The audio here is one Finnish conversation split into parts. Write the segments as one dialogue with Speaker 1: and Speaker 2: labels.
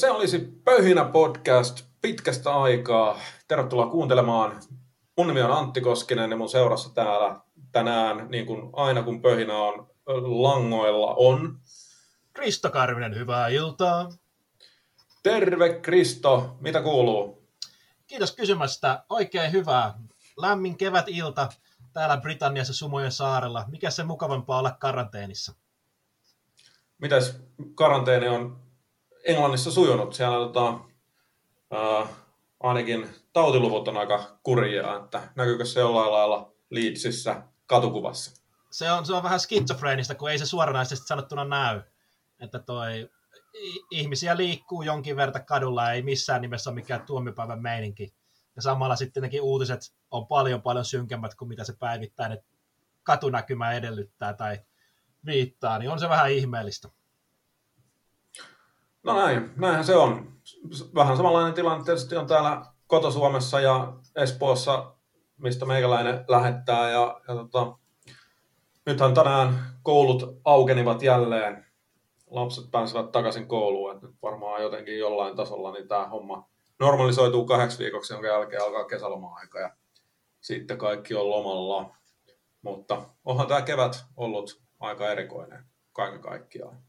Speaker 1: se olisi Pöhinä podcast pitkästä aikaa. Tervetuloa kuuntelemaan. Mun nimi on Antti Koskinen ja mun seurassa täällä tänään, niin kuin aina kun Pöhinä on langoilla, on...
Speaker 2: Kristo Karvinen, hyvää iltaa.
Speaker 1: Terve Kristo, mitä kuuluu?
Speaker 2: Kiitos kysymästä, oikein hyvää. Lämmin kevät-ilta täällä Britanniassa Sumojen saarella. Mikä se mukavampaa olla karanteenissa?
Speaker 1: Mitäs karanteeni on Englannissa sujunut? Siellä tota, ää, ainakin tautiluvut on aika kurjaa, että näkyykö se jollain lailla Leedsissä katukuvassa?
Speaker 2: Se on, se on vähän skitsofreenista, kun ei se suoranaisesti sanottuna näy. Että toi, ihmisiä liikkuu jonkin verran kadulla, ei missään nimessä ole mikään tuomipäivän meininki. Ja samalla sitten nekin uutiset on paljon paljon synkemmät kuin mitä se päivittäinen katunäkymä edellyttää tai viittaa, niin on se vähän ihmeellistä.
Speaker 1: No näin, näinhän se on. Vähän samanlainen tilanne tietysti on täällä Koto-Suomessa ja Espoossa, mistä meikäläinen lähettää. Ja, ja tota, nythän tänään koulut aukenivat jälleen. Lapset pääsevät takaisin kouluun. Että nyt varmaan jotenkin jollain tasolla niin tämä homma normalisoituu kahdeksi viikoksi, jonka jälkeen alkaa kesäloma-aika ja sitten kaikki on lomalla. Mutta onhan tämä kevät ollut aika erikoinen kaiken kaikkiaan.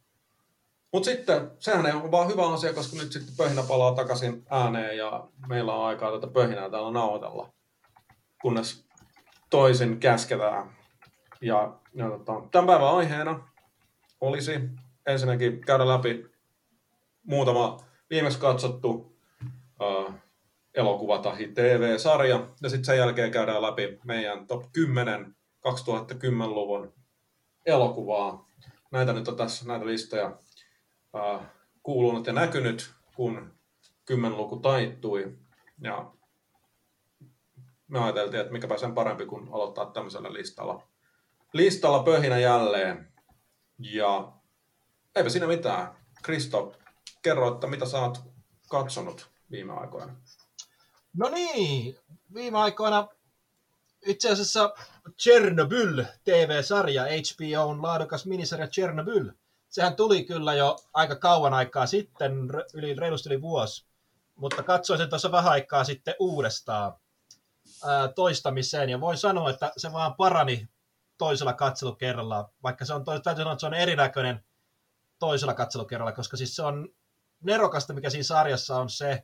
Speaker 1: Mutta sitten, sehän ole vaan hyvä asia, koska nyt sitten pöhinä palaa takaisin ääneen ja meillä on aikaa tätä pöhinää täällä nauhoitella, kunnes toisin käsketään. Ja, ja tota, tämän päivän aiheena olisi ensinnäkin käydä läpi muutama viimeksi katsottu uh, elokuva tai TV-sarja, ja sitten sen jälkeen käydään läpi meidän top 10 2010-luvun elokuvaa. Näitä nyt on tässä, näitä listoja uh, kuulunut ja näkynyt, kun kymmenluku taittui. Ja me ajateltiin, että mikäpä sen parempi kuin aloittaa tämmöisellä listalla. Listalla pöhinä jälleen. Ja eipä siinä mitään. Kristo, kerro, että mitä sä oot katsonut viime aikoina?
Speaker 2: No niin, viime aikoina itse asiassa Chernobyl TV-sarja, HBOn laadukas minisarja Chernobyl. Sehän tuli kyllä jo aika kauan aikaa sitten, yli reilusti yli vuosi, mutta katsoin sen tuossa vähän aikaa sitten uudestaan ää, toistamiseen, ja voin sanoa, että se vaan parani toisella katselukerralla, vaikka se on, täytyy sanoa, että se on erinäköinen toisella katselukerralla, koska siis se on nerokasta, mikä siinä sarjassa on se,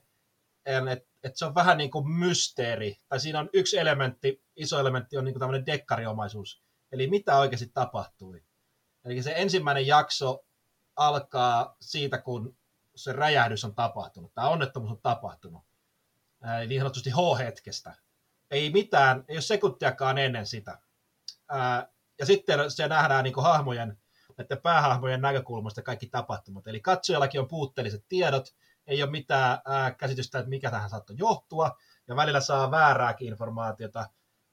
Speaker 2: että et se on vähän niin kuin mysteeri, tai siinä on yksi elementti, iso elementti on niin kuin tämmöinen dekkariomaisuus, eli mitä oikeasti tapahtui. Eli se ensimmäinen jakso alkaa siitä, kun se räjähdys on tapahtunut, tämä onnettomuus on tapahtunut, eli niin sanotusti H-hetkestä. Ei mitään, ei ole sekuntiakaan ennen sitä. ja sitten se nähdään niin hahmojen, näiden päähahmojen näkökulmasta kaikki tapahtumat. Eli katsojallakin on puutteelliset tiedot, ei ole mitään ää, käsitystä, että mikä tähän saattoi johtua, ja välillä saa väärääkin informaatiota,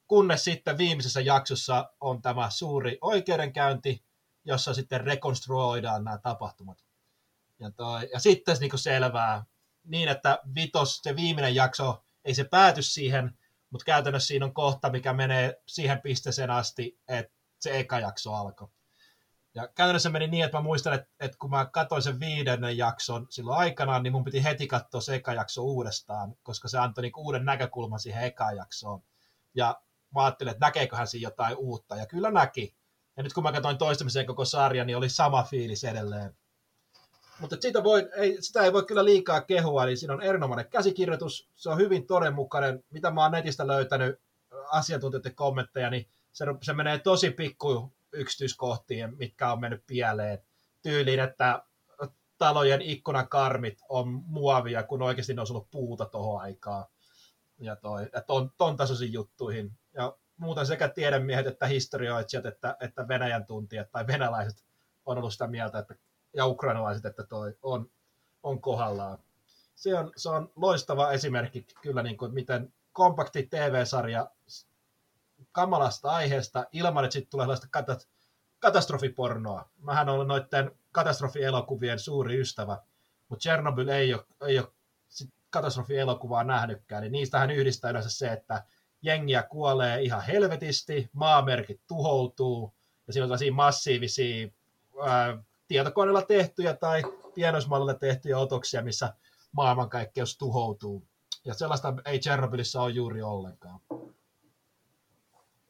Speaker 2: kunnes sitten viimeisessä jaksossa on tämä suuri oikeudenkäynti, jossa sitten rekonstruoidaan nämä tapahtumat. Ja, toi, ja sitten niin kuin selvää, niin että vitos, se viimeinen jakso, ei se pääty siihen, mutta käytännössä siinä on kohta, mikä menee siihen pisteeseen asti, että se eka jakso alkoi. Ja käytännössä meni niin, että mä muistan, että, että kun mä katsoin sen viidennen jakson silloin aikanaan, niin mun piti heti katsoa se eka jakso uudestaan, koska se antoi niin uuden näkökulman siihen ekaan jaksoon. Ja mä ajattelin, että näkeeköhän siinä jotain uutta, ja kyllä näki. Ja nyt kun mä katsoin toistamiseen koko sarja, niin oli sama fiilis edelleen. Mutta siitä voi, ei, sitä ei voi kyllä liikaa kehua, eli siinä on erinomainen käsikirjoitus, se on hyvin todenmukainen, mitä mä oon netistä löytänyt asiantuntijoiden kommentteja, niin se, se menee tosi pikku yksityiskohtiin, mitkä on mennyt pieleen. Tyyliin, että talojen ikkunakarmit on muovia, kun oikeasti ne olisi ollut puuta tuohon aikaan. Ja toi, ja ton, ton tasoisiin juttuihin. Muuten sekä tiedemiehet että historioitsijat että, että Venäjän tuntijat tai venäläiset on ollut sitä mieltä, että, ja ukrainalaiset, että toi on, on kohdallaan. Se on, se on loistava esimerkki kyllä, niin kuin, miten kompakti TV-sarja kamalasta aiheesta ilman, että sitten tulee sellaista katat- katastrofipornoa. Mähän olen noiden katastrofielokuvien suuri ystävä, mutta Chernobyl ei ole, ei ole katastrofielokuvaa nähnytkään, niin niistähän yhdistää yleensä se, että jengiä kuolee ihan helvetisti, maamerkit tuhoutuu, ja siinä on tällaisia massiivisia ää, tietokoneella tehtyjä tai pienoismallilla tehtyjä otoksia, missä maailmankaikkeus tuhoutuu. Ja sellaista ei Chernobylissä ole juuri ollenkaan.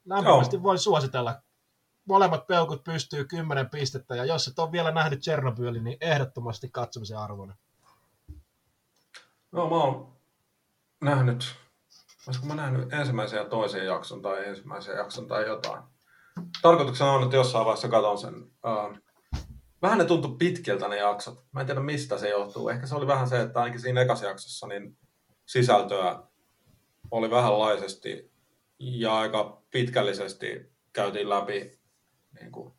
Speaker 2: Lämpimästi voin suositella. Molemmat peukut pystyy 10 pistettä, ja jos et ole vielä nähnyt Chernobylin, niin ehdottomasti katsomisen arvoinen.
Speaker 1: No mä oon nähnyt, olisiko mä nähnyt ensimmäisen ja toisen jakson tai ensimmäisen jakson tai jotain. Tarkoituksena on, että jossain vaiheessa katon sen. Uh, vähän ne tuntui pitkiltä ne jaksot. Mä en tiedä mistä se johtuu. Ehkä se oli vähän se, että ainakin siinä ekassa jaksossa niin sisältöä oli vähänlaisesti ja aika pitkällisesti käytiin läpi niin kuin,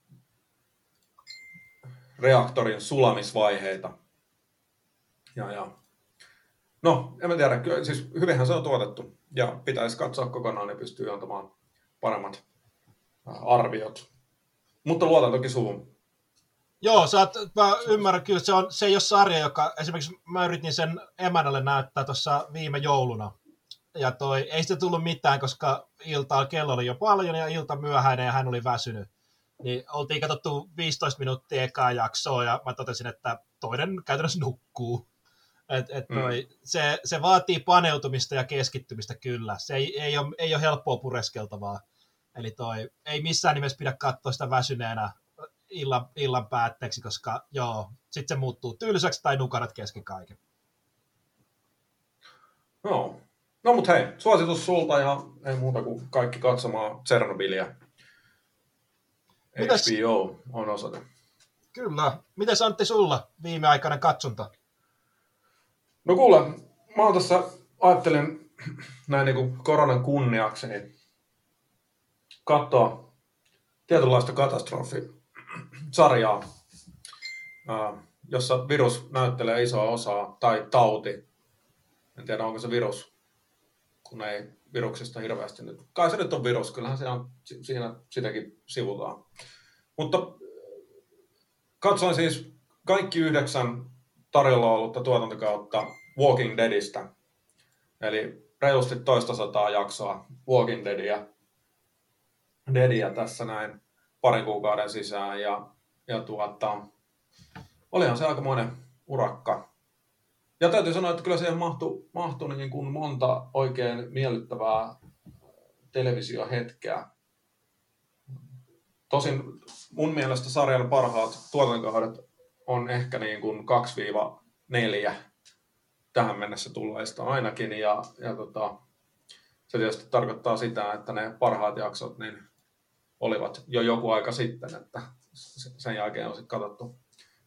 Speaker 1: reaktorin sulamisvaiheita. Ja, ja. No, en mä tiedä, kyllä, siis hyvinhän se on tuotettu ja pitäisi katsoa kokonaan, niin pystyy antamaan paremmat arviot. Mutta luotan toki suhun.
Speaker 2: Joo, sä oot, mä ymmärrän kyllä, se, on, se ei ole sarja, joka esimerkiksi mä yritin sen emännälle näyttää tuossa viime jouluna. Ja toi, ei sitä tullut mitään, koska iltaa kello oli jo paljon ja ilta myöhäinen ja hän oli väsynyt. Niin oltiin katsottu 15 minuuttia ekaa jaksoa ja mä totesin, että toinen käytännössä nukkuu. Et, et mm. noi, mm. se, se vaatii paneutumista ja keskittymistä kyllä. Se ei, ei, ole, ei ole helppoa pureskeltavaa. Eli toi, ei missään nimessä pidä katsoa sitä väsyneenä illan, illan päätteeksi, koska joo, sitten se muuttuu tylsäksi tai nukarat kesken kaiken.
Speaker 1: No, no mutta hei, suositus sulta ja ei muuta kuin kaikki katsomaan Tsernobylia. Mitäs... HBO on osoite.
Speaker 2: Kyllä. Miten Antti sulla viimeaikainen katsonta?
Speaker 1: No kuule, mä oon tässä, ajattelin näin niin kuin koronan kunniaksi, niin katsoa tietynlaista katastrofisarjaa, jossa virus näyttelee isoa osaa, tai tauti. En tiedä, onko se virus, kun ei viruksesta hirveästi nyt. Kai se nyt on virus, kyllähän se on, siinä sitäkin sivutaan. Mutta katsoin siis kaikki yhdeksän tarjolla ollutta tuotantokautta Walking Deadistä. Eli reilusti toista sataa jaksoa Walking Deadia Dedia tässä näin parin kuukauden sisään ja, ja tuota, olihan se aikamoinen urakka. Ja täytyy sanoa, että kyllä siihen mahtui, mahtui niin kuin monta oikein miellyttävää televisiohetkeä. Tosin mun mielestä sarjan parhaat tuotantokaudet on ehkä niin kuin 2-4 tähän mennessä tulleista ainakin. Ja, ja tota, se tietysti tarkoittaa sitä, että ne parhaat jaksot niin olivat jo joku aika sitten, että sen jälkeen on katsottu,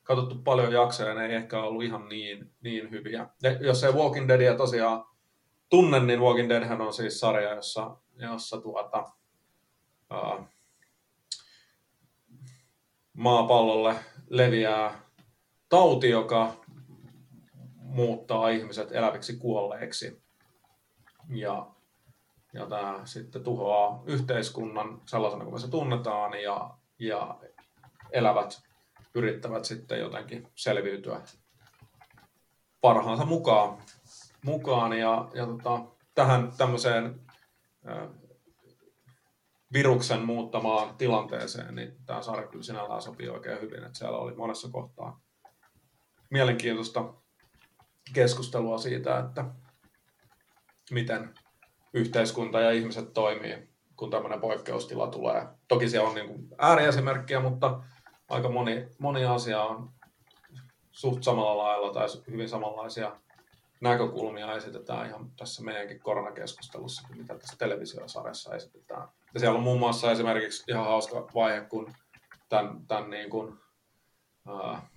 Speaker 1: katsottu paljon jaksoja ja ne ei ehkä ollut ihan niin, niin hyviä. Ja jos ei Walking Deadia tosiaan tunne, niin Walking Deadhän on siis sarja, jossa, jossa tuota, ää, maapallolle leviää tauti, joka muuttaa ihmiset eläviksi kuolleiksi. Ja ja tämä sitten tuhoaa yhteiskunnan sellaisena kuin me se tunnetaan ja, ja elävät yrittävät sitten jotenkin selviytyä parhaansa mukaan, mukaan ja, ja tota, tähän tämmöiseen viruksen muuttamaan tilanteeseen, niin tämä sarja kyllä sinällään sopii oikein hyvin, että siellä oli monessa kohtaa mielenkiintoista keskustelua siitä, että miten yhteiskunta ja ihmiset toimii, kun tämmöinen poikkeustila tulee. Toki se on niin kuin ääriesimerkkiä, mutta aika moni, moni asia on suht samalla lailla tai hyvin samanlaisia näkökulmia esitetään ihan tässä meidänkin koronakeskustelussa, mitä tässä televisiosarjassa esitetään. Ja siellä on muun muassa esimerkiksi ihan hauska vaihe, kun tämän, tämän niin kuin, ää,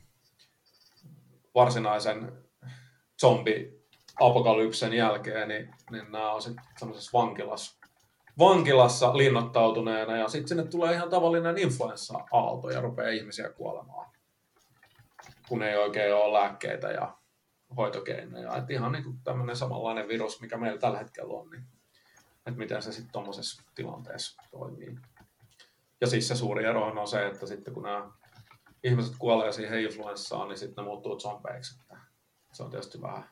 Speaker 1: varsinaisen zombi apokalypsen jälkeen, niin, niin nämä on sitten semmoisessa vankilassa, vankilassa linnoittautuneena ja sitten sinne tulee ihan tavallinen influenssa-aalto ja rupeaa ihmisiä kuolemaan, kun ei oikein ole lääkkeitä ja hoitokeinoja. Että ihan niin kuin tämmöinen samanlainen virus, mikä meillä tällä hetkellä on, niin että miten se sitten tuommoisessa tilanteessa toimii. Ja siis se suuri ero on se, että sitten kun nämä ihmiset kuolee siihen influenssaan, niin sitten ne muuttuu zombeiksi. Se on tietysti vähän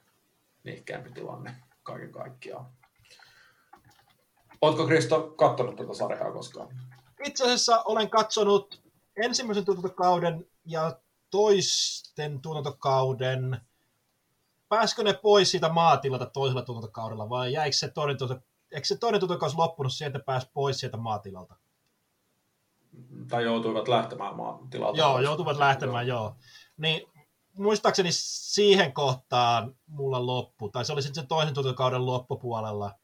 Speaker 1: nihkeämpi tilanne kaiken kaikkiaan. Oletko Kristo katsonut tätä sarjaa koskaan?
Speaker 2: Itse asiassa olen katsonut ensimmäisen tuotantokauden ja toisten tuotantokauden, pääskö ne pois siitä maatilalta toisella tuotantokaudella vai jäikö se toinen, tuotanto, eikö se loppunut sieltä pääsi pois sieltä maatilalta?
Speaker 1: Tai joutuivat lähtemään maatilalta.
Speaker 2: Joo, joutuivat lähtemään, joo. joo. Niin muistaakseni siihen kohtaan mulla loppu, tai se oli sitten sen toisen tuotantokauden loppupuolella,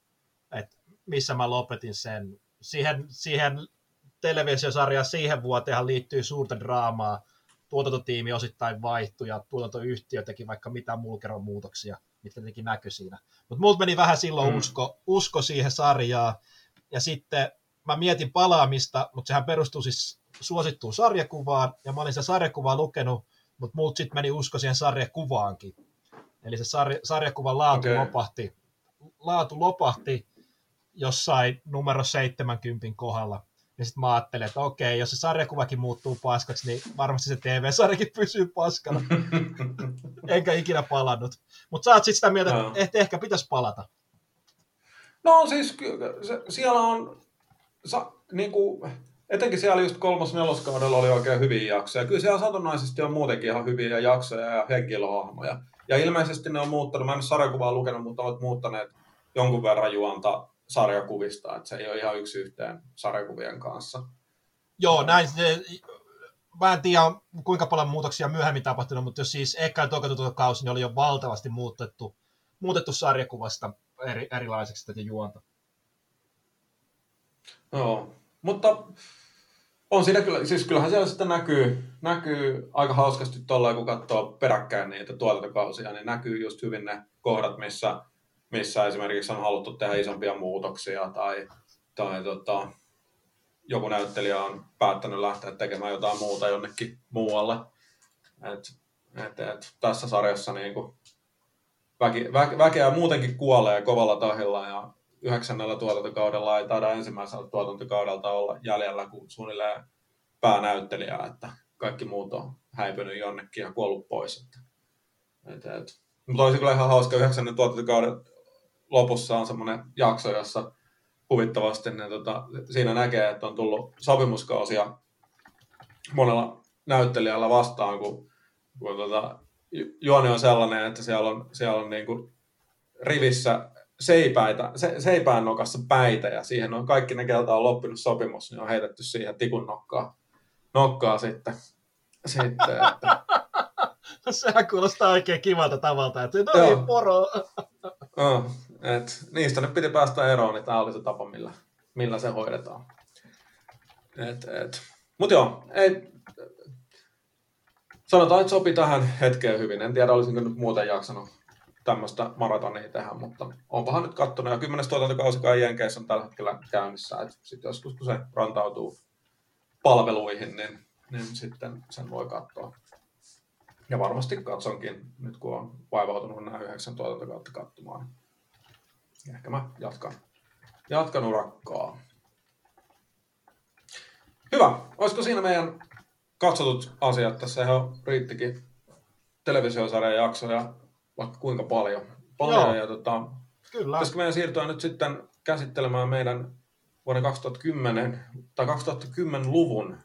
Speaker 2: että missä mä lopetin sen. Siihen, siihen televisiosarjaan siihen vuoteenhan liittyy suurta draamaa. Tuotantotiimi osittain vaihtui ja tuotantoyhtiö teki vaikka mitä mulkeron muutoksia, mitkä teki näky siinä. Mutta multa meni vähän silloin mm. usko, usko siihen sarjaan. Ja sitten mä mietin palaamista, mutta sehän perustuu siis suosittuun sarjakuvaan, ja mä olin se sarjakuvaa lukenut, mutta muut sitten meni usko siihen sarjakuvaankin. Eli se sarja, sarjakuvan laatu okay. lopahti, laatu lopahti jossain numero 70 kohdalla. Ja sitten mä ajattelin, että okei, jos se sarjakuvakin muuttuu paskaksi, niin varmasti se TV-sarjakin pysyy paskana. Enkä ikinä palannut. Mutta sä oot sitten sitä mieltä, no. että ehkä pitäisi palata.
Speaker 1: No siis se, siellä on, sa, niin kuin, etenkin siellä just kolmos neloskaudella oli oikein hyviä jaksoja. Kyllä siellä satunnaisesti on muutenkin ihan hyviä jaksoja ja henkilöhahmoja. Ja ilmeisesti ne on muuttanut, mä en sarjakuvaa lukenut, mutta ovat muuttaneet jonkun verran juonta sarjakuvista, että se ei ole ihan yksi yhteen sarjakuvien kanssa.
Speaker 2: Joo, näin. Se, mä en tiedä, kuinka paljon muutoksia myöhemmin tapahtunut, mutta jos siis eka ja kausi, niin oli jo valtavasti muutettu, muutettu sarjakuvasta eri, erilaiseksi tätä juonta.
Speaker 1: Joo, mutta on siinä kyllä, siis kyllähän siellä sitten näkyy, näkyy aika hauskasti tuolla, kun katsoo peräkkäin niitä tuotantokausia, niin näkyy just hyvin ne kohdat, missä missä esimerkiksi on haluttu tehdä isompia muutoksia tai, tai tota, joku näyttelijä on päättänyt lähteä tekemään jotain muuta jonnekin muualle. Et, et, et, tässä sarjassa niin kuin väki, vä, väkeä muutenkin kuolee kovalla tahilla ja yhdeksännellä tuotantokaudella ei taida ensimmäisellä tuotantokaudelta olla jäljellä kuin suunnilleen päänäyttelijää, että kaikki muut on häipynyt jonnekin ja kuollut pois. Että, et, et. Mutta olisi kyllä ihan hauska yhdeksännen tuotantokauden lopussa on semmoinen jakso, jossa huvittavasti niin tota, siinä näkee, että on tullut sopimuskausia monella näyttelijällä vastaan, kun, kun tota, juoni on sellainen, että siellä on, siellä on niin kuin rivissä seipäitä, se, seipään nokassa päitä ja siihen on kaikki ne, keltä on loppinut sopimus, niin on heitetty siihen tikun nokkaa, nokkaa sitten. sitten että...
Speaker 2: Sehän kuulostaa oikein kivalta tavalta, että no poro.
Speaker 1: Oh, et niistä nyt piti päästä eroon, niin tämä oli se tapa, millä, millä se hoidetaan. Et, et. Mutta joo, ei, sanotaan, että sopi tähän hetkeen hyvin. En tiedä, olisinko nyt muuten jaksanut tämmöistä maratonia tehdä, mutta onpahan nyt kattonut. Ja kymmenes tuotantokausi Jenkeissä on tällä hetkellä käynnissä. Sitten joskus, kun se rantautuu palveluihin, niin, niin sitten sen voi katsoa. Ja varmasti katsonkin, nyt kun on vaivautunut nämä yhdeksän tuotantokautta katsomaan. Ehkä mä jatkan, jatkan urakkaa. Hyvä. Olisiko siinä meidän katsotut asiat? Tässä ihan riittikin televisiosarjan jaksoja vaikka kuinka paljon. paljon Joo. ja tota, Kyllä. Pitäisikö meidän siirtyä nyt sitten käsittelemään meidän vuoden 2010 tai 2010-luvun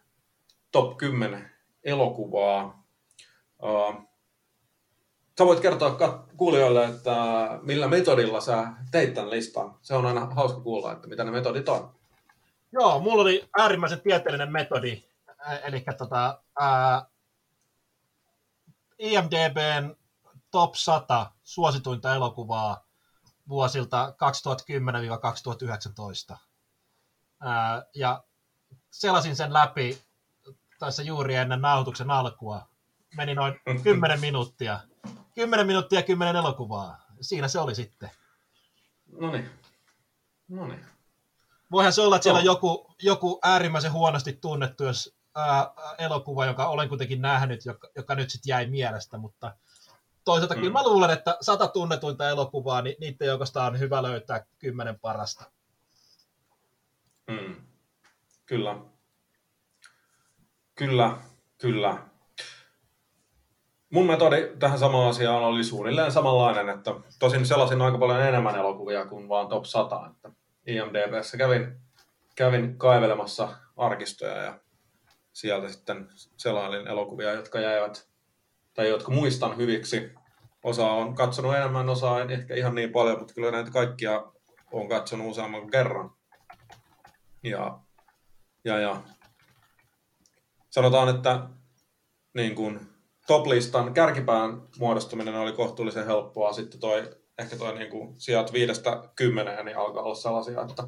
Speaker 1: top 10 elokuvaa. Uh, Sä voit kertoa kuulijoille, että millä metodilla sä teit tämän listan. Se on aina hauska kuulla, että mitä ne metodit on.
Speaker 2: Joo, mulla oli äärimmäisen tieteellinen metodi. Eli tota, ää, IMDBn top 100 suosituinta elokuvaa vuosilta 2010-2019. Ää, ja selasin sen läpi tässä juuri ennen nauhoituksen alkua. Meni noin 10 minuuttia 10 minuuttia 10 elokuvaa. Siinä se oli sitten.
Speaker 1: No niin. No niin.
Speaker 2: Voihan se olla, että siellä on joku, joku äärimmäisen huonosti tunnettu jos, ää, elokuva, joka olen kuitenkin nähnyt, joka, joka nyt sitten jäi mielestä, mutta toisaalta mm. kyllä mä luulen, että sata tunnetuinta elokuvaa, niin niiden joukosta on hyvä löytää kymmenen parasta.
Speaker 1: Mm. Kyllä. Kyllä, kyllä. Mun metodi tähän samaan asiaan oli suunnilleen samanlainen, että tosin selasin aika paljon enemmän elokuvia kuin vaan top 100. Että IMDBssä kävin, kävin kaivelemassa arkistoja ja sieltä sitten selailin elokuvia, jotka jäivät tai jotka muistan hyviksi. Osa on katsonut enemmän, osa en ehkä ihan niin paljon, mutta kyllä näitä kaikkia on katsonut useamman kuin kerran. Ja, ja, ja sanotaan, että niin kuin top-listan kärkipään muodostuminen oli kohtuullisen helppoa. Sitten toi, ehkä toi niin kuin sijat viidestä kymmeneen niin alkaa olla sellaisia, että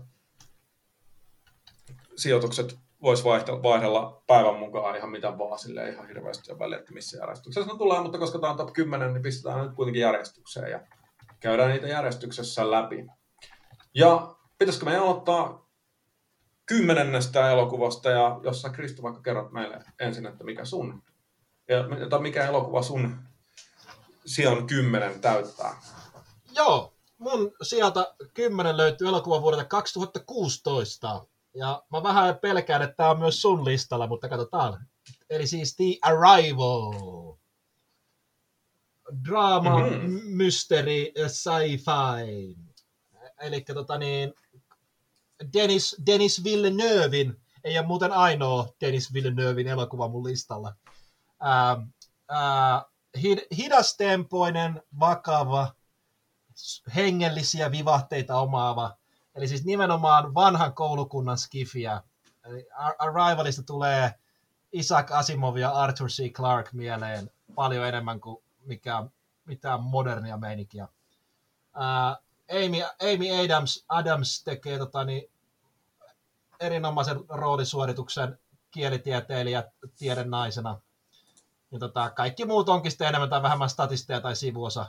Speaker 1: sijoitukset voisi vaihdella, vaihdella päivän mukaan ihan mitä vaan, sille ihan hirveästi on väliä, että missä järjestyksessä ne tulee, mutta koska tämä on top 10, niin pistetään nyt kuitenkin järjestykseen ja käydään niitä järjestyksessä läpi. Ja pitäisikö meidän aloittaa kymmenennestä elokuvasta, ja jos sä Kristo vaikka kerrot meille ensin, että mikä sun, ja mikä elokuva sun sijan kymmenen täyttää.
Speaker 2: Joo, mun sieltä kymmenen löytyy elokuva vuodelta 2016. Ja mä vähän pelkään, että tämä on myös sun listalla, mutta katsotaan. Eli siis The Arrival. Drama, mm-hmm. mystery, sci-fi. Eli tota niin, Dennis, Dennis Villeneuvein, ei ole muuten ainoa Dennis Villeneuvein elokuva mun listalla. Ää, ää, hidastempoinen, vakava, hengellisiä vivahteita omaava Eli siis nimenomaan vanhan koulukunnan skifiä. Eli Arrivalista tulee Isaac Asimov ja Arthur C. Clarke mieleen paljon enemmän kuin mikä, mitään modernia meininkiä. Uh, Amy, Amy Adams, Adams tekee tota, niin, erinomaisen roolisuorituksen kielitieteilijä tieden naisena. Ja tota, kaikki muut onkin sitten enemmän tai vähemmän statisteja tai sivuosa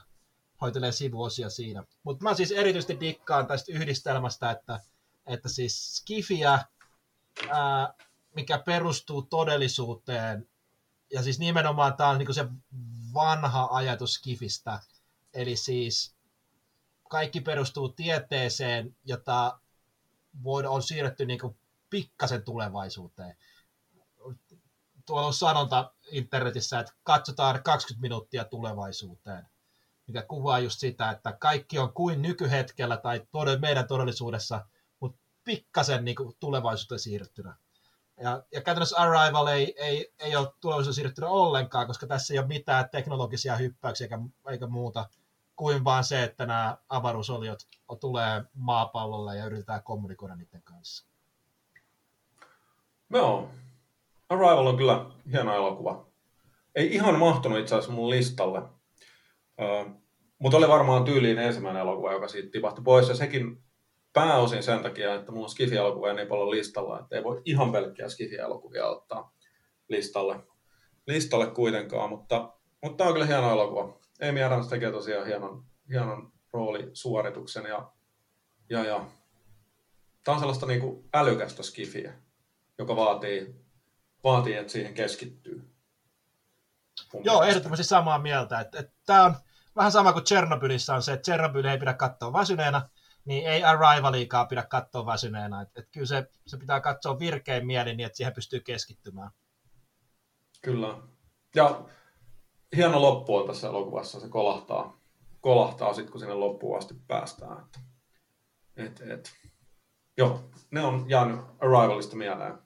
Speaker 2: hoitelee sivuosia siinä. Mutta mä siis erityisesti dikkaan tästä yhdistelmästä, että, että siis skifiä, ää, mikä perustuu todellisuuteen, ja siis nimenomaan tämä on niinku se vanha ajatus skifistä, eli siis kaikki perustuu tieteeseen, jota on siirretty niinku pikkasen tulevaisuuteen. Tuolla on sanonta internetissä, että katsotaan 20 minuuttia tulevaisuuteen mikä kuvaa just sitä, että kaikki on kuin nykyhetkellä tai tod- meidän todellisuudessa, mutta pikkasen niin tulevaisuuteen siirryttynä. Ja, ja käytännössä Arrival ei, ei, ei ole tulevaisuuteen siirryttynä ollenkaan, koska tässä ei ole mitään teknologisia hyppäyksiä eikä, eikä muuta kuin vaan se, että nämä avaruusoliot tulee maapallolle ja yritetään kommunikoida niiden kanssa.
Speaker 1: Joo. Arrival on kyllä hieno elokuva. Ei ihan mahtunut itse asiassa mun listalle. Mutta oli varmaan tyyliin ensimmäinen elokuva, joka siitä tipahti pois. Ja sekin pääosin sen takia, että mulla on Skifi-elokuvia niin paljon listalla, että ei voi ihan pelkkiä Skifi-elokuvia ottaa listalle, listalle kuitenkaan. Mutta, mutta tämä on kyllä hieno elokuva. Amy Adams tekee tosiaan hienon, hienon roolisuorituksen ja, ja, ja tämä on sellaista niin kuin älykästä skifiä, joka vaatii, vaatii, että siihen keskittyy.
Speaker 2: Joo, ehdottomasti samaa mieltä. Että, että tämä on, vähän sama kuin Tchernobylissä on se, että Tchernobyl ei pidä katsoa väsyneenä, niin ei Arrivaliikaa pidä katsoa väsyneenä. Että, että kyllä se, se pitää katsoa virkein mielin niin, että siihen pystyy keskittymään.
Speaker 1: Kyllä. Ja hieno loppu on tässä elokuvassa, se kolahtaa, kolahtaa sitten, kun sinne loppuun asti päästään. Että, et, et. Joo, ne on jäänyt Arrivalista mieleen.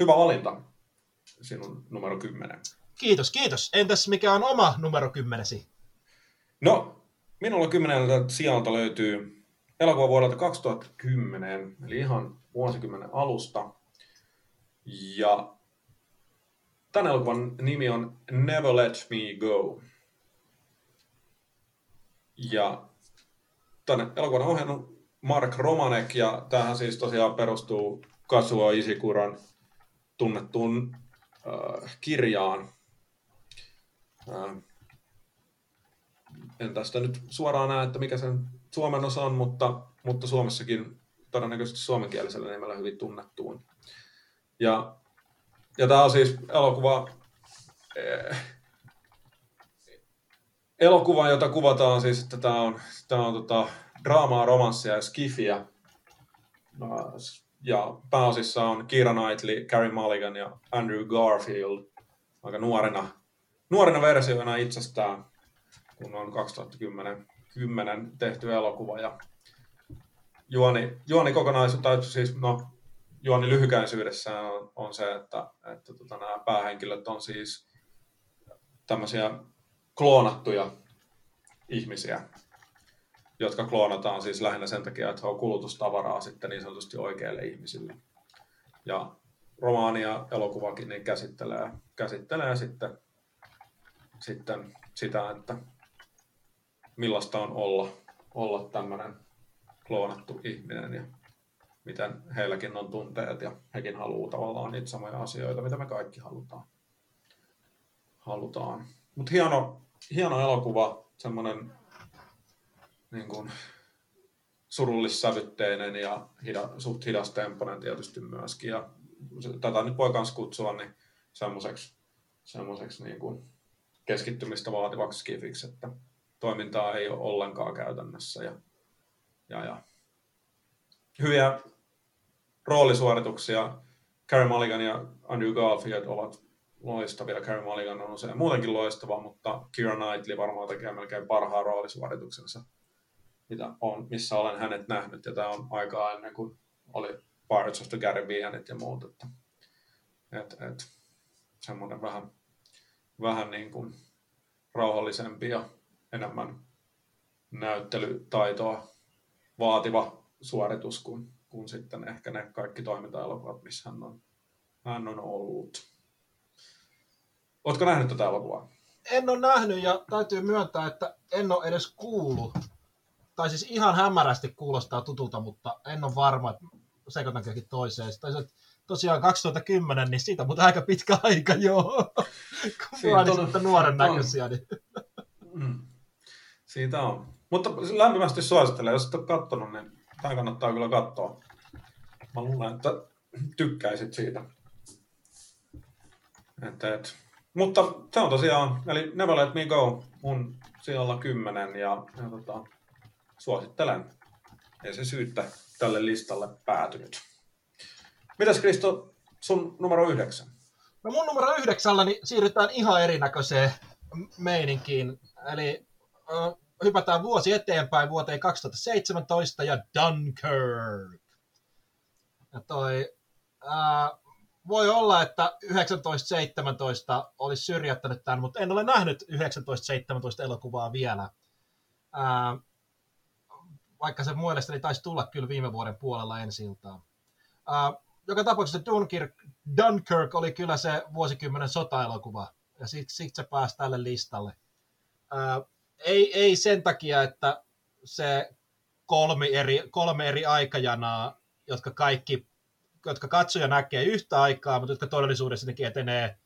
Speaker 1: Hyvä valinta, sinun numero 10.
Speaker 2: Kiitos, kiitos. Entäs mikä on oma numero kymmenesi?
Speaker 1: No, minulla kymmeneltä sijalta löytyy elokuva vuodelta 2010, eli ihan vuosikymmenen alusta. Ja tämän elokuvan nimi on Never Let Me Go. Ja tämän elokuvan on ohjannut Mark Romanek, ja tähän siis tosiaan perustuu Kazuo Isikuran tunnettuun äh, kirjaan, en tästä nyt suoraan näe, että mikä sen Suomen osa on, mutta, mutta Suomessakin todennäköisesti suomenkielisellä nimellä hyvin tunnettuun. Ja, ja tämä on siis elokuva, eh, elokuva, jota kuvataan siis, että tämä on, tämä on tota, draamaa, romanssia ja skifiä. Ja pääosissa on Kira Knightley, Carey Mulligan ja Andrew Garfield aika nuorena nuorena versioina itsestään, kun on 2010 10 tehty elokuva. Ja juoni, juoni kokonaisuutta, siis no, juoni lyhykäisyydessään on, on se, että, että tota, nämä päähenkilöt on siis tämmöisiä kloonattuja ihmisiä, jotka kloonataan siis lähinnä sen takia, että he on kulutustavaraa sitten niin sanotusti oikeille ihmisille. Ja romaani ja elokuvakin niin käsittelee, käsittelee sitten, sitten sitä, että millaista on olla, olla tämmöinen kloonattu ihminen ja miten heilläkin on tunteet ja hekin haluaa tavallaan niitä samoja asioita, mitä me kaikki halutaan. halutaan. Mutta hieno, hieno elokuva, semmoinen niin kuin, surullissävytteinen ja hida, suht hidastempoinen tietysti myöskin. Ja tätä nyt voi myös kutsua niin semmoiseksi, semmoiseksi niin kuin keskittymistä vaativaksi skifiksi, että toimintaa ei ole ollenkaan käytännössä. Ja, ja, ja hyviä roolisuorituksia. Carey Mulligan ja Andrew Garfield ovat loistavia. Carey Mulligan on usein muutenkin loistava, mutta Keira Knightley varmaan tekee melkein parhaan roolisuorituksensa, mitä on, missä olen hänet nähnyt. Ja tämä on aikaa ennen kuin oli Pirates of the Caribbeanit ja muut. Että, et, et, semmoinen vähän, vähän niin kuin rauhallisempi ja enemmän näyttelytaitoa vaativa suoritus kuin, kuin sitten ehkä ne kaikki toimintaelokuvat, missä hän on, hän on ollut. Oletko nähnyt tätä elokuvaa?
Speaker 2: En ole nähnyt ja täytyy myöntää, että en ole edes kuullut. Tai siis ihan hämärästi kuulostaa tutulta, mutta en ole varma, että sekoitanko toiseen. Toisaalta tosiaan 2010, niin siitä on mutta aika pitkä aika joo. Kun on, nuoren näköisiä. Niin.
Speaker 1: Mm. Siitä on. Mutta lämpimästi suosittelen, jos et ole katsonut, niin tämä kannattaa kyllä katsoa. Mä luulen, että tykkäisit siitä. Et, et. Mutta se on tosiaan, eli Never Let Me Go, mun sijalla kymmenen ja, ja tota, suosittelen. Ei se syyttä tälle listalle päätynyt. Mitäs Kristo, sun numero yhdeksän?
Speaker 2: No mun numero yhdeksällä niin siirrytään ihan erinäköiseen meininkiin. Eli äh, hypätään vuosi eteenpäin vuoteen 2017 ja Dunkirk. Ja toi, ää, voi olla, että 1917 olisi syrjättänyt tämän, mutta en ole nähnyt 1917 elokuvaa vielä. Ää, vaikka se mielestäni taisi tulla kyllä viime vuoden puolella ensi iltaan. Joka tapauksessa Dunkirk, Dunkirk oli kyllä se vuosikymmenen sota-elokuva, ja siksi sit se pääsi tälle listalle. Ää, ei, ei sen takia, että se kolme eri, kolme eri aikajanaa, jotka kaikki, jotka katsoja näkee yhtä aikaa, mutta jotka todellisuudessa etenee,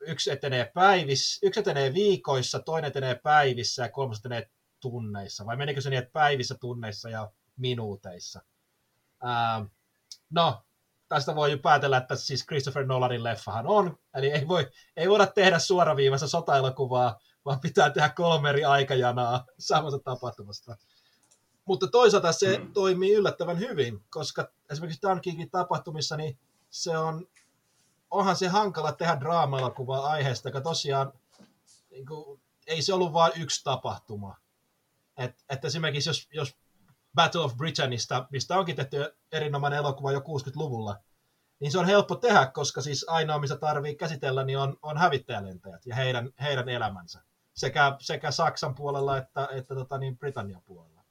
Speaker 2: yksi etenee päivissä, yksi etenee viikoissa, toinen etenee päivissä ja kolmas etenee tunneissa. Vai menikö se niin, että päivissä, tunneissa ja minuuteissa? Ää, no, tästä voi jo päätellä, että siis Christopher Nolanin leffahan on, eli ei, voi, ei voida tehdä suoraviivassa sota-elokuvaa, vaan pitää tehdä kolme eri aikajanaa samasta tapahtumasta. Mutta toisaalta se mm. toimii yllättävän hyvin, koska esimerkiksi Dunkirkin tapahtumissa niin se on, onhan se hankala tehdä draama-elokuvaa aiheesta, joka tosiaan niin kuin, ei se ollut vain yksi tapahtuma. Et, että esimerkiksi jos, jos Battle of Britainista, mistä onkin tehty erinomainen elokuva jo 60-luvulla, niin se on helppo tehdä, koska siis ainoa, missä tarvii käsitellä, niin on, on hävittäjälentäjät ja heidän, heidän elämänsä sekä, sekä Saksan puolella että, että tota niin, Britannian puolella.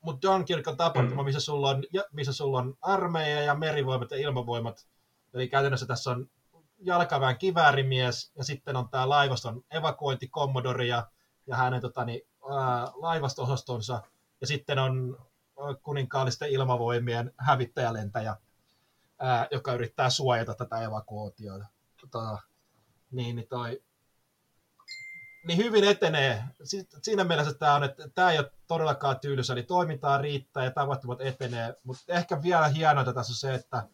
Speaker 2: Mutta Dunkirk on tapahtuma, mm. missä sulla on, missä sulla on armeija ja merivoimat ja ilmavoimat. Eli käytännössä tässä on jalkaväen kiväärimies ja sitten on tämä laivaston evakuointikommodori ja, ja hänen tota, niin, ää, laivasto-osastonsa. Ja sitten on kuninkaallisten ilmavoimien hävittäjälentäjä, ää, joka yrittää suojata tätä evakuotiota. Tota, niin, niin toi, niin hyvin etenee. Siinä mielessä tämä on, että tämä ei ole todellakaan tyylysä, eli toimintaa riittää ja tapahtumat etenee, mutta ehkä vielä hienointa tässä on se, että,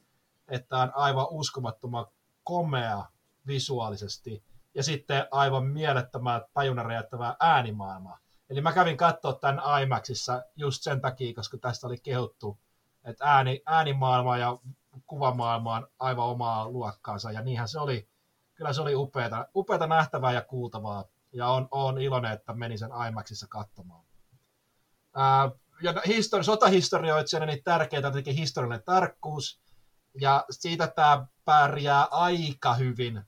Speaker 2: että on aivan uskomattoman komea visuaalisesti ja sitten aivan mielettömää tajunnan räjäyttävää äänimaailmaa. Eli mä kävin katsoa tämän IMAXissa just sen takia, koska tästä oli kehuttu, että ääni, äänimaailma ja kuvamaailma on aivan omaa luokkaansa, ja niinhän se oli. Kyllä se oli upeata, upeata nähtävää ja kuultavaa ja on, on iloinen, että meni sen IMAXissa katsomaan. Ää, ja histori, sotahistorioitsijana niin tärkeää tietenkin historiallinen tarkkuus, ja siitä tämä pärjää aika hyvin.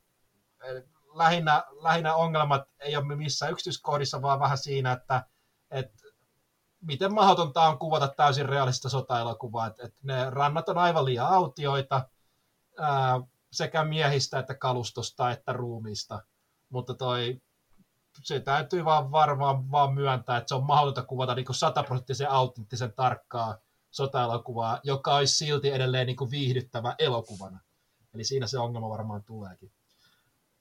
Speaker 2: Lähinnä, lähinnä ongelmat ei ole missään yksityiskohdissa, vaan vähän siinä, että, että miten mahdotonta on kuvata täysin realistista sotaelokuvaa. Että, että ne rannat on aivan liian autioita ää, sekä miehistä että kalustosta että ruumiista. Mutta toi, se täytyy vaan varmaan vaan myöntää, että se on mahdotonta kuvata niin sataprosenttisen autenttisen tarkkaa sotaelokuvaa, joka olisi silti edelleen niin viihdyttävä elokuvana. Eli siinä se ongelma varmaan tuleekin.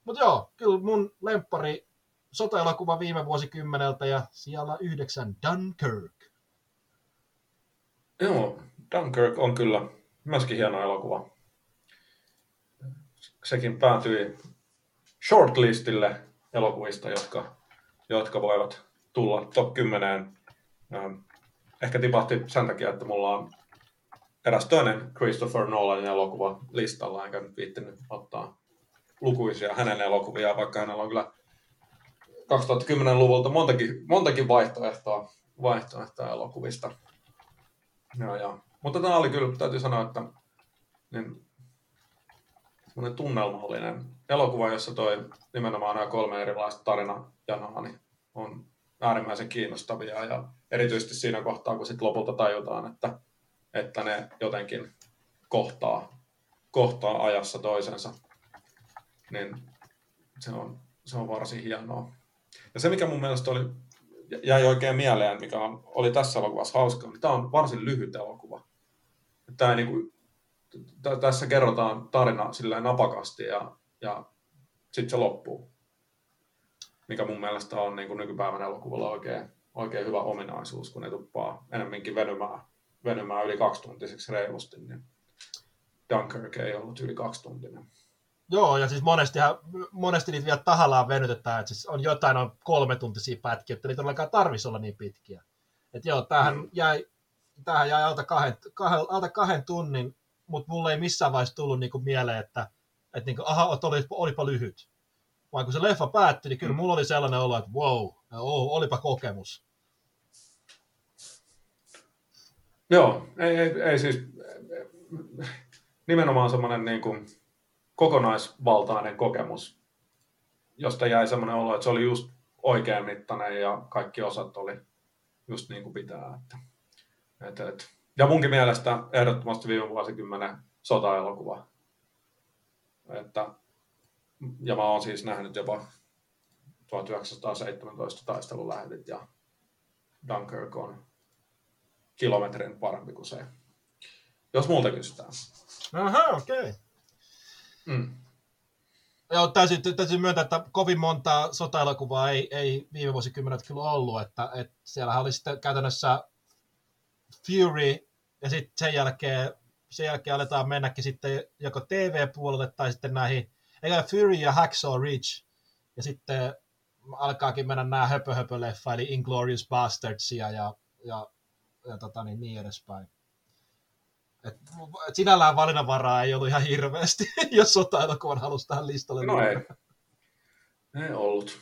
Speaker 2: Mutta joo, kyllä mun lemppari sotaelokuva viime vuosikymmeneltä ja siellä yhdeksän Dunkirk.
Speaker 1: Joo, Dunkirk on kyllä myöskin hieno elokuva. Sekin päätyi shortlistille elokuvista, jotka, jotka voivat tulla top 10. Ähm, ehkä tipahti sen takia, että mulla on eräs toinen Christopher Nolanin elokuva listalla, enkä nyt viittinyt ottaa lukuisia hänen elokuvia, vaikka hänellä on kyllä 2010-luvulta montakin, montakin vaihtoehtoa, vaihtoehtoa elokuvista. Ja, ja. Mutta tämä oli kyllä, täytyy sanoa, että niin, semmoinen tunnelmallinen elokuva, jossa toi nimenomaan nämä kolme erilaista tarinajanoa niin on äärimmäisen kiinnostavia ja erityisesti siinä kohtaa, kun sitten lopulta tajutaan, että, että ne jotenkin kohtaa, kohtaa ajassa toisensa, niin se on, se on varsin hienoa. Ja se, mikä mun mielestä oli, jäi oikein mieleen, mikä on, oli tässä elokuvassa hauska, niin tämä on varsin lyhyt elokuva. Tämä niin kuin, t- tässä kerrotaan tarina silleen napakasti ja, ja sitten se loppuu. Mikä mun mielestä on niin kuin nykypäivän elokuvalla oikein, oikein hyvä ominaisuus, kun ne tuppaa enemmänkin venymään, venymään yli kaksituntiseksi reilusti. Niin Dunkirk ei ollut yli kaksituntinen.
Speaker 2: Joo, ja siis monesti, monesti niitä vielä tahallaan venytetään, että siis on jotain on kolme tuntisia pätkiä, että niitä todellakaan tarvitsisi olla niin pitkiä. Että joo, tämähän mm. jäi, tämähän jäi alta kahden, kahden, alta kahden tunnin, mutta mulle ei missään vaiheessa tullut niinku mieleen, että, että niinku, aha, että oli, olipa lyhyt. Vaan kun se leffa päättyi, niin kyllä mm. mulla oli sellainen olo, että wow, oh, olipa kokemus.
Speaker 1: Joo, ei, ei, ei siis nimenomaan semmoinen niin kuin, kokonaisvaltainen kokemus, josta jäi semmoinen olo, että se oli just oikean mittainen ja kaikki osat oli just niin kuin pitää. Että, et, et. Ja munkin mielestä ehdottomasti viime vuosikymmenen sota-elokuva. Että, ja mä oon siis nähnyt jopa 1917 taistelulähetit ja Dunkirk on kilometrin parempi kuin se. Jos multa kysytään.
Speaker 2: Aha, okei. Okay. Mm. Joo, täysin, täysin myöntää, että kovin monta sota-elokuvaa ei, ei viime vuosikymmenet kyllä ollut, että, että siellähän oli sitten käytännössä Fury, ja sitten sen jälkeen, sen jälkeen aletaan mennäkin sitten joko TV-puolelle tai sitten näihin, eikä Fury ja Hacksaw Ridge, ja sitten alkaakin mennä nämä höpö, höpö eli Inglorious Bastardsia ja, ja, ja tota niin, niin edespäin. Et, sinällään valinnanvaraa ei ollut ihan hirveästi, jos sota-elokuvan halusi tähän listalle.
Speaker 1: No ei. Ei ollut.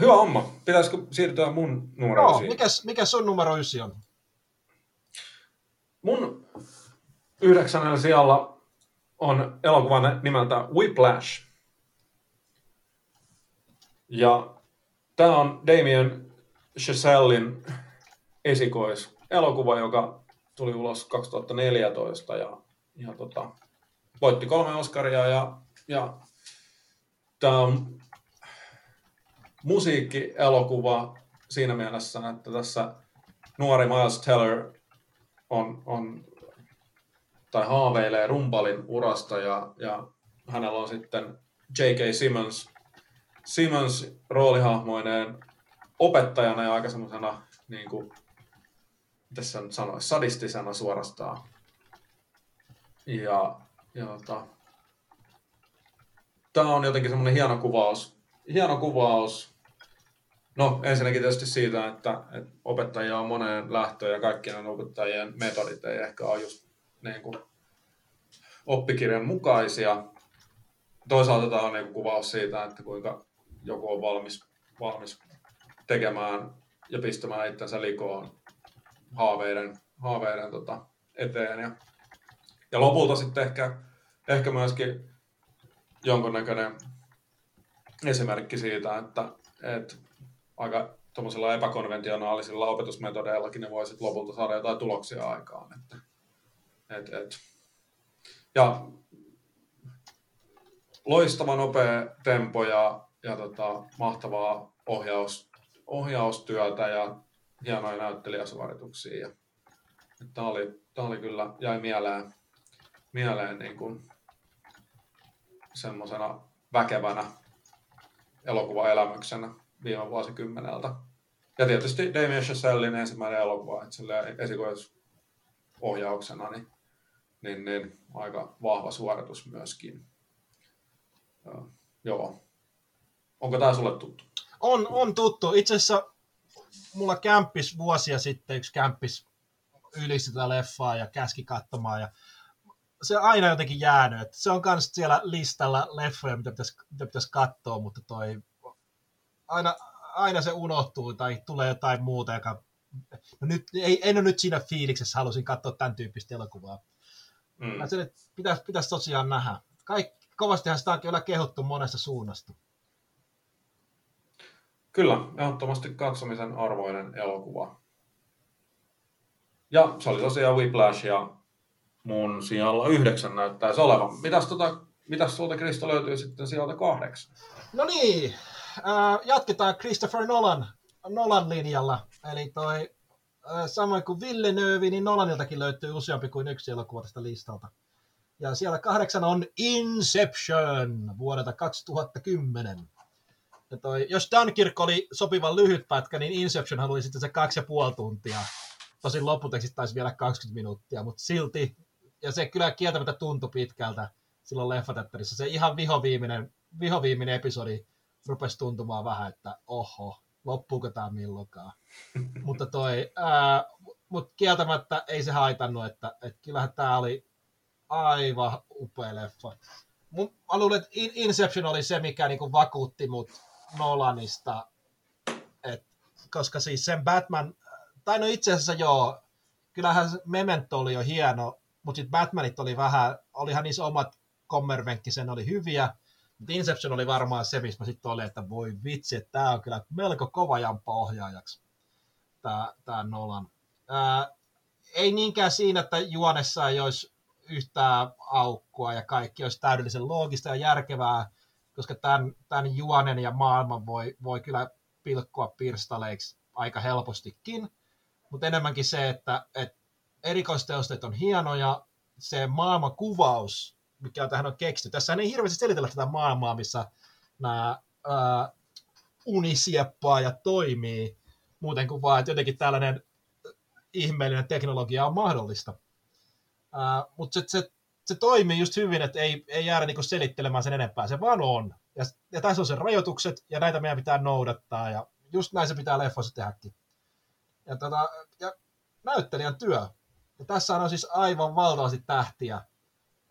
Speaker 1: Hyvä homma. Pitäisikö siirtyä mun numero
Speaker 2: no, mikäs, mikä sun numero ysi on?
Speaker 1: Mun yhdeksännellä sijalla on elokuvan nimeltä Whiplash. Ja tämä on Damien Chazellein esikois elokuva, joka tuli ulos 2014 ja, ja tota, voitti kolme Oscaria ja, ja tämä on musiikkielokuva siinä mielessä, että tässä nuori Miles Teller on, on tai haaveilee rumpalin urasta ja, ja hänellä on sitten J.K. Simmons, Simmons roolihahmoineen opettajana ja aika semmoisena niin kuin tässä nyt sanoisi, sadistisena suorastaan. Ja, ja tota, tämä on jotenkin semmoinen hieno kuvaus. Hieno kuvaus. No ensinnäkin tietysti siitä, että, että opettajia on moneen lähtöön ja kaikkien opettajien metodit ei ehkä ole just niin kuin oppikirjan mukaisia. Toisaalta tämä on niin kuin kuvaus siitä, että kuinka joku on valmis, valmis tekemään ja pistämään itsensä likoon haaveiden, haaveiden tota, eteen. Ja, ja lopulta sitten ehkä, ehkä myöskin jonkunnäköinen esimerkki siitä, että, että aika tuommoisilla epäkonventionaalisilla opetusmetodeillakin ne voisit lopulta saada jotain tuloksia aikaan. Että, et, et. Ja loistava nopea tempo ja, ja tota, mahtavaa ohjaus, ohjaustyötä ja hienoja näyttelijäsuorituksia. Ja, tämä oli, tämä oli kyllä, jäi mieleen, mieleen niin kuin semmoisena väkevänä elokuvaelämyksenä viime vuosikymmeneltä. Ja tietysti Damien Chazellin ensimmäinen elokuva, että esikoisohjauksena, niin, niin, niin, aika vahva suoritus myöskin. Ja, joo. Onko tämä sulle tuttu?
Speaker 2: On, on tuttu. Itse asiassa mulla kämppis vuosia sitten, yksi kämppis yli sitä leffaa ja käski katsomaan. Ja se on aina jotenkin jäänyt. Että se on myös siellä listalla leffoja, mitä pitäisi, mitä pitäisi katsoa, mutta toi aina, aina se unohtuu tai tulee jotain muuta, joka... No nyt, ei, en ole nyt siinä fiiliksessä, halusin katsoa tämän tyyppistä elokuvaa. Mm. Mä sen, että pitäisi, pitäisi tosiaan nähdä. Kaik, kovastihan sitä on kyllä kehuttu monesta suunnasta.
Speaker 1: Kyllä, ehdottomasti katsomisen arvoinen elokuva. Ja se oli tosiaan Whiplash ja mun sijalla yhdeksän näyttäisi olevan. Mitäs, tota, mitäs sulta Kristo löytyy sitten sieltä kahdeksan?
Speaker 2: No niin, äh, jatketaan Christopher Nolan, Nolan linjalla. Eli toi, äh, samoin kuin Villeneuve, niin Nolaniltakin löytyy useampi kuin yksi elokuva tästä listalta. Ja siellä kahdeksan on Inception vuodelta 2010. Ja toi, jos Dunkirk oli sopivan lyhyt pätkä, niin Inception oli sitten se kaksi ja puoli tuntia. Tosin lopputeksti taisi vielä 20 minuuttia, mutta silti, ja se kyllä kieltämättä tuntui pitkältä silloin leffatettarissa. Se ihan vihoviiminen, vihoviiminen episodi rupesi tuntumaan vähän, että oho, loppuuko tämä milloinkaan. mutta toi, ää, mut kieltämättä ei se haitannut, että, että kyllähän tämä oli aivan upea leffa. Mun, mä luulen, että Inception oli se, mikä niinku vakuutti mut Nolanista, et, koska siis sen Batman, tai no itse asiassa joo, kyllähän Memento oli jo hieno, mutta sitten Batmanit oli vähän, olihan niissä omat kommervenkkisen oli hyviä, mutta Inception oli varmaan se, missä mä sitten olin, että voi vitsi, että tämä on kyllä melko kova jamppa ohjaajaksi, tämä Nolan. Ää, ei niinkään siinä, että juonessa ei olisi yhtään aukkua ja kaikki olisi täydellisen loogista ja järkevää, koska tämän, tämän juonen ja maailman voi, voi kyllä pilkkoa pirstaleiksi aika helpostikin, mutta enemmänkin se, että, että erikoisteosteet on hienoja, se maailman kuvaus, mikä tähän on keksitty. Tässä ei hirveästi selitellä tätä maailmaa, missä nämä ää, unisieppa ja toimii, muuten kuin vaan, että jotenkin tällainen ihmeellinen teknologia on mahdollista. Mutta se, se se toimii just hyvin, että ei, ei jäädä niinku selittelemään sen enempää, se vaan on. Ja, ja tässä on se rajoitukset, ja näitä meidän pitää noudattaa, ja just näin se pitää leffoissa tehdäkin. Ja, tota, ja näyttelijän työ. Ja tässä on siis aivan valtavasti tähtiä.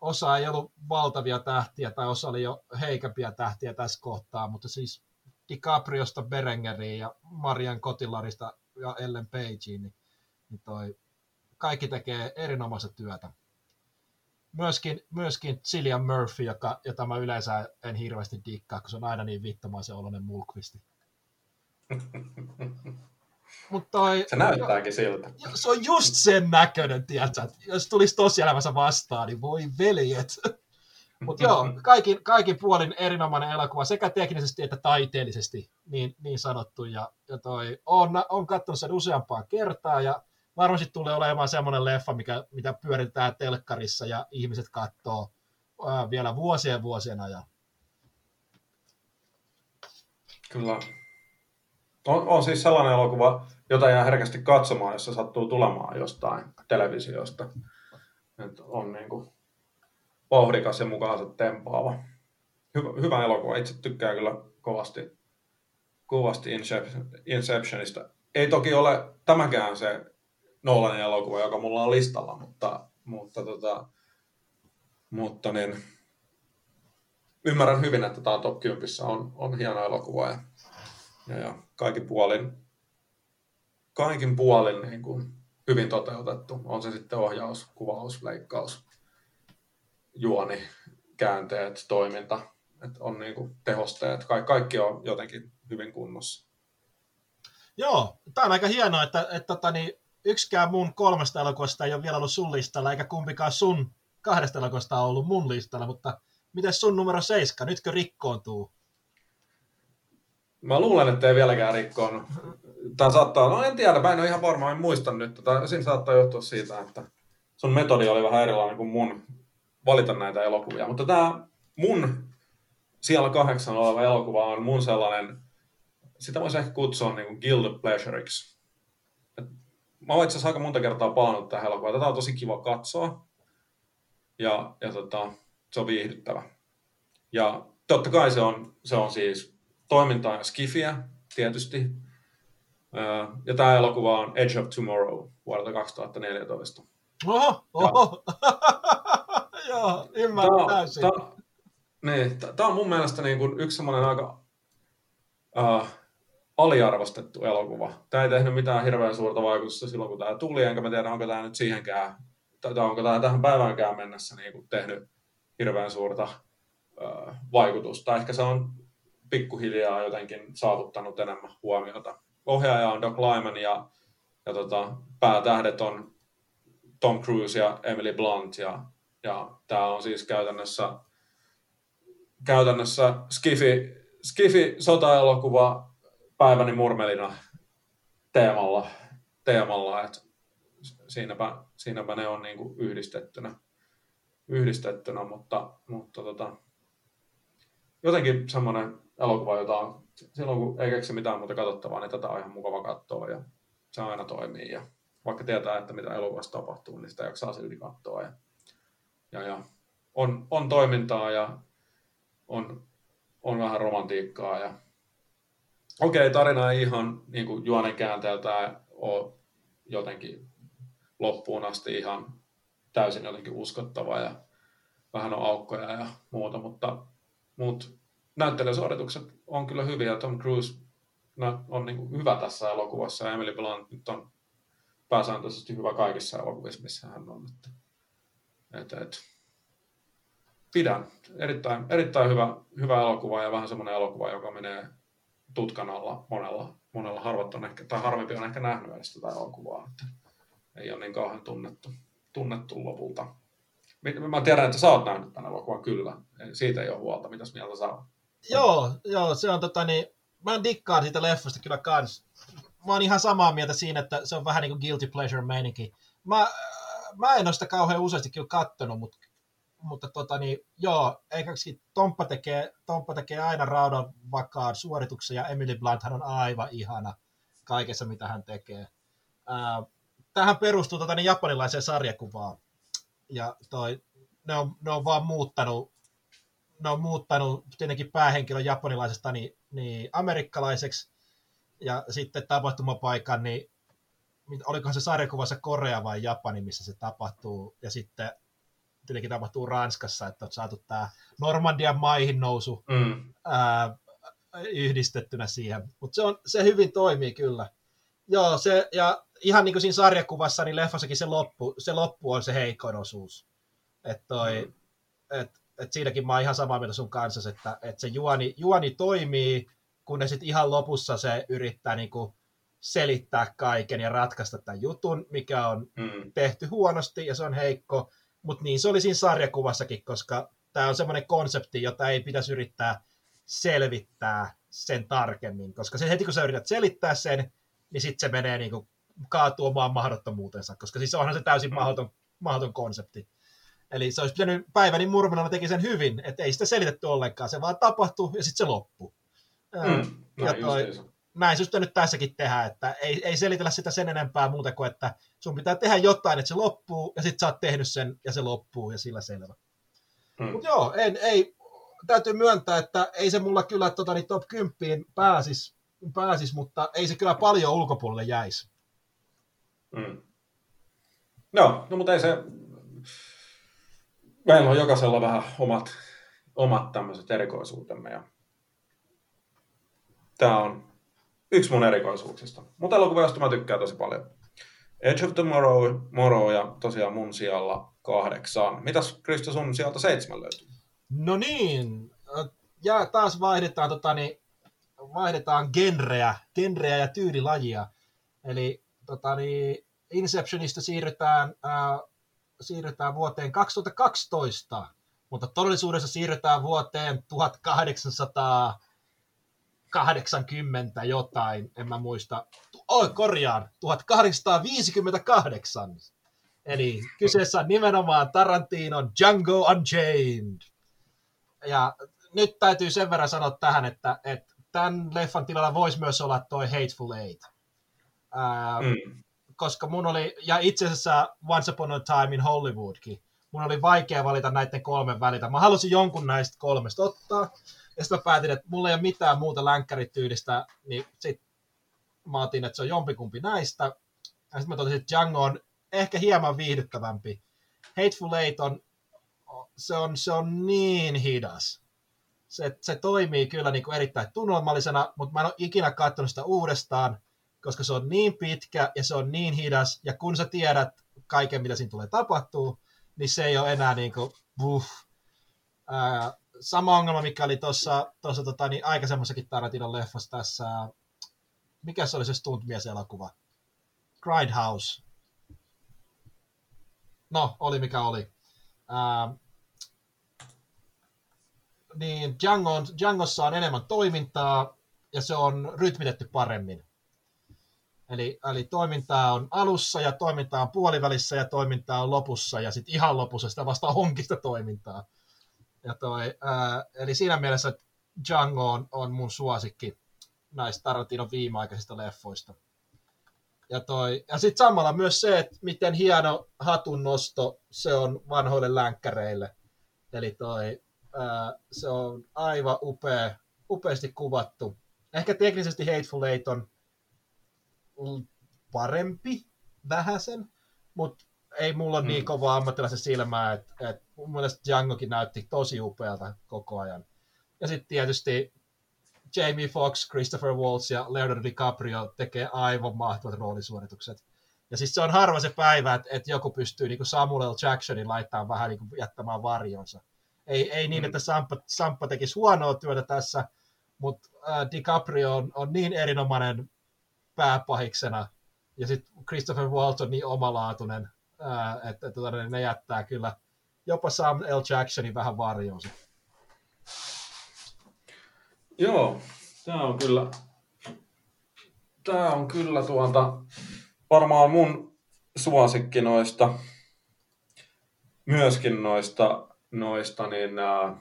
Speaker 2: Osa ei ollut valtavia tähtiä, tai osa oli jo heikämpiä tähtiä tässä kohtaa, mutta siis DiCapriosta Berengeriin ja Marian Kotilarista ja Ellen Pageen, niin, niin toi, kaikki tekee erinomaista työtä myöskin, myöskin Cillian Murphy, joka, jota mä yleensä en hirveästi dikkaa, kun se on aina niin vittomaisen oloinen mulkvisti.
Speaker 1: Mut toi, se näyttääkin siltä.
Speaker 2: Se on just sen näköinen, tiedätkö? Jos tulisi tosielämässä vastaan, niin voi veljet. Mutta joo, kaikin, kaikin puolin erinomainen elokuva, sekä teknisesti että taiteellisesti, niin, niin sanottu. Ja, ja toi, on, on katsonut sen useampaan kertaa, ja varmasti tulee olemaan semmoinen leffa, mikä, mitä pyöritetään telkkarissa ja ihmiset katsoo ää, vielä vuosien vuosien ajan.
Speaker 1: Kyllä. On, on siis sellainen elokuva, jota jää herkästi katsomaan, jos se sattuu tulemaan jostain televisiosta. Et on niin kuin vauhdikas ja mukaansa tempaava. Hyvä, hyvä elokuva. Itse tykkään kyllä kovasti, kovasti Inceptionista. Ei toki ole tämäkään se Nolanin elokuva, joka mulla on listalla, mutta, mutta, tota, mutta niin, ymmärrän hyvin, että tämä Top 10 on, on hieno elokuva ja, ja, ja kaikin puolin, kaikin puolin niin kuin hyvin toteutettu. On se sitten ohjaus, kuvaus, leikkaus, juoni, käänteet, toiminta, että on niin kuin tehosteet, Ka- kaikki on jotenkin hyvin kunnossa.
Speaker 2: Joo, tämä on aika hienoa, että, että, että tota niin, yksikään mun kolmesta elokuvasta ei ole vielä ollut sun listalla, eikä kumpikaan sun kahdesta elokuvasta on ollut mun listalla, mutta miten sun numero seiska, nytkö rikkoontuu?
Speaker 1: Mä luulen, että ei vieläkään rikkoon. Tämä saattaa, no en tiedä, mä en ole ihan varma, en muista nyt. Tota, siinä saattaa johtua siitä, että sun metodi oli vähän erilainen kuin mun valita näitä elokuvia. Mutta tämä mun siellä kahdeksan oleva elokuva on mun sellainen, sitä voisi ehkä kutsua niin kuin guild pleasureiksi. Mä oon itse asiassa aika monta kertaa palannut tähän elokuvaan. Tätä on tosi kiva katsoa. Ja, ja tota, se on viihdyttävä. Ja totta kai se on, se on siis toimintaa ja skifiä, tietysti. Ja tämä elokuva on Edge of Tomorrow vuodelta 2014.
Speaker 2: Oho, oho. Joo, ymmärrän täysin. Tämä,
Speaker 1: niin, tämä on mun mielestä niin kuin yksi semmoinen aika uh, aliarvostettu elokuva. Tämä ei tehnyt mitään hirveän suurta vaikutusta silloin, kun tämä tuli, enkä mä tiedä, onko tämä nyt siihenkään, tai onko tämä tähän päiväänkään mennessä niin kuin tehnyt hirveän suurta uh, vaikutusta. Ehkä se on pikkuhiljaa jotenkin saavuttanut enemmän huomiota. Ohjaaja on Doc Lyman ja, ja tota, päätähdet on Tom Cruise ja Emily Blunt ja, ja tämä on siis käytännössä, käytännössä Skifi, Skifi sota-elokuva päiväni murmelina teemalla, teemalla että siinäpä, siinäpä ne on niin kuin yhdistettynä, yhdistettynä, mutta, mutta tota, jotenkin semmoinen elokuva, jota on, silloin kun ei keksi mitään muuta katsottavaa, niin tätä on ihan mukava katsoa ja se aina toimii. Ja vaikka tietää, että mitä elokuvassa tapahtuu, niin sitä jaksaa silti katsoa. Ja, ja, ja on, on toimintaa ja on, on vähän romantiikkaa. Ja... Okei, okay, tarina ei ihan niin kuin juonen käänteeltä ole jotenkin loppuun asti ihan täysin jotenkin uskottava ja vähän on aukkoja ja muuta, mutta, mutta näyttelijäsuoritukset on kyllä hyviä. Tom Cruise on niin kuin hyvä tässä elokuvassa ja Emily Blunt nyt on pääsääntöisesti hyvä kaikissa elokuvissa, missä hän on. Että, et, et. Pidän. Erittäin, erittäin hyvä, hyvä elokuva ja vähän semmoinen elokuva, joka menee tutkan alla monella. Monella harvat on ehkä, tai harvempi on ehkä nähnyt edes tätä elokuvaa. Että ei ole niin kauhean tunnettu, tunnettu lopulta. Mä tiedän, että sä oot nähnyt tämän elokuvan kyllä. Siitä ei ole huolta. Mitäs mieltä sä oot?
Speaker 2: Joo, joo, se on tota niin, mä dikkaan siitä leffasta kyllä kans. Mä oon ihan samaa mieltä siinä, että se on vähän niin kuin guilty pleasure meininki. Mä, mä en ole sitä kauhean useasti kyllä kattonut, mutta, mutta tota niin, joo, eikäksi Tomppa tekee, Tomppa tekee aina raudan vakaan suorituksen ja Emily Blunt on aivan ihana kaikessa, mitä hän tekee. Ää, tähän perustuu tota niin japanilaiseen sarjakuvaan. Ja toi, ne on, ne on vaan muuttanut ne on muuttanut tietenkin päähenkilön japanilaisesta niin, niin amerikkalaiseksi, ja sitten tapahtumapaikan, niin olikohan se sarjakuvassa Korea vai Japani, missä se tapahtuu, ja sitten tietenkin tapahtuu Ranskassa, että on saatu tämä Normandian maihin nousu mm. ää, yhdistettynä siihen. Mutta se, on, se hyvin toimii kyllä. Joo, se, ja ihan niin kuin siinä sarjakuvassa, niin leffassakin se loppu, se loppu on se heikoin osuus. Että toi, mm. et, et siinäkin mä oon ihan samaa mieltä sun kanssa, että, että se juoni, juoni toimii, kun ne sitten ihan lopussa se yrittää niinku selittää kaiken ja ratkaista tämän jutun, mikä on mm. tehty huonosti ja se on heikko, mutta niin se oli siinä sarjakuvassakin, koska tämä on semmoinen konsepti, jota ei pitäisi yrittää selvittää sen tarkemmin, koska se heti kun sä yrität selittää sen, niin sitten se menee niinku kaatuu omaan mahdottomuutensa, koska siis onhan se täysin mm. mahdoton, mahdoton konsepti. Eli se olisi pitänyt päiväni murmelana teki sen hyvin, että ei sitä selitetty ollenkaan, se vaan tapahtui ja sitten se loppui. Mm, ja toi, näin se nyt tässäkin tehdä, että ei, ei selitellä sitä sen enempää muuta kuin, että sun pitää tehdä jotain, että se loppuu, ja sitten sä oot tehnyt sen, ja se loppuu, ja sillä selvä. Mm. Mutta joo, en, ei, täytyy myöntää, että ei se mulla kyllä tota, niin top 10 pääsis, pääsis, mutta ei se kyllä paljon ulkopuolelle jäisi.
Speaker 1: Mm. No, no, mutta ei se, meillä on jokaisella vähän omat, omat tämmöiset erikoisuutemme ja tämä on yksi mun erikoisuuksista. Mutta elokuva, josta mä tykkään tosi paljon. Edge of Tomorrow, Tomorrow ja tosiaan mun sijalla kahdeksan. Mitäs Krista sun sieltä seitsemän löytyy?
Speaker 2: No niin, ja taas vaihdetaan, tota, niin, vaihdetaan genreä, genreä ja tyylilajia. Eli tota, niin, Inceptionista siirrytään, ää, siirrytään vuoteen 2012, mutta todellisuudessa siirrytään vuoteen 1880 jotain, en mä muista. Oi, korjaan, 1858. Eli kyseessä on nimenomaan Tarantinon Django Unchained. Ja nyt täytyy sen verran sanoa tähän, että, että tämän leffan tilalla voisi myös olla toi Hateful Eight. Ää, mm. Koska mun oli, ja itse asiassa Once Upon a Time in Hollywoodkin, mun oli vaikea valita näiden kolmen välitä. Mä halusin jonkun näistä kolmesta ottaa, ja sitten mä päätin, että mulla ei ole mitään muuta länkkärityylistä, niin sit mä otin, että se on jompikumpi näistä. Ja sitten mä totesin, että Django on ehkä hieman viihdyttävämpi. Hateful Eight on, se on, se on niin hidas. Se, se toimii kyllä niin kuin erittäin tunnelmallisena, mutta mä en ole ikinä katsonut sitä uudestaan, koska se on niin pitkä ja se on niin hidas, ja kun sä tiedät kaiken, mitä siinä tulee tapahtuu, niin se ei ole enää niin kuin, buh. Ää, sama ongelma, mikä oli tuossa tota, niin aikaisemmassakin Tarantinon leffassa tässä, mikä se oli se stuntmies-elokuva? Grindhouse. No, oli mikä oli. Ää, niin Django on, Djangossa on enemmän toimintaa ja se on rytmitetty paremmin. Eli, eli toimintaa on alussa ja toimintaa on puolivälissä ja toimintaa on lopussa ja sitten ihan lopussa sitä vasta honkista toimintaa. Ja toi, ää, eli siinä mielessä Django on, on mun suosikki näistä Tarantinon viimeaikaisista leffoista. Ja, toi, ja sitten samalla myös se, että miten hieno hatun nosto se on vanhoille länkkäreille. Eli toi, ää, se on aivan upea, upeasti kuvattu. Ehkä teknisesti Hateful Eight on parempi vähäsen, mutta ei mulla niin mm. niin kovaa ammattilaisen silmää, että et mun mielestä Djangokin näytti tosi upealta koko ajan. Ja sitten tietysti Jamie Foxx, Christopher Waltz ja Leonardo DiCaprio tekee aivan mahtavat roolisuoritukset. Ja siis se on harva se päivä, että, että joku pystyy niin kuin Samuel Jacksonin laittamaan vähän niin kuin jättämään varjonsa. Ei, ei niin, mm. että Sampa, Sampa tekisi huonoa työtä tässä, mutta äh, DiCaprio on, on niin erinomainen pääpahiksena, ja sitten Christopher Waltz on niin omalaatuinen, että, että, tota, ne jättää kyllä jopa Sam L. Jacksonin vähän varjonsa.
Speaker 1: Joo, tämä on kyllä, tämä on kyllä tuota, varmaan mun suosikki noista, myöskin noista, noista niin, ää,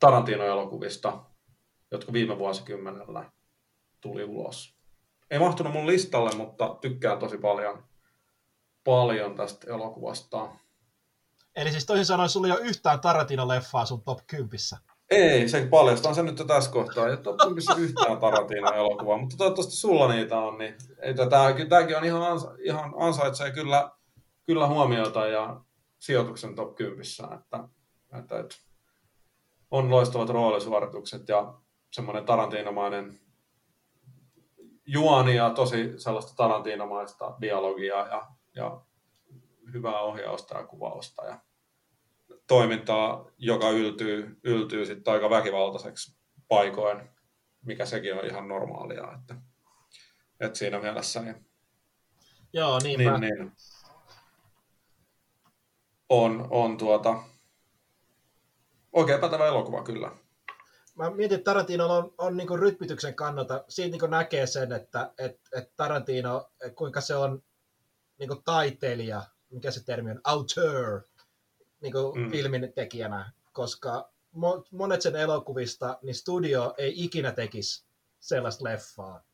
Speaker 1: Tarantino-elokuvista, jotka viime vuosikymmenellä tuli ulos. Ei mahtunut mun listalle, mutta tykkään tosi paljon, paljon tästä elokuvasta.
Speaker 2: Eli siis toisin sanoen, sulla ei ole yhtään Tarantino-leffaa sun top 10.
Speaker 1: Ei, se paljastaa sen nyt tässä kohtaa. Ei ole missä yhtään Tarantino-elokuvaa, mutta toivottavasti sulla niitä on. Niin, ei, tämäkin on ihan, ansa, ihan ansaitsee kyllä, kyllä huomiota ja sijoituksen top 10. Että, että, että on loistavat roolisuoritukset ja semmoinen tarantinomainen juoni ja tosi sellaista tarantinomaista dialogia ja, ja hyvää ohjausta ja kuvausta. Ja toimintaa, joka yltyy, yltyy sitten aika väkivaltaiseksi paikoin, mikä sekin on ihan normaalia. Että, että siinä mielessä niin,
Speaker 2: Joo, niin, niin, niin
Speaker 1: on, on tuota, oikein pätevä elokuva kyllä.
Speaker 2: Mä mietin, että Tarantino on, on niin rytmityksen kannalta, siitä niin näkee sen, että et, et Tarantino, kuinka se on niin taiteilija, mikä se termi on, auteur, niin kuin mm. filmin tekijänä, koska monet sen elokuvista, niin studio ei ikinä tekisi sellaista leffaa.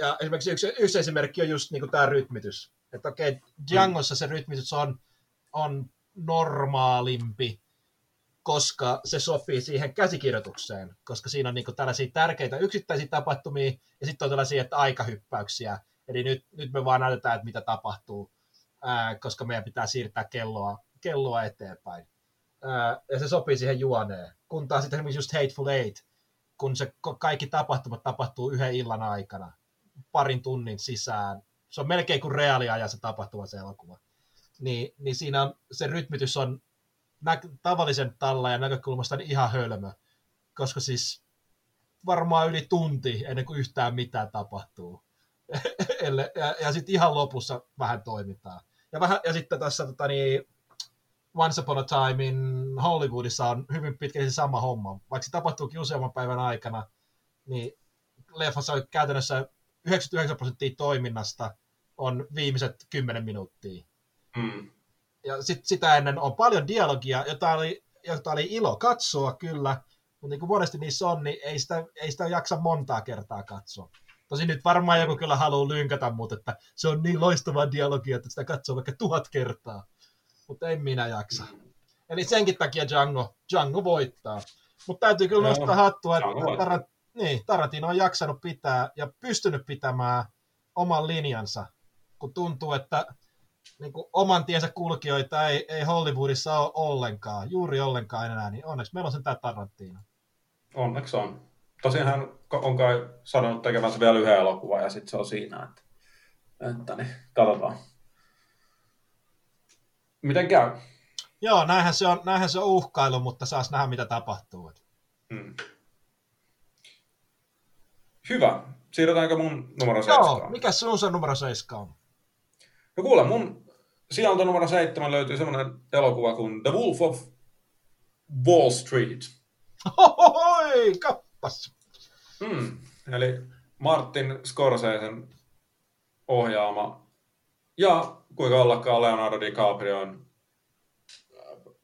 Speaker 2: Ja esimerkiksi yksi, yksi esimerkki on just niin tämä rytmitys. Että okei, okay, Djangossa se rytmitys on, on normaalimpi, koska se sopii siihen käsikirjoitukseen, koska siinä on niin kuin tällaisia tärkeitä yksittäisiä tapahtumia, ja sitten on tällaisia että aikahyppäyksiä. Eli nyt, nyt me vaan näytetään, että mitä tapahtuu, ää, koska meidän pitää siirtää kelloa kelloa eteenpäin. Ää, ja se sopii siihen juoneen. Kun taas sitten esimerkiksi just Hateful Eight, kun se kaikki tapahtumat tapahtuu yhden illan aikana, parin tunnin sisään. Se on melkein kuin reaaliajan se tapahtuma se elokuva. Niin, niin siinä on, se rytmitys on nä- tavallisen ja näkökulmasta niin ihan hölmö. koska siis varmaan yli tunti ennen kuin yhtään mitään tapahtuu. ja, ja sitten ihan lopussa vähän toimitaan. Ja, vähän, ja sitten tässä tota, niin, Once Upon a Time in Hollywoodissa on hyvin pitkälti sama homma. Vaikka se tapahtuukin useamman päivän aikana, niin leffassa on käytännössä 99 prosenttia toiminnasta on viimeiset 10 minuuttia.
Speaker 1: Mm.
Speaker 2: Ja sit, sitä ennen on paljon dialogia, jota oli, jota oli ilo katsoa kyllä, mutta niin kuin monesti niissä on, niin ei sitä, ei sitä jaksa montaa kertaa katsoa. Tosin nyt varmaan joku kyllä haluaa lynkätä, mutta että se on niin loistavaa dialogia, että sitä katsoo vaikka tuhat kertaa. Mutta en minä jaksa. Eli senkin takia Django, Django voittaa. Mutta täytyy kyllä nostaa hattua, että Tarant, niin, Tarantino on jaksanut pitää ja pystynyt pitämään oman linjansa, kun tuntuu, että niin kuin oman tiensä kulkijoita ei, ei Hollywoodissa ole ollenkaan, juuri ollenkaan enää, niin onneksi meillä on sen tämä Tarantino.
Speaker 1: Onneksi on. Tosin hän on kai sanonut tekevänsä vielä yhden elokuvan ja sitten se on siinä, että, että niin, katsotaan. Miten käy?
Speaker 2: Joo, näinhän se on, näinhän se on uhkailu, mutta saas nähdä mitä tapahtuu.
Speaker 1: Hmm. Hyvä. Siirrytäänkö mun numero 7?
Speaker 2: Joo, mikä sun se numero 7 on?
Speaker 1: No kuule, mun sieltä numero 7 löytyy semmoinen elokuva kuin The Wolf of Wall Street.
Speaker 2: Hohoi, kappas.
Speaker 1: Hmm. Eli Martin Scorsesen ohjaama ja kuinka ollakaan Leonardo DiCaprion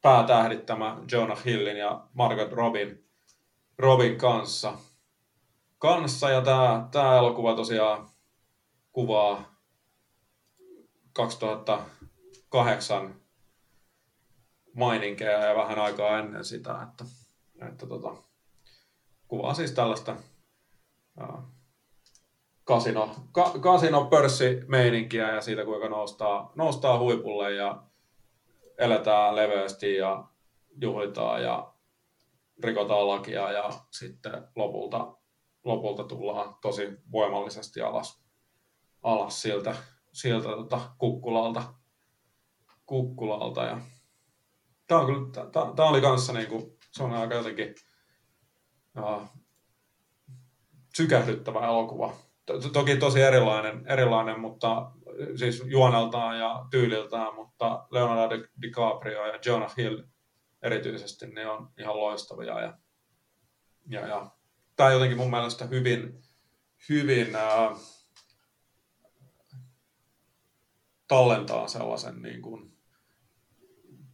Speaker 1: päätähdittämä Jonah Hillin ja Margot Robin, Robin kanssa. kanssa ja tämä, tämä elokuva tosiaan kuvaa 2008 maininkeja ja vähän aikaa ennen sitä, että, että tota, kuvaa siis tällaista kasino, ka, kasino pörssimeininkiä ja siitä kuinka noustaa, noustaa huipulle ja eletään leveästi ja juhlitaan ja rikotaan lakia ja sitten lopulta, lopulta tullaan tosi voimallisesti alas, alas siltä, siltä tota, kukkulalta, kukkulalta ja tämä, on kyllä, tämä, tämä oli kanssa niin kuin, se on aika jotenkin sykähdyttävä elokuva toki tosi erilainen, erilainen mutta siis juoneltaan ja tyyliltään, mutta Leonardo DiCaprio ja Jonah Hill erityisesti ne on ihan loistavia. Ja, ja, ja tämä jotenkin mun mielestä hyvin, hyvin ää, tallentaa sellaisen niin kuin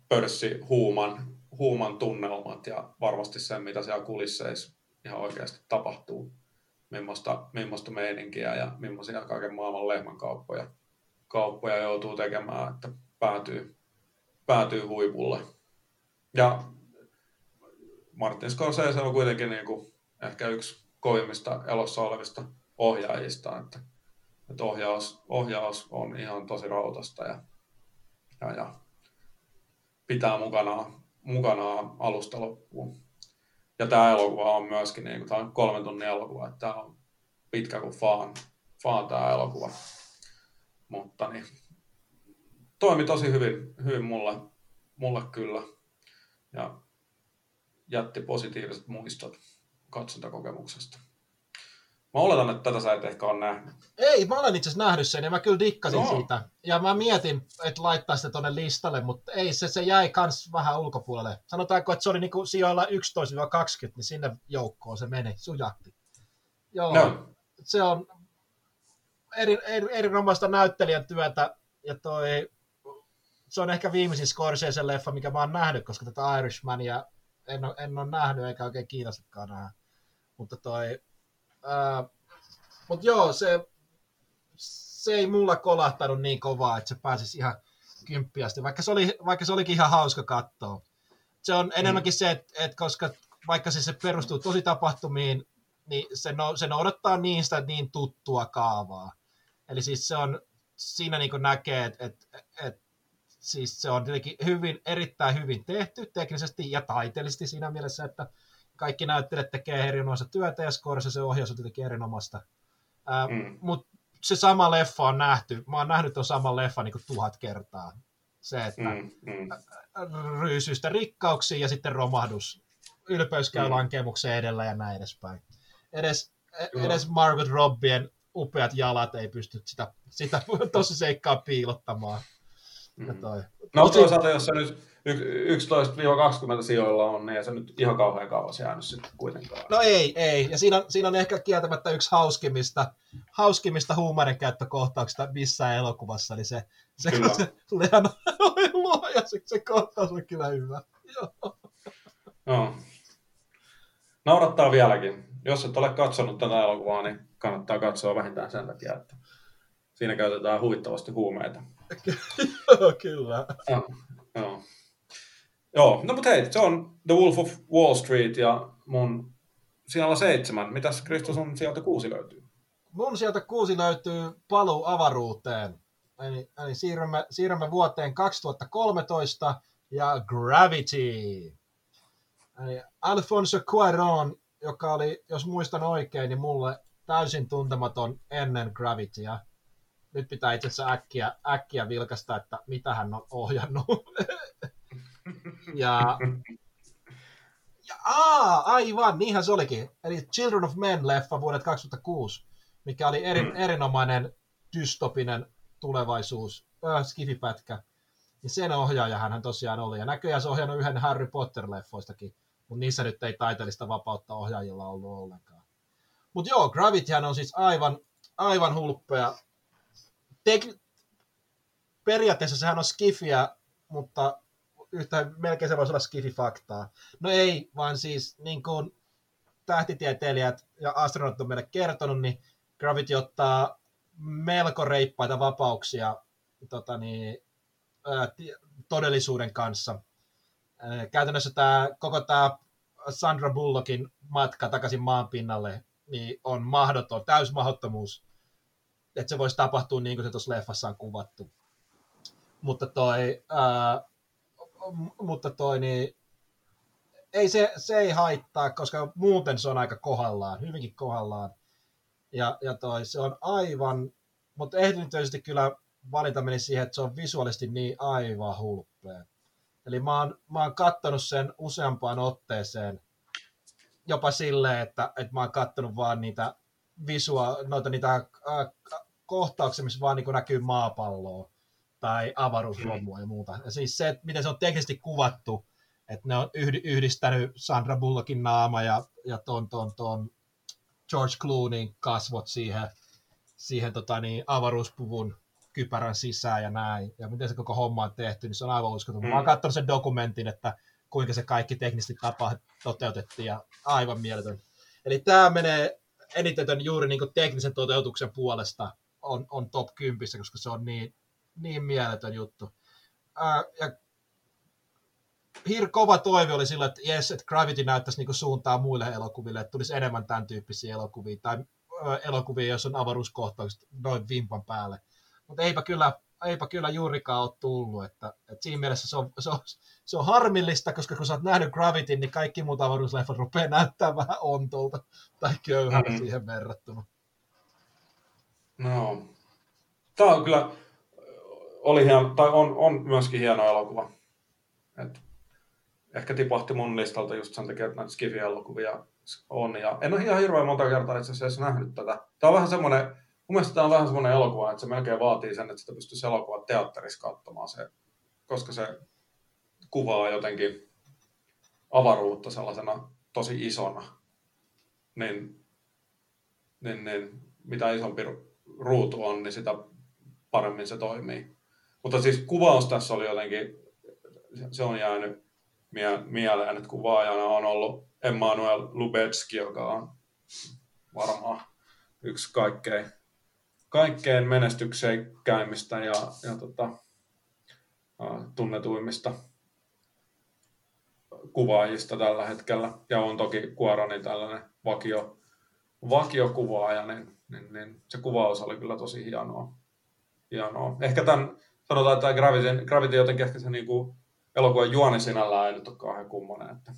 Speaker 1: pörssihuuman huuman tunnelmat ja varmasti sen, mitä siellä kulisseissa ihan oikeasti tapahtuu millaista, millaista meininkiä ja millaisia kaiken maailman lehmänkauppoja kauppoja joutuu tekemään, että päätyy, päätyy huipulle. Ja Martin Scorsese on kuitenkin niin kuin ehkä yksi kovimmista elossa olevista ohjaajista, että, että ohjaus, ohjaus on ihan tosi rautasta ja, ja, ja pitää mukanaan, mukanaan alusta loppuun. Ja tämä elokuva on myöskin, niin kuin, tämä on kolmen tunnin elokuva, että tämä on pitkä kuin faan, faan tämä elokuva. Mutta niin, toimi tosi hyvin, hyvin mulle, mulle kyllä. Ja jätti positiiviset muistot katsontakokemuksesta. Mä oletan, että tätä sä et ehkä ole nähnyt.
Speaker 2: Ei, mä olen itse asiassa nähnyt sen ja mä kyllä dikkasin no. siitä. Ja mä mietin, että laittaa sitä tonne listalle, mutta ei, se, se jäi kans vähän ulkopuolelle. Sanotaanko, että se oli niinku sijoilla 11-20, niin sinne joukkoon se meni, sujahti. Joo, no. se on eri, eri, erinomaista näyttelijän työtä ja toi, se on ehkä viimeisin Scorsese leffa, mikä mä oon nähnyt, koska tätä Irishmania en ole, en ole nähnyt eikä oikein kiinnostakaan nähdä. Mutta toi, Mutta joo, se, se ei mulla kolahtanut niin kovaa, että se pääsisi ihan kymppiästi, vaikka se, oli, vaikka se olikin ihan hauska katsoa. Se on enemmänkin mm. se, että, että koska vaikka se, se perustuu tosi tapahtumiin, niin se, no, se noudattaa niin sitä niin tuttua kaavaa. Eli siis se on, siinä niin näkee, että, että, että siis se on tietenkin hyvin, erittäin hyvin tehty teknisesti ja taiteellisesti siinä mielessä, että kaikki näyttelijät tekee erinomaista työtä ja se ohjaus on tietenkin erinomaista. Ää, mm. Mutta se sama leffa on nähty, mä oon nähnyt tuon saman leffan niin tuhat kertaa. Se, että mm, mm. ryysyistä rikkauksiin ja sitten romahdus ylpeys käy mm. lankemuksen edellä ja näin edespäin. Edes, edes Margot Robbien upeat jalat ei pysty sitä, sitä tosi seikkaa piilottamaan.
Speaker 1: Mm. Toi. No toisaalta, jos se nyt 11-20 sijoilla on, niin ei se nyt ihan kauhean kauas jäänyt sitten kuitenkaan.
Speaker 2: No ei, ei. Ja siinä on, siinä on ehkä kieltämättä yksi hauskimmista, hauskimmista huumorin käyttökohtauksista missään elokuvassa, eli se, se, kyllä. se Leon luoja, se, se kohtaus on kyllä hyvä. Joo.
Speaker 1: No. Naurattaa vieläkin. Jos et ole katsonut tätä elokuvaa, niin kannattaa katsoa vähintään sen takia, että siinä käytetään huvittavasti huumeita.
Speaker 2: Joo, kyllä.
Speaker 1: Joo, joo. Joo, no mutta hei, se on The Wolf of Wall Street ja mun siellä seitsemän. Mitäs Kristus on sieltä kuusi löytyy?
Speaker 2: Mun sieltä kuusi löytyy Paluu avaruuteen. Eli, eli siirrymme, siirrymme vuoteen 2013 ja Gravity. Eli Alfonso Cuarón, joka oli, jos muistan oikein, niin mulle täysin tuntematon ennen Gravitya. Nyt pitää itse asiassa äkkiä, äkkiä vilkasta, että mitä hän on ohjannut. ja, ja aa, aivan, niinhän se olikin. Eli Children of Men-leffa vuodet 2006, mikä oli eri, mm. erinomainen dystopinen tulevaisuus, äh, skifipätkä. Ja sen ohjaaja hän tosiaan oli. Ja näköjään se ohjannut yhden Harry Potter-leffoistakin, mutta niissä nyt ei taiteellista vapautta ohjaajilla ollut ollenkaan. Mutta joo, Gravityhän on siis aivan, aivan hulppea. Tek- periaatteessa sehän on skifiä, mutta yhtä melkein se voisi olla skifi-faktaa. No ei, vaan siis niin kuin tähtitieteilijät ja astronautit on meille kertonut, niin Gravity ottaa melko reippaita vapauksia tota niin, ää, todellisuuden kanssa. Ää, käytännössä tämä, koko tämä Sandra Bullockin matka takaisin maan pinnalle niin on mahdoton, täysmahdottomuus, että se voisi tapahtua niin kuin se tuossa leffassa on kuvattu. Mutta toi, ää, mutta toi niin, ei se, se ei haittaa, koska muuten se on aika kohdallaan, hyvinkin kohdallaan. Ja, ja toi, se on aivan, mutta ehdotusti kyllä valinta meni siihen, että se on visuaalisesti niin aivan hulppea. Eli mä oon, mä oon kattonut sen useampaan otteeseen, jopa silleen, että, että mä oon kattonut vaan niitä visua, noita niitä äh, kohtauksia, missä vaan niin näkyy maapalloa tai avaruusromua ja muuta. Ja siis se, että miten se on teknisesti kuvattu, että ne on yhdistänyt Sandra Bullockin naama ja, ja ton, ton, ton George Clooneyn kasvot siihen, siihen tota niin, avaruuspuvun kypärän sisään ja näin. Ja miten se koko homma on tehty, niin se on aivan uskoton. Mm. Mä oon mm. katsonut sen dokumentin, että kuinka se kaikki teknisesti tapa toteutettiin ja aivan mieletön. Eli tämä menee eniten juuri niin teknisen toteutuksen puolesta on, on top 10, koska se on niin, niin mieletön juttu. Ää, ja hir kova toive oli sillä, että yes, että Gravity näyttäisi niin suuntaa muille elokuville, että tulisi enemmän tämän tyyppisiä elokuvia, tai elokuvia, jos on avaruuskohtaukset noin vimpan päälle. Mutta eipä kyllä, eipä kyllä juurikaan ole tullut, että, että siinä mielessä se on, se, on, se on harmillista, koska kun sä oot nähnyt Gravity, niin kaikki muut avaruusleffat rupeaa näyttämään vähän ontolta tai köyhältä mm-hmm. siihen verrattuna.
Speaker 1: No, tämä on kyllä, oli hieno, tai on, on myöskin hieno elokuva. Et ehkä tipahti mun listalta just sen takia, että näitä Skifi-elokuvia on. Ja en ole ihan hirveän monta kertaa itse asiassa nähnyt tätä. Tämä on vähän semmoinen, mun mielestä tämä on vähän semmoinen elokuva, että se melkein vaatii sen, että sitä pystyisi elokuva teatterissa katsomaan se, koska se kuvaa jotenkin avaruutta sellaisena tosi isona. Niin, niin, niin mitä isompi ruutu on, niin sitä paremmin se toimii. Mutta siis kuvaus tässä oli jotenkin, se on jäänyt mieleen, että kuvaajana on ollut Emmanuel Lubetski, joka on varmaan yksi kaikkein, kaikkein menestyksekkäimmistä ja, ja tota, tunnetuimmista kuvaajista tällä hetkellä. Ja on toki Kuorani tällainen vakio, vakiokuvaaja, niin, niin, niin, se kuvaus oli kyllä tosi hienoa. hienoa. Ehkä tämän, sanotaan, että Gravity, Gravity jotenkin ehkä se niin kuin elokuvan juoni sinällään ei nyt ole kauhean kummonen, että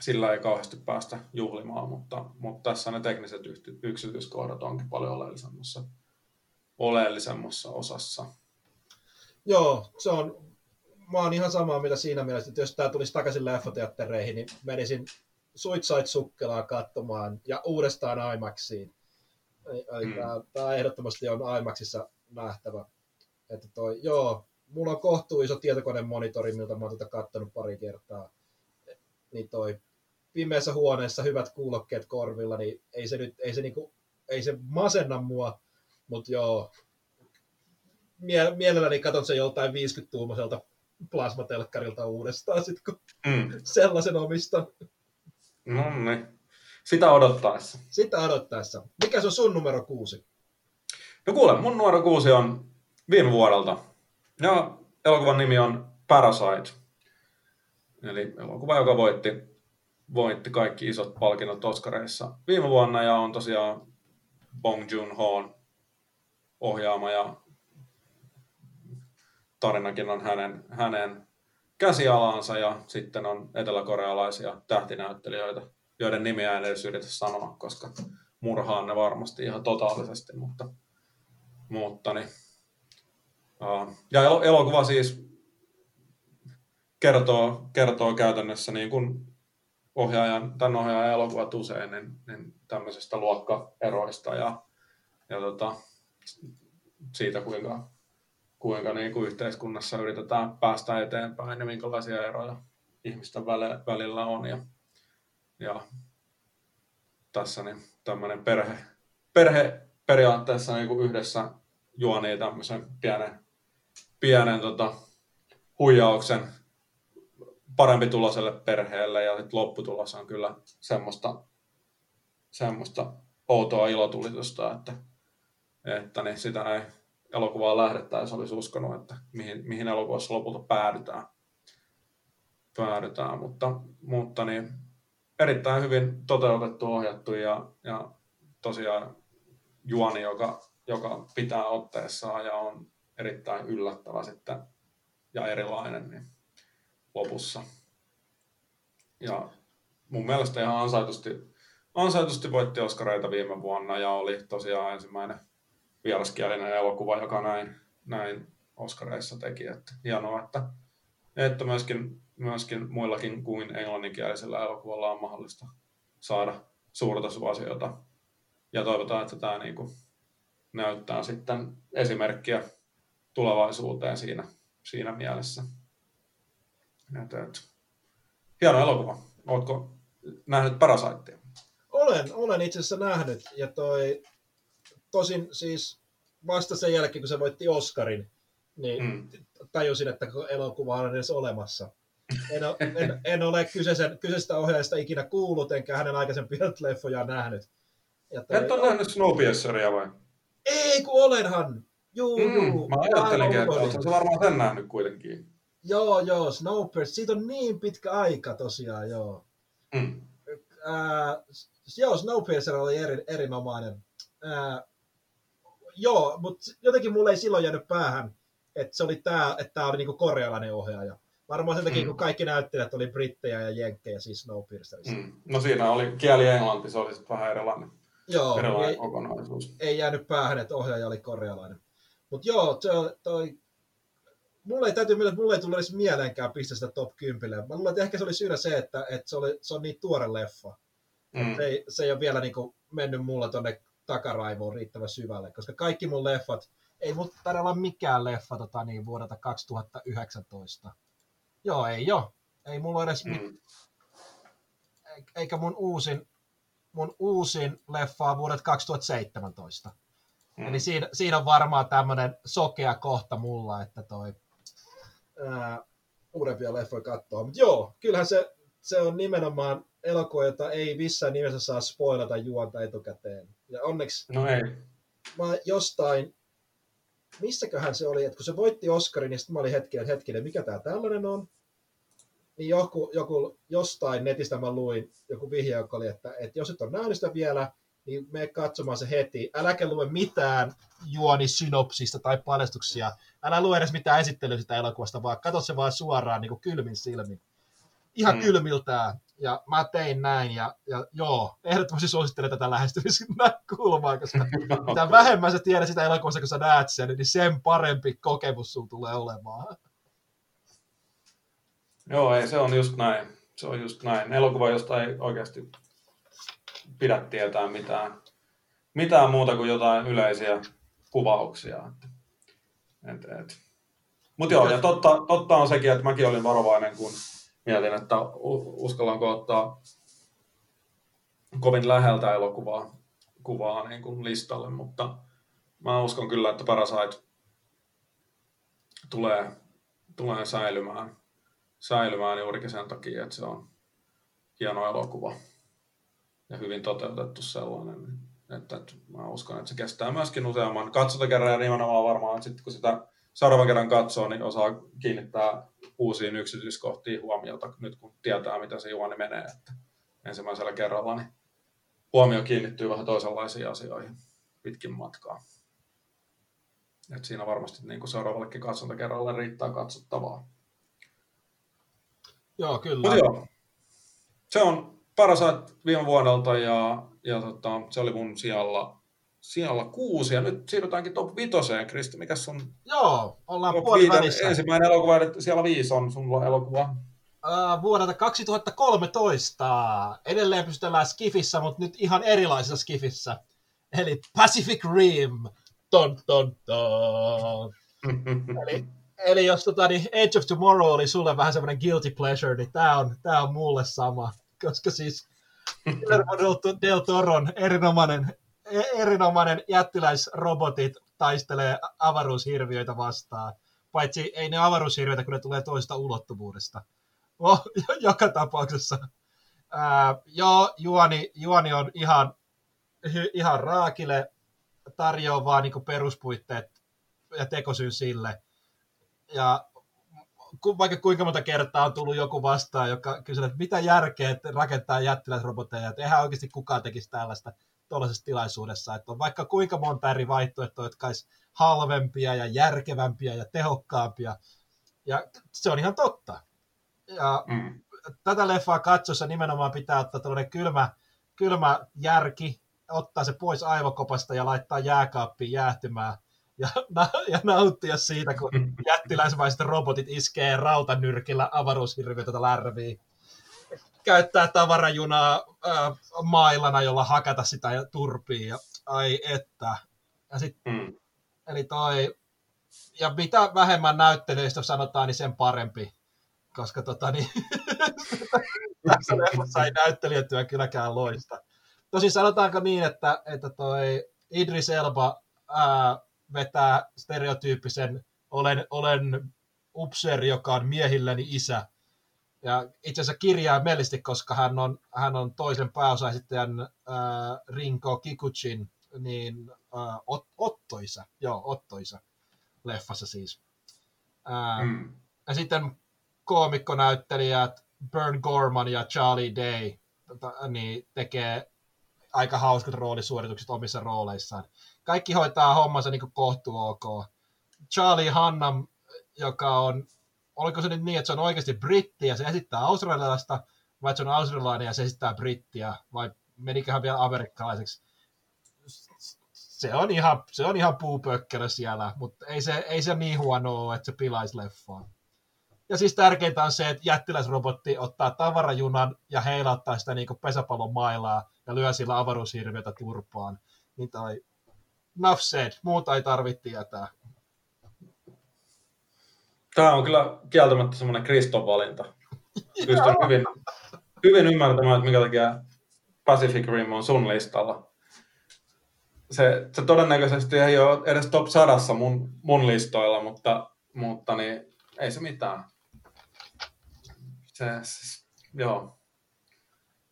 Speaker 1: sillä ei kauheasti päästä juhlimaan, mutta, mutta tässä ne tekniset yksityiskohdat onkin paljon oleellisemmassa, oleellisemmassa osassa.
Speaker 2: Joo, se on mä oon ihan samaa mitä siinä mielessä, että jos tää tulisi takaisin leffoteattereihin, niin menisin Suitsait Sukkelaa katsomaan ja uudestaan IMAXiin. Mm. tää, tää, ehdottomasti on IMAXissa nähtävä. Että toi, joo, mulla on kohtuu iso tietokonemonitori, miltä mä oon tätä kattonut pari kertaa. Niin toi pimeässä huoneessa hyvät kuulokkeet korvilla, niin ei se nyt, ei se niinku, ei se masenna mua, mutta joo, mie- mielelläni katson sen joltain 50-tuumaiselta plasmatelkkarilta uudestaan, sit kun mm. sellaisen omistan.
Speaker 1: No niin. Sitä odottaessa.
Speaker 2: Sitä odottaessa. Mikä se on sun numero kuusi?
Speaker 1: No kuule, mun numero kuusi on viime vuodelta. Ja elokuvan nimi on Parasite. Eli elokuva, joka voitti, voitti kaikki isot palkinnot Oscareissa viime vuonna ja on tosiaan Bong Joon-hoon ohjaama ja tarinakin on hänen, hänen käsialansa ja sitten on eteläkorealaisia tähtinäyttelijöitä, joiden nimiä en edes yritä sanoa, koska murhaan ne varmasti ihan totaalisesti, mutta, mutta niin. Ja elokuva siis kertoo, kertoo käytännössä niin kuin ohjaajan, tämän ohjaajan elokuvat usein, niin, niin tämmöisistä luokkaeroista ja, ja tota, siitä, kuinka, kuinka niin kuin yhteiskunnassa yritetään päästä eteenpäin ja minkälaisia eroja ihmisten välillä on. Ja, ja tässä niin tämmöinen perhe, perhe periaatteessa niin kuin yhdessä juonii tämmöisen pienen, pienen tota, huijauksen parempi tuloselle perheelle ja sit lopputulos on kyllä semmoista, semmoista outoa ilotulitusta, että, että niin sitä ei elokuvaa lähdettäessä olisi uskonut, että mihin, mihin elokuvassa lopulta päädytään. päädytään mutta, mutta niin, erittäin hyvin toteutettu, ohjattu ja, ja tosiaan juoni, joka, joka pitää otteessaan ja on erittäin yllättävä sitten ja erilainen, niin lopussa. Ja mun mielestä ihan ansaitusti, ansaitusti voitti Oscareita viime vuonna ja oli tosiaan ensimmäinen vieraskielinen elokuva, joka näin, näin Oscareissa teki. Että hienoa, että, että myöskin, myöskin muillakin kuin englanninkielisellä elokuvalla on mahdollista saada suurta suosiota. Ja toivotaan, että tämä niin kuin näyttää sitten esimerkkiä tulevaisuuteen siinä, siinä mielessä. Että, että. Hieno elokuva. Oletko nähnyt Parasaitia?
Speaker 2: Olen, olen itse asiassa nähnyt. Ja toi, tosin siis vasta sen jälkeen, kun se voitti Oscarin, niin mm. tajusin, että elokuva on edes olemassa. En, ole, en, en ole kyseisen, kyseisestä ohjaajasta ikinä kuullut, enkä hänen aikaisempia leffoja nähnyt.
Speaker 1: Ja toi, Et ole nähnyt Snowpierceria vai?
Speaker 2: Ei, kun olenhan. Juu, mm, juu.
Speaker 1: Mä ajattelinkin, että oletko varmaan sen nähnyt kuitenkin.
Speaker 2: Joo, joo, Snowpiercer. Siitä on niin pitkä aika tosiaan, joo. Mm. Äh, joo, Snowpiercer oli eri, erinomainen. Äh, joo, mutta jotenkin mulle ei silloin jäänyt päähän, että se oli tää, että tämä oli niinku korealainen ohjaaja. Varmaan sen takia, mm. kun kaikki näyttelijät oli brittejä ja jenkkejä, siis Snowpiercerissa. Mm.
Speaker 1: No siinä oli kieli englanti, se oli sitten vähän erilainen,
Speaker 2: joo,
Speaker 1: erilainen ei, kokonaisuus.
Speaker 2: Ei jäänyt päähän, että ohjaaja oli korealainen. Mutta joo, toi, toi mulle ei täytyy että mulle ei tullut edes mieleenkään pistää sitä top 10. Mä luulen, että ehkä se oli syynä se, että, että se, oli, se on niin tuore leffa. Mm. Se, ei, se ei ole vielä niin kuin mennyt mulla tonne takaraivoon riittävän syvälle, koska kaikki mun leffat, ei mun tarvitse olla mikään leffa tota, niin, vuodelta 2019. Joo, ei jo. Ei mulla edes mm. eikä mun uusin, mun uusin leffa on vuodet 2017. Mm. Eli siinä, siinä on varmaan tämmöinen sokea kohta mulla, että toi ää, uudempia leffoja katsoa. Mutta joo, kyllähän se, se on nimenomaan elokuva, jota ei missään nimessä saa spoilata juonta etukäteen. Ja onneksi
Speaker 1: no ei.
Speaker 2: mä jostain, missäköhän se oli, että kun se voitti Oscarin, niin sitten mä olin hetkinen, hetkinen, mikä tämä tällainen on? Niin joku, joku, jostain netistä mä luin joku vihje, joka oli, että, että jos et ole nähnyt sitä vielä, niin me katsomaan se heti. Äläkä lue mitään juonisynopsista tai paljastuksia. Älä lue edes mitään esittelyä sitä elokuvasta, vaan katso se vaan suoraan niin kuin kylmin silmin. Ihan mm. kylmiltään. Ja mä tein näin, ja, ja joo, ehdottomasti suosittelen tätä lähestymiskulmaa, koska mitä vähemmän sä tiedät sitä elokuvasta, kun sä näet sen, niin sen parempi kokemus sulla tulee olemaan.
Speaker 1: Joo, ei, se on just näin. Se on just näin. Elokuva, josta ei oikeasti pidä tietää mitään, mitään muuta kuin jotain yleisiä kuvauksia. Et, et. Mutta joo, ja totta, totta on sekin, että mäkin olin varovainen, kun mietin, että uskallanko ottaa kovin läheltä elokuvaa kuvaa niin kuin listalle, mutta mä uskon kyllä, että Parasite tulee, tulee säilymään, säilymään juurikin sen takia, että se on hieno elokuva ja hyvin toteutettu sellainen. Että, että mä uskon, että se kestää myöskin useamman katsotakerran ja nimenomaan varmaan sitten kun sitä seuraavan kerran katsoo, niin osaa kiinnittää uusiin yksityiskohtiin huomiota nyt kun tietää, mitä se juoni menee. Että ensimmäisellä kerralla niin huomio kiinnittyy vähän toisenlaisiin asioihin pitkin matkaa. Et siinä varmasti niin kuin seuraavallekin katsontakerralle riittää katsottavaa.
Speaker 2: Joo, kyllä.
Speaker 1: Joo, se on Parasite viime vuodelta ja, ja tota, se oli mun sijalla, sijalla kuusi. Ja nyt siirrytäänkin top vitoseen, Kristi. Mikä sun
Speaker 2: Joo, ollaan puolivälissä.
Speaker 1: Ensimmäinen elokuva, että siellä viisi on sun elokuva.
Speaker 2: Uh, vuodelta 2013. Edelleen pystytellään Skifissä, mutta nyt ihan erilaisessa Skifissä. Eli Pacific Rim. Ton, ton, ton. eli, eli jos tota, niin Age of Tomorrow oli sulle vähän semmoinen guilty pleasure, niin tämä on, tää on mulle sama. Koska siis Guillermo del Toron erinomainen, e- erinomainen jättiläisrobotit taistelee avaruushirviöitä vastaan. Paitsi ei ne avaruushirviöitä, kun ne tulee toista ulottuvuudesta. Oh, joka tapauksessa. Ää, joo, juoni, juoni on ihan, ihan raakille, tarjoaa vaan niin peruspuitteet ja tekosyy sille. Ja vaikka kuinka monta kertaa on tullut joku vastaan, joka kysyy, että mitä järkeä että rakentaa jättiläisroboteja, että eihän oikeasti kukaan tekisi tällaista tuollaisessa tilaisuudessa, että on vaikka kuinka monta eri vaihtoehtoa, jotka olisi halvempia ja järkevämpiä ja tehokkaampia, ja se on ihan totta. Ja mm. tätä leffaa katsossa nimenomaan pitää ottaa tällainen kylmä, kylmä järki, ottaa se pois aivokopasta ja laittaa jääkaappiin jäähtymään ja, ja nauttia siitä, kun jättiläismäiset robotit iskee rautanyrkillä avaruushirviötä lärviin. Käyttää tavarajunaa äh, mailana, jolla hakata sitä ja turpii. Ja, ai että. Ja sit, mm. Eli toi, ja mitä vähemmän näyttelyistä sanotaan, niin sen parempi koska tota, niin, tässä leffassa ei näyttelijätyö kylläkään loista. Tosin sanotaanko niin, että, että toi Idris Elba ää, vetää stereotyyppisen olen, olen upseeri, joka on miehilläni isä. Ja itse asiassa kirjaimellisesti, koska hän on, hän on toisen pääosaesittäjän ää, Rinko Kikuchin, niin ää, ot, Ottoisa, joo, Ottoisa leffassa siis. Ää, mm. Ja sitten koomikkonäyttelijät Burn Gorman ja Charlie Day tota, niin tekee aika hauskat roolisuoritukset omissa rooleissaan. Kaikki hoitaa hommansa niin kohtu ok. Charlie Hannam, joka on, oliko se nyt niin, että se on oikeasti britti ja se esittää australialaista, vai se on australialainen ja se esittää brittiä, vai meniköhän vielä amerikkalaiseksi. Se on ihan, se on ihan puupökkelö siellä, mutta ei se, ei se niin huono ole, että se pilaisi leffaa. Ja siis tärkeintä on se, että jättiläisrobotti ottaa tavarajunan ja heilauttaa sitä niin pesäpallon mailaa ja lyö sillä avaruushirviötä turpaan. Niin tai enough said, muuta ei tarvitse tietää.
Speaker 1: Tämä on kyllä kieltämättä semmoinen Kriston valinta. Pystyn hyvin, hyvin ymmärtämään, että mikä takia Pacific Rim on sun listalla. Se, se todennäköisesti ei ole edes top sadassa mun, mun listoilla, mutta, mutta niin, ei se mitään se, siis, joo.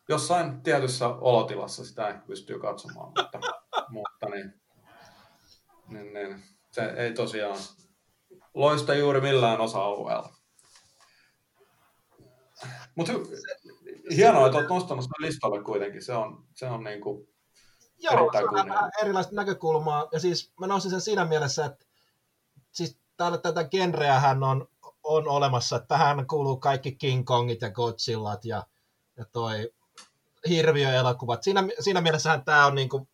Speaker 1: Jossain tietyssä olotilassa sitä ei pystyy katsomaan, mutta, mutta niin, niin, niin, se ei tosiaan loista juuri millään osa-alueella. Mutta hienoa, että olet nostanut sen listalle kuitenkin. Se on, se on niin kuin
Speaker 2: Joo, se on vähän erilaista näkökulmaa. Ja siis mä nostin sen siinä mielessä, että siis täällä tätä genreähän on on olemassa. Tähän kuuluu kaikki King Kongit ja Godzillat ja, ja toi hirviöelokuvat. Siinä, siinä mielessähän tämä on niinku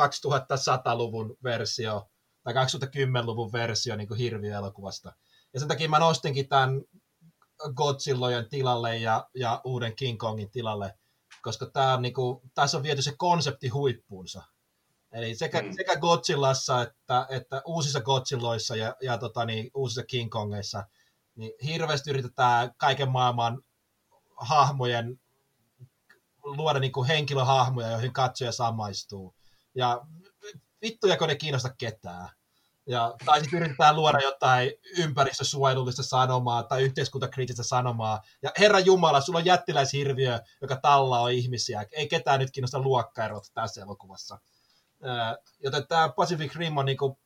Speaker 2: 2100-luvun versio tai 2010-luvun versio niin kuin hirviöelokuvasta. Ja sen takia mä nostinkin tämän Godzillojen tilalle ja, ja uuden King Kongin tilalle, koska tää on niinku, tässä on viety se konsepti huippuunsa. Eli sekä, mm. sekä Godzillassa että, että uusissa Godzilloissa ja, ja tota niin, uusissa King Kongeissa, niin hirveästi yritetään kaiken maailman hahmojen luoda niin kuin henkilöhahmoja, joihin katsoja samaistuu. Ja vittuja, ne kiinnosta ketään. Ja, tai sitten yritetään luoda jotain ympäristösuojelullista sanomaa tai yhteiskuntakriittistä sanomaa. Ja Herra Jumala, sulla on jättiläishirviö, joka tallaa ihmisiä. Ei ketään nyt kiinnosta luokkaerot tässä elokuvassa. Joten tämä Pacific Rim on niinku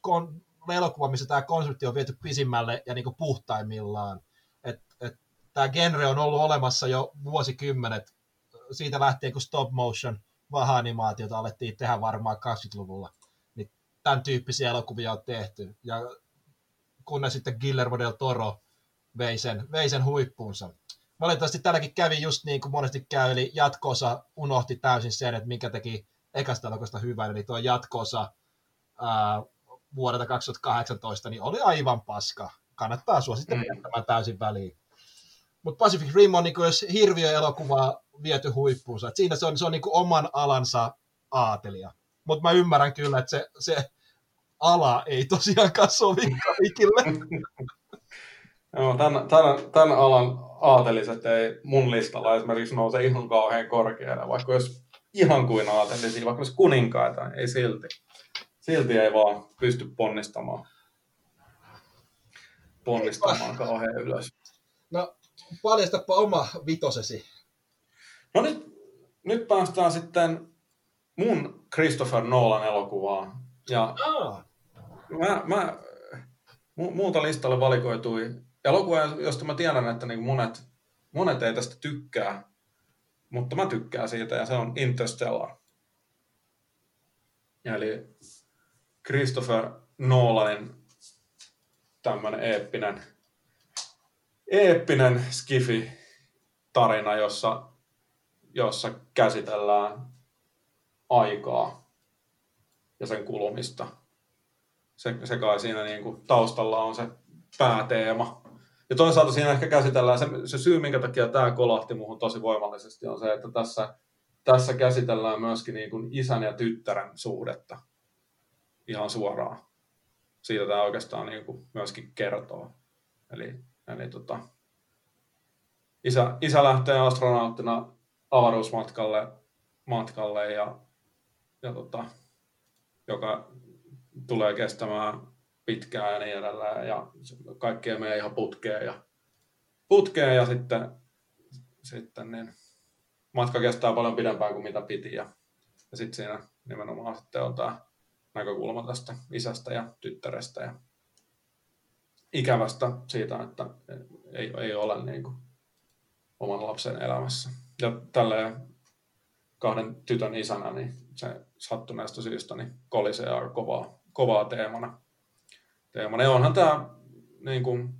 Speaker 2: kon, elokuva, missä tämä konsepti on viety pisimmälle ja niinku puhtaimmillaan. Et, et, tämä genre on ollut olemassa jo vuosikymmenet siitä lähtien, kun stop motion vaha-animaatiota alettiin tehdä varmaan 20-luvulla. Niin tämän tyyppisiä elokuvia on tehty. Ja kunnes sitten Guillermo del Toro vei sen, vei sen huippuunsa. Valitettavasti tälläkin kävi just niin kuin monesti käy, eli jatkoosa unohti täysin sen, että mikä teki ekasta elokuvasta hyvän, eli tuo jatkoosa vuodelta 2018, niin oli aivan paska. Kannattaa suositella mm. jättämään täysin väliin. Mutta Pacific Rim on niin jos hirviöelokuva viety huippuunsa. Et siinä se on, se on niin oman alansa aatelia. Mutta mä ymmärrän kyllä, että se, se ala ei tosiaankaan sovi kaikille.
Speaker 1: Joo, tämän, tämän, tämän alan aateliset ei mun listalla esimerkiksi nouse ihan kauhean korkealle, vaikka jos ihan kuin aatelisia, vaikka olisi kuninkaita, ei silti. Silti ei vaan pysty ponnistamaan, ponnistamaan kauhean ylös.
Speaker 2: No, paljastapa oma vitosesi.
Speaker 1: No nyt, nyt päästään sitten mun Christopher Nolan elokuvaan. Ja ah. mä, mä, mu, muuta listalle valikoitui elokuva, josta mä tiedän, että niin monet, monet ei tästä tykkää, mutta mä tykkään siitä ja se on Interstellar. Eli Christopher Nolanin tämmöinen eeppinen, eeppinen skifi-tarina, jossa, jossa käsitellään aikaa ja sen kulumista. Se, se kai siinä niin kuin taustalla on se pääteema. Ja toisaalta siinä ehkä käsitellään, se, se syy minkä takia tämä kolahti muuhun tosi voimallisesti on se, että tässä, tässä käsitellään myöskin niin kuin isän ja tyttären suhdetta ihan suoraan. Siitä tämä oikeastaan niin kuin myöskin kertoo. Eli, eli tota, isä, isä lähtee astronauttina avaruusmatkalle matkalle ja, ja tota, joka tulee kestämään pitkään ja niin edelleen. Ja kaikkea menee ihan putkeen ja, putkeen ja sitten, sitten niin, matka kestää paljon pidempään kuin mitä piti. Ja, ja sitten siinä nimenomaan sitten on tämä näkökulma tästä isästä ja tyttärestä ja ikävästä siitä, että ei, ei ole niin kuin oman lapsen elämässä. Ja tälleen kahden tytön isänä, niin se sattuneesta syystä niin kolisee aika kovaa, kovaa teemana. teemana. Ja onhan tämä niin kuin,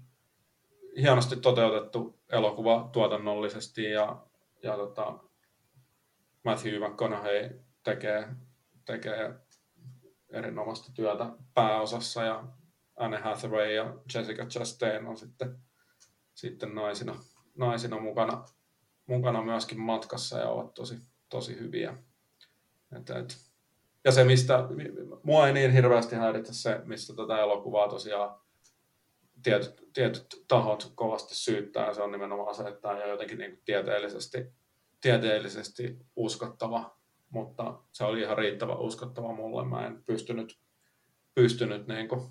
Speaker 1: hienosti toteutettu elokuva tuotannollisesti ja, ja tota, Matthew McConaughey tekee, tekee erinomaista työtä pääosassa ja Anne Hathaway ja Jessica Chastain on sitten, sitten naisina, naisina mukana, mukana myöskin matkassa ja ovat tosi, tosi hyviä. Et, et. Ja se, mistä mua ei niin hirveästi häiritse se, mistä tätä elokuvaa tosiaan tietyt, tietyt tahot kovasti syyttää, se on nimenomaan se, että tämä on jotenkin niin tieteellisesti, tieteellisesti uskottava mutta se oli ihan riittävän uskottava mulle. Mä en pystynyt, pystynyt niin kuin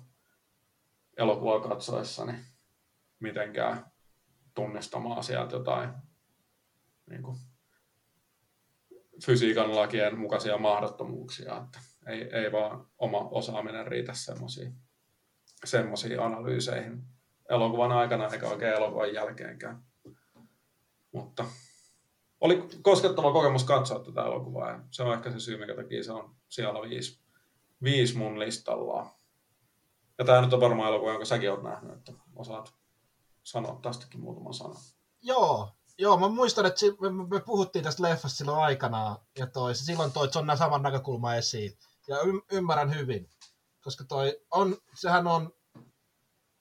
Speaker 1: elokuvaa katsoessani mitenkään tunnistamaan sieltä jotain niin kuin fysiikan lakien mukaisia mahdottomuuksia, että ei, ei vaan oma osaaminen riitä semmoisiin analyyseihin elokuvan aikana eikä oikein elokuvan jälkeenkään. Mutta oli koskettava kokemus katsoa tätä elokuvaa se on ehkä se syy, minkä takia se on siellä viisi, viisi mun listalla. Ja tämä nyt on varmaan elokuva, jonka säkin olet nähnyt, että osaat sanoa tästäkin muutaman sanan.
Speaker 2: Joo, Joo, mä muistan, että me, puhuttiin tästä leffasta silloin aikanaan, ja toi, silloin toi on saman näkökulma esiin. Ja ymmärrän hyvin, koska toi on, sehän on,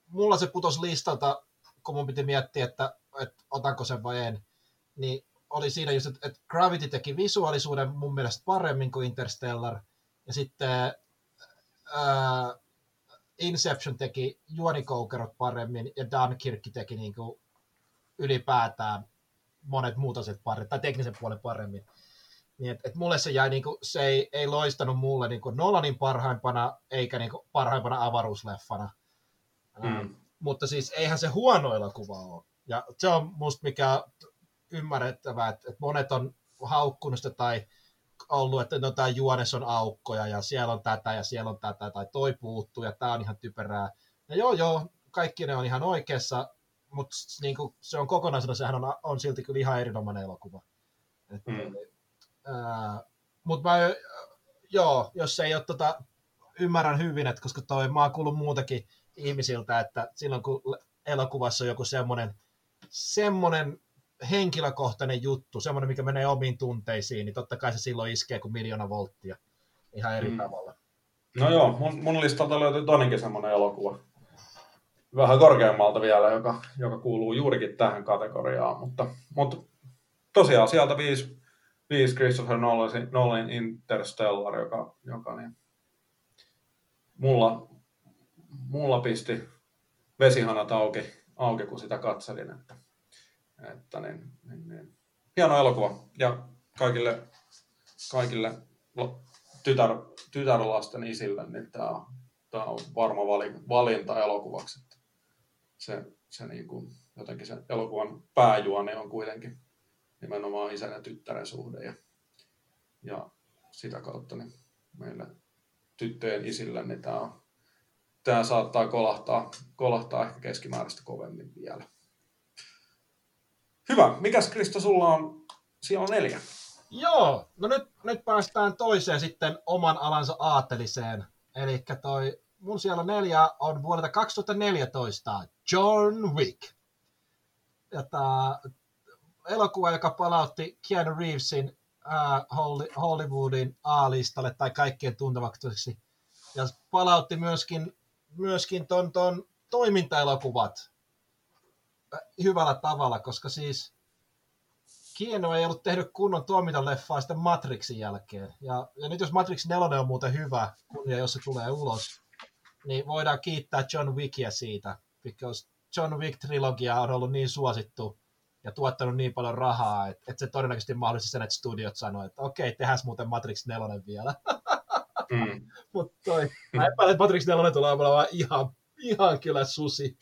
Speaker 2: mulla se putos listalta kun mun piti miettiä, että, että otanko sen vai en, niin oli siinä just, että, että Gravity teki visuaalisuuden mun mielestä paremmin kuin Interstellar, ja sitten ää, Inception teki juonikoukerot paremmin, ja Dunkirk teki niin kuin ylipäätään monet muut asiat paremmin, tai teknisen puolen paremmin. Niin et, et mulle se jäi, niinku, se ei, ei loistanut mulle niinku Nolanin parhaimpana, eikä niinku parhaimpana avaruusleffana. Mm. Ähm, mutta siis eihän se huono elokuva ole. Ja se on musta mikä ymmärrettävää, että, monet on haukkunut sitä tai ollut, että no tämä juones on aukkoja ja siellä on tätä ja siellä on tätä tai toi puuttuu ja tämä on ihan typerää. Ja joo joo, kaikki ne on ihan oikeassa, mutta niin kuin, se on kokonaisuudessa, sehän on, on silti kyllä ihan erinomainen elokuva. mm. mutta mä, joo, jos ei ole tota, ymmärrän hyvin, että koska toi, mä oon kuullut muutakin ihmisiltä, että silloin kun elokuvassa on joku semmoinen, semmoinen henkilökohtainen juttu, semmoinen, mikä menee omiin tunteisiin, niin totta kai se silloin iskee kuin miljoona volttia ihan eri mm. tavalla.
Speaker 1: No joo, mun, mun listalta löytyy toinenkin semmoinen elokuva, vähän korkeammalta vielä, joka, joka kuuluu juurikin tähän kategoriaan. Mutta, mutta tosiaan sieltä viisi, viisi Christopher Nolan, Nolan Interstellar, joka, joka niin, mulla, mulla pisti vesihanat auki, auki, kun sitä katselin. Että, että niin, niin, niin. Hieno elokuva ja kaikille, kaikille tytär, tytärlasten isille, niin tämä tämä on varma valinta elokuvaksi se, se niin kuin, jotenkin se elokuvan pääjuone on kuitenkin nimenomaan isän ja tyttären suhde ja, ja sitä kautta niin meille tyttöjen isillä niin tämä, tämä saattaa kolahtaa, kolahtaa ehkä keskimääräistä kovemmin vielä. Hyvä. Mikäs Kristo sulla on? Siellä on neljä.
Speaker 2: Joo, no nyt, nyt päästään toiseen sitten oman alansa aateliseen. Eli toi mun siellä neljä on vuodelta 2014 John Wick. Ja tää elokuva, joka palautti Keanu Reevesin äh, Hollywoodin A-listalle tai kaikkien tuntemaksi. Ja palautti myöskin, myöskin ton, ton toimintaelokuvat hyvällä tavalla, koska siis Keanu ei ollut tehnyt kunnon toimintaleffaa sitten Matrixin jälkeen. Ja, ja nyt jos Matrix 4 on muuten hyvä, kun ja jos se tulee ulos, niin voidaan kiittää John Wickia siitä, because John Wick-trilogia on ollut niin suosittu ja tuottanut niin paljon rahaa, että, että se todennäköisesti mahdollisesti sen, että studiot sanoi, että okei, okay, tehdään muuten Matrix 4 vielä. Mm. Mutta toi, mä epäilen, että Matrix 4 tulee olemaan ihan, ihan kyllä susi.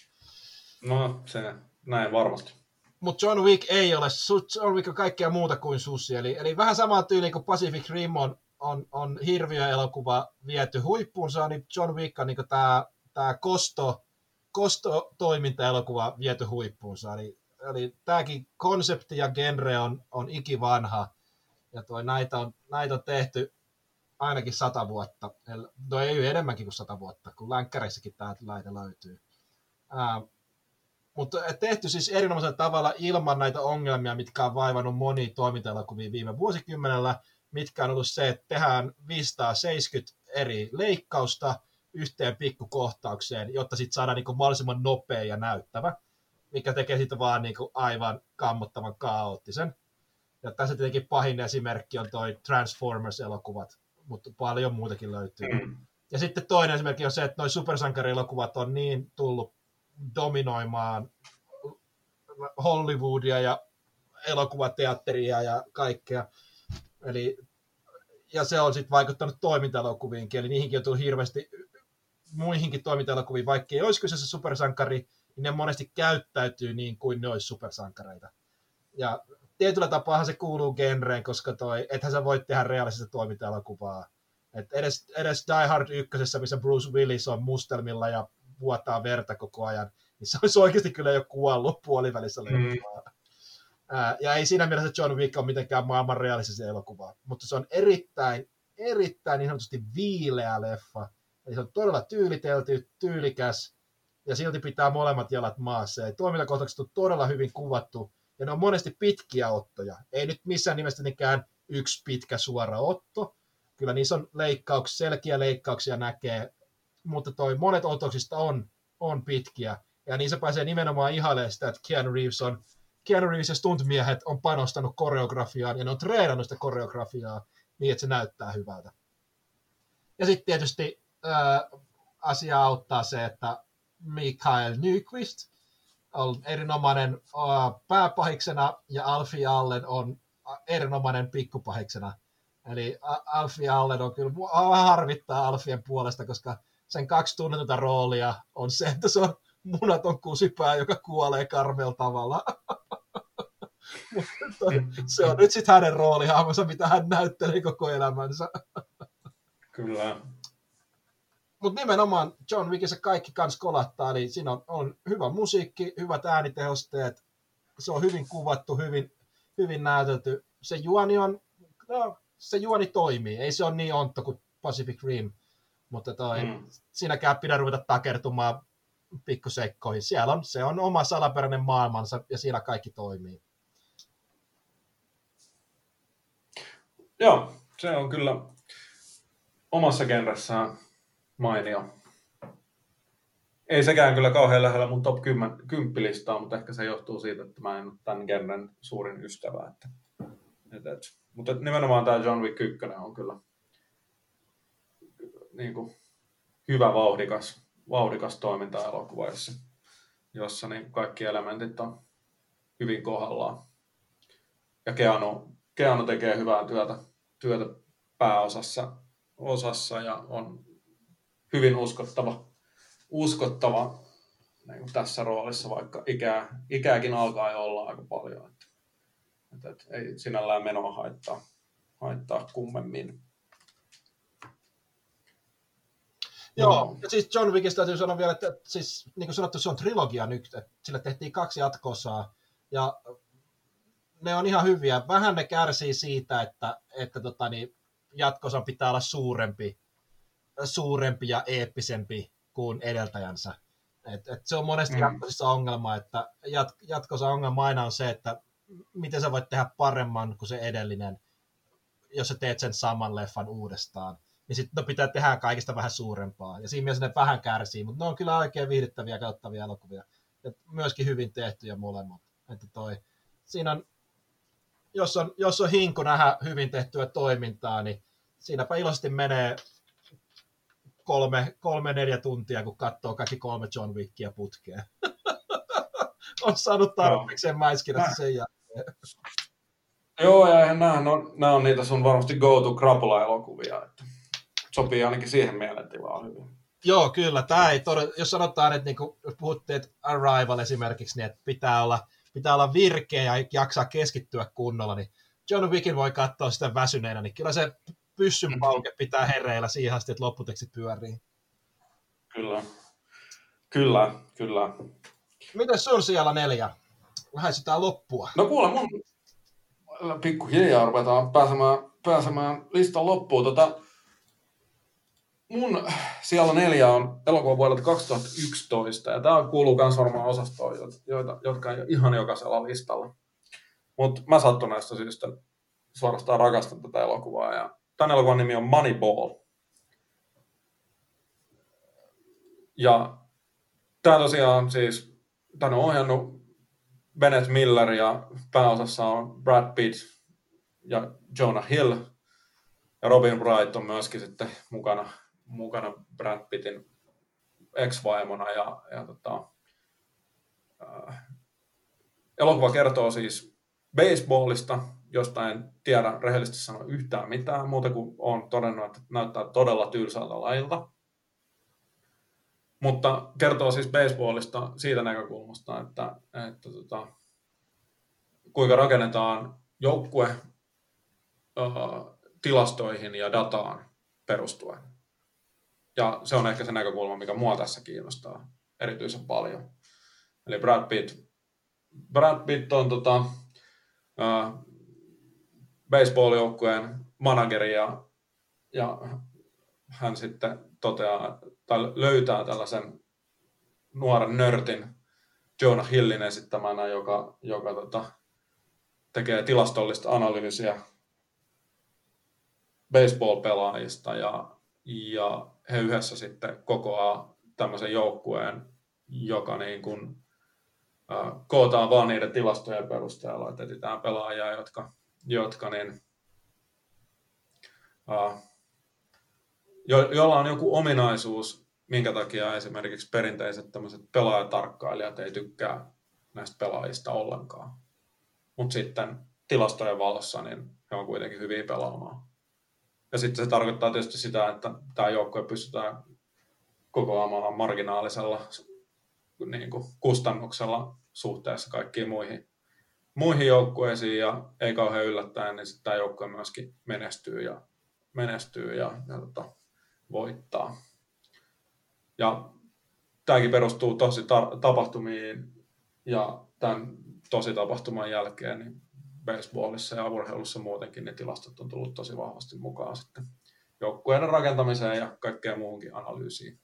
Speaker 1: No, se näin varmasti.
Speaker 2: Mutta John Wick ei ole, John Wick on kaikkea muuta kuin susi, eli, eli vähän sama tyyli kuin Pacific Rim on on, on hirviöelokuva viety huippuunsa, niin John Wick on niin tämä tää kosto, kosto-toimintaelokuva viety huippuunsa. Eli, eli tämäkin konsepti ja genre on, on ikivanha, ja toi, näitä, on, näitä on tehty ainakin sata vuotta. No ei enemmänkin kuin sata vuotta, kun länkkäreissäkin tämä näitä löytyy. Ää, mutta tehty siis erinomaisella tavalla ilman näitä ongelmia, mitkä on vaivannut moni toimintaelokuvia viime vuosikymmenellä – mitkä on ollut se, että tehdään 570 eri leikkausta yhteen pikkukohtaukseen, jotta sitten saadaan niin mahdollisimman nopea ja näyttävä, mikä tekee sitten vaan niin aivan kammottavan kaoottisen. Ja tässä tietenkin pahin esimerkki on toi Transformers-elokuvat, mutta paljon muutakin löytyy. Mm. Ja sitten toinen esimerkki on se, että nuo supersankarielokuvat on niin tullut dominoimaan Hollywoodia ja elokuvateatteria ja kaikkea, Eli, ja se on sitten vaikuttanut toimintaelokuviinkin, eli niihinkin on tullut hirveästi muihinkin toimintaelokuviin, vaikka ei olisi kyseessä supersankari, niin ne monesti käyttäytyy niin kuin ne olisi supersankareita. Ja tietyllä tapaa se kuuluu genreen, koska toi, ethän sä voi tehdä realistista toimintaelokuvaa. Et edes, edes Die Hard 1, missä Bruce Willis on mustelmilla ja vuotaa verta koko ajan, niin se olisi oikeasti kyllä jo kuollut puolivälissä mm. Ää, ja ei siinä mielessä John Wick ole mitenkään maailman realistisen elokuva, mutta se on erittäin, erittäin niin sanotusti viileä leffa. Eli se on todella tyylitelty, tyylikäs, ja silti pitää molemmat jalat maassa. Ja toimintakohtaukset on todella hyvin kuvattu, ja ne on monesti pitkiä ottoja. Ei nyt missään nimessä nikään yksi pitkä suora otto. Kyllä niissä on leikkauksia, selkeä leikkauksia näkee, mutta toi monet otoksista on, on pitkiä. Ja niin se pääsee nimenomaan ihailemaan sitä, että Keanu Reeves on Keanu Reeves ja stuntmiehet on panostanut koreografiaan ja ne on treenannut sitä koreografiaa niin, että se näyttää hyvältä. Ja sitten tietysti ää, asia auttaa se, että Mikael Nyqvist on erinomainen ää, pääpahiksena ja Alfie Allen on erinomainen pikkupahiksena. Eli Alfie Allen on kyllä, vähän harvittaa Alfien puolesta, koska sen kaksi tunnetonta roolia on se, että se on munaton kusipää, joka kuolee karmeella tavalla. se on nyt sitten hänen roolihahmonsa, mitä hän näyttelee koko elämänsä.
Speaker 1: Kyllä.
Speaker 2: Mutta nimenomaan John Wickissä kaikki kans kolattaa, niin siinä on, on hyvä musiikki, hyvät äänitehosteet, se on hyvin kuvattu, hyvin, hyvin näytelty. Se juoni on, no, se juoni toimii, ei se ole niin ontto kuin Pacific Rim, mutta toi, mm. siinäkään pidä ruveta takertumaan pikkuseikkoihin. Siellä on, se on oma salaperäinen maailmansa ja siellä kaikki toimii.
Speaker 1: Joo, se on kyllä omassa genressään mainio. Ei sekään kyllä kauhean lähellä mun top 10, 10 listaa, mutta ehkä se johtuu siitä, että mä en ole tämän genren suurin ystävä. Että, et, et. Mutta nimenomaan tämä John Wick 1 on kyllä niin kuin, hyvä vauhdikas, vauhdikas toiminta jossa, jossa niin kaikki elementit on hyvin kohdallaan. Ja Keanu, Keanu tekee hyvää työtä, työtä pääosassa osassa ja on hyvin uskottava, uskottava niin kuin tässä roolissa, vaikka ikää, ikääkin alkaa jo olla aika paljon. Että, että, että ei sinällään menoa haittaa, haittaa kummemmin.
Speaker 2: Joo, ja siis John Wickista täytyy sanoa vielä, että siis, niin kuin sanottu, se on trilogia nyt, että sille tehtiin kaksi jatkosaa, ja ne on ihan hyviä. Vähän ne kärsii siitä, että, että tota, niin, jatkosan pitää olla suurempi, suurempi ja eeppisempi kuin edeltäjänsä. Et, et se on monesti mm. jatkosissa ongelma, että jat, jatkossa ongelma aina on se, että miten sä voit tehdä paremman kuin se edellinen, jos sä teet sen saman leffan uudestaan. Niin sitten no, pitää tehdä kaikista vähän suurempaa. Ja siinä mielessä ne vähän kärsii, mutta ne on kyllä oikein viihdyttäviä kauttavia elokuvia. Et myöskin hyvin tehtyjä molemmat. Että toi, siinä on jos on, jos on hinku nähdä hyvin tehtyä toimintaa, niin siinäpä iloisesti menee kolme, kolme neljä tuntia, kun katsoo kaikki kolme John Wickia putkeen. on saanut tarpeeksi no. mäiskinässä sen jälkeen.
Speaker 1: Joo, ja eihän nämä, no, nämä on niitä sun varmasti go-to krapula-elokuvia, että sopii ainakin siihen mielentilaan hyvin.
Speaker 2: Joo, kyllä. Tämä ei todella, jos sanotaan, että niin kuin puhuttiin, että Arrival esimerkiksi, niin että pitää olla pitää olla virkeä ja jaksaa keskittyä kunnolla, niin John Wickin voi katsoa sitä väsyneenä, niin kyllä se pyssyn mm-hmm. pauke pitää hereillä siihen asti, että lopputekstit pyörii.
Speaker 1: Kyllä, kyllä, kyllä.
Speaker 2: Miten sun siellä neljä? Lähestytään loppua.
Speaker 1: No kuule, mun pikkuhiljaa ruvetaan pääsemään, pääsemään listan loppuun. Tota, mun siellä neljä on elokuva vuodelta 2011, ja tämä kuuluu myös varmaan osastoon, joita, jotka ei ole ihan jokaisella listalla. Mutta mä sattuneesta syystä suorastaan rakastan tätä elokuvaa, ja tämän elokuvan nimi on Moneyball. Ja tämä tosiaan siis, tämän on ohjannut Bennett Miller, ja pääosassa on Brad Pitt ja Jonah Hill, ja Robin Wright on myöskin sitten mukana mukana Brad Pittin ex-vaimona ja, ja tota, äh, elokuva kertoo siis baseballista, josta en tiedä rehellisesti sanoa yhtään mitään, muuta kuin olen todennut, että näyttää todella tylsältä lajilta. Mutta kertoo siis baseballista siitä näkökulmasta, että, että tota, kuinka rakennetaan joukkue äh, tilastoihin ja dataan perustuen. Ja se on ehkä se näkökulma, mikä mua tässä kiinnostaa erityisen paljon. Eli Brad Pitt, Brad Pitt on tota, uh, baseball-joukkueen manageri ja, ja hän sitten toteaa tai löytää tällaisen nuoren nörtin Jonah Hillin esittämänä, joka, joka tota, tekee tilastollista analyysiä baseball-pelaajista ja, ja he yhdessä sitten kokoaa tämmöisen joukkueen, joka niin kuin, äh, kootaan vaan niiden tilastojen perusteella, että etsitään pelaajia, jotka, jotka niin, äh, jo, jolla on joku ominaisuus, minkä takia esimerkiksi perinteiset tämmöiset pelaajatarkkailijat ei tykkää näistä pelaajista ollenkaan. Mutta sitten tilastojen valossa niin he on kuitenkin hyviä pelaamaan. Ja sitten se tarkoittaa tietysti sitä, että tämä joukkue pystytään kokoamaan marginaalisella niin kuin kustannuksella suhteessa kaikkiin muihin, muihin joukkueisiin ja ei kauhean yllättäen, niin tämä joukkue myöskin menestyy ja, menestyy ja, ja tota, voittaa. Ja tämäkin perustuu tosi tapahtumiin ja tämän tosi tapahtuman jälkeen niin baseballissa ja urheilussa muutenkin ne tilastot on tullut tosi vahvasti mukaan sitten joukkueiden rakentamiseen ja kaikkeen muuhunkin analyysiin.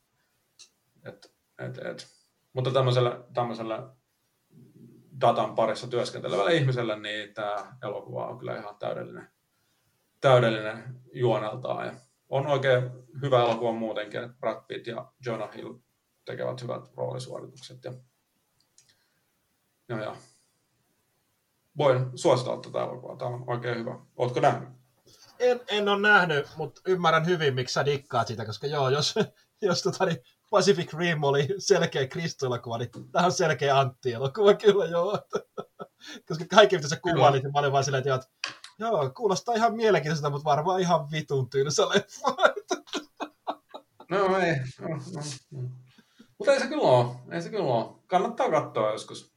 Speaker 1: Et, et, et. Mutta tämmöiselle, tämmöiselle datan parissa työskentelevälle ihmiselle, niin tämä elokuva on kyllä ihan täydellinen, täydellinen juoneltaan. Ja on oikein hyvä elokuva muutenkin, että Brad Pitt ja Jonah Hill tekevät hyvät roolisuoritukset. Ja, ja, ja. Voin suositella tätä elokuvaa, tämä on oikein hyvä. Oletko nähnyt?
Speaker 2: En, en ole nähnyt, mutta ymmärrän hyvin, miksi sä dikkaat sitä, koska joo, jos, jos tota, niin Pacific Rim oli selkeä Kristo-elokuva, niin tämä on selkeä Antti-elokuva kyllä joo. koska kaikki, mitä sä kuvailit, niin mä olin vaan silleen, että joo, kuulostaa ihan mielenkiintoista, mutta varmaan ihan vitun tylsä leffa.
Speaker 1: no ei, no, no, no. Mutta ei se kyllä ole, ei se kyllä ole. Kannattaa katsoa joskus,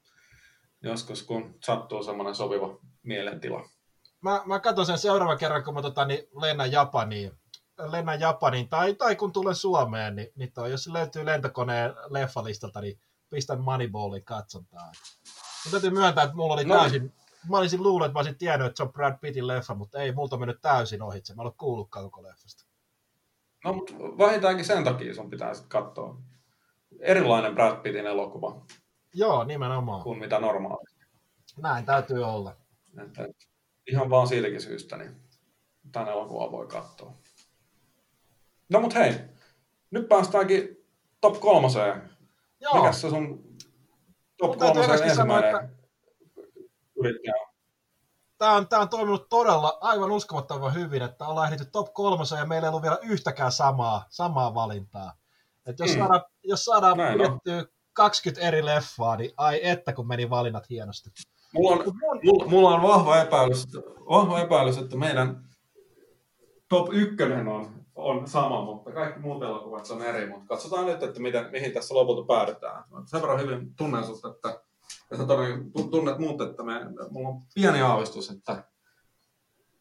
Speaker 1: joskus kun sattuu semmoinen sopiva mielentila.
Speaker 2: Mä, mä katson sen seuraavan kerran, kun mä tota, niin lennän Japaniin lennän Japaniin tai, tai kun tulen Suomeen, niin, niin toi, jos löytyy lentokoneen leffalistalta, niin pistän Moneyballin katsontaan. Mun täytyy myöntää, että mulla oli no. täysin, mä olisin luullut, että mä olisin tiennyt, että se on Brad Pittin leffa, mutta ei, multa mennyt täysin ohitse. Mä en ole kuullutkaan koko leffasta.
Speaker 1: No, mutta vähintäänkin sen takia sun pitää sitten katsoa. Erilainen Brad Pittin elokuva.
Speaker 2: Joo, nimenomaan.
Speaker 1: Kuin mitä normaalisti.
Speaker 2: Näin täytyy olla.
Speaker 1: Että, ihan vaan siitäkin syystä, niin tämän elokuvan voi katsoa. No mut hei, nyt päästäänkin top kolmoseen. Joo. Mikäs se sun top kolmoseen ensimmäinen sanoa, yrittäjä on?
Speaker 2: Tämä on, tämä on toiminut todella aivan uskomattoman hyvin, että ollaan ehditty top kolmoseen ja meillä ei ollut vielä yhtäkään samaa, samaa valintaa. että jos, mm. saadaan, jos saadaan pidettyä 20 eri leffaa, niin ai että kun meni valinnat hienosti.
Speaker 1: Mulla on, mulla, mulla on vahva, epäilys, vahva epäilys, että meidän top ykkönen on on sama, mutta kaikki muut elokuvat on eri. Mutta katsotaan nyt, että miten, mihin tässä lopulta päädytään. Sen verran hyvin tunnen sut, että ja sä tunnet muut, että me, mulla on pieni aavistus, että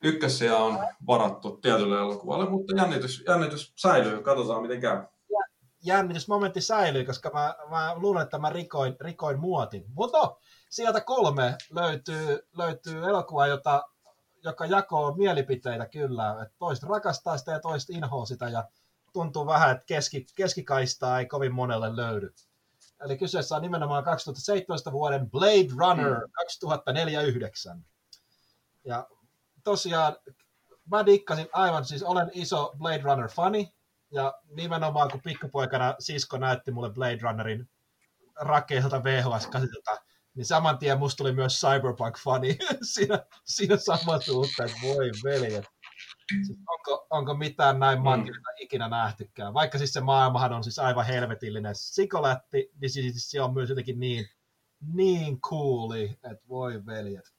Speaker 1: ykkössiä on varattu tietylle elokuvalle, mutta jännitys, jännitys säilyy. Katsotaan, miten käy.
Speaker 2: Jännitysmomentti säilyy, koska mä, mä luulen, että mä rikoin, rikoin muotin. Mutta sieltä kolme löytyy, löytyy elokuva, jota joka jakoo mielipiteitä kyllä, että toiset rakastaa sitä ja toiset inhoa sitä ja tuntuu vähän, että keski, keskikaistaa ei kovin monelle löydy. Eli kyseessä on nimenomaan 2017 vuoden Blade Runner mm. 2049. Ja tosiaan mä dikkasin aivan, siis olen iso Blade Runner-fani, ja nimenomaan kun pikkupoikana sisko näytti mulle Blade Runnerin rakeelta VHS-kasetilta niin saman tien musta tuli myös Cyberpunk-fani siinä, siinä samassa uutta, että voi veljet. Siis onko, onko mitään näin mm. ikinä nähtykään? Vaikka siis se maailmahan on siis aivan helvetillinen sikolätti, niin siis se on myös jotenkin niin, niin cooli, että voi veljet.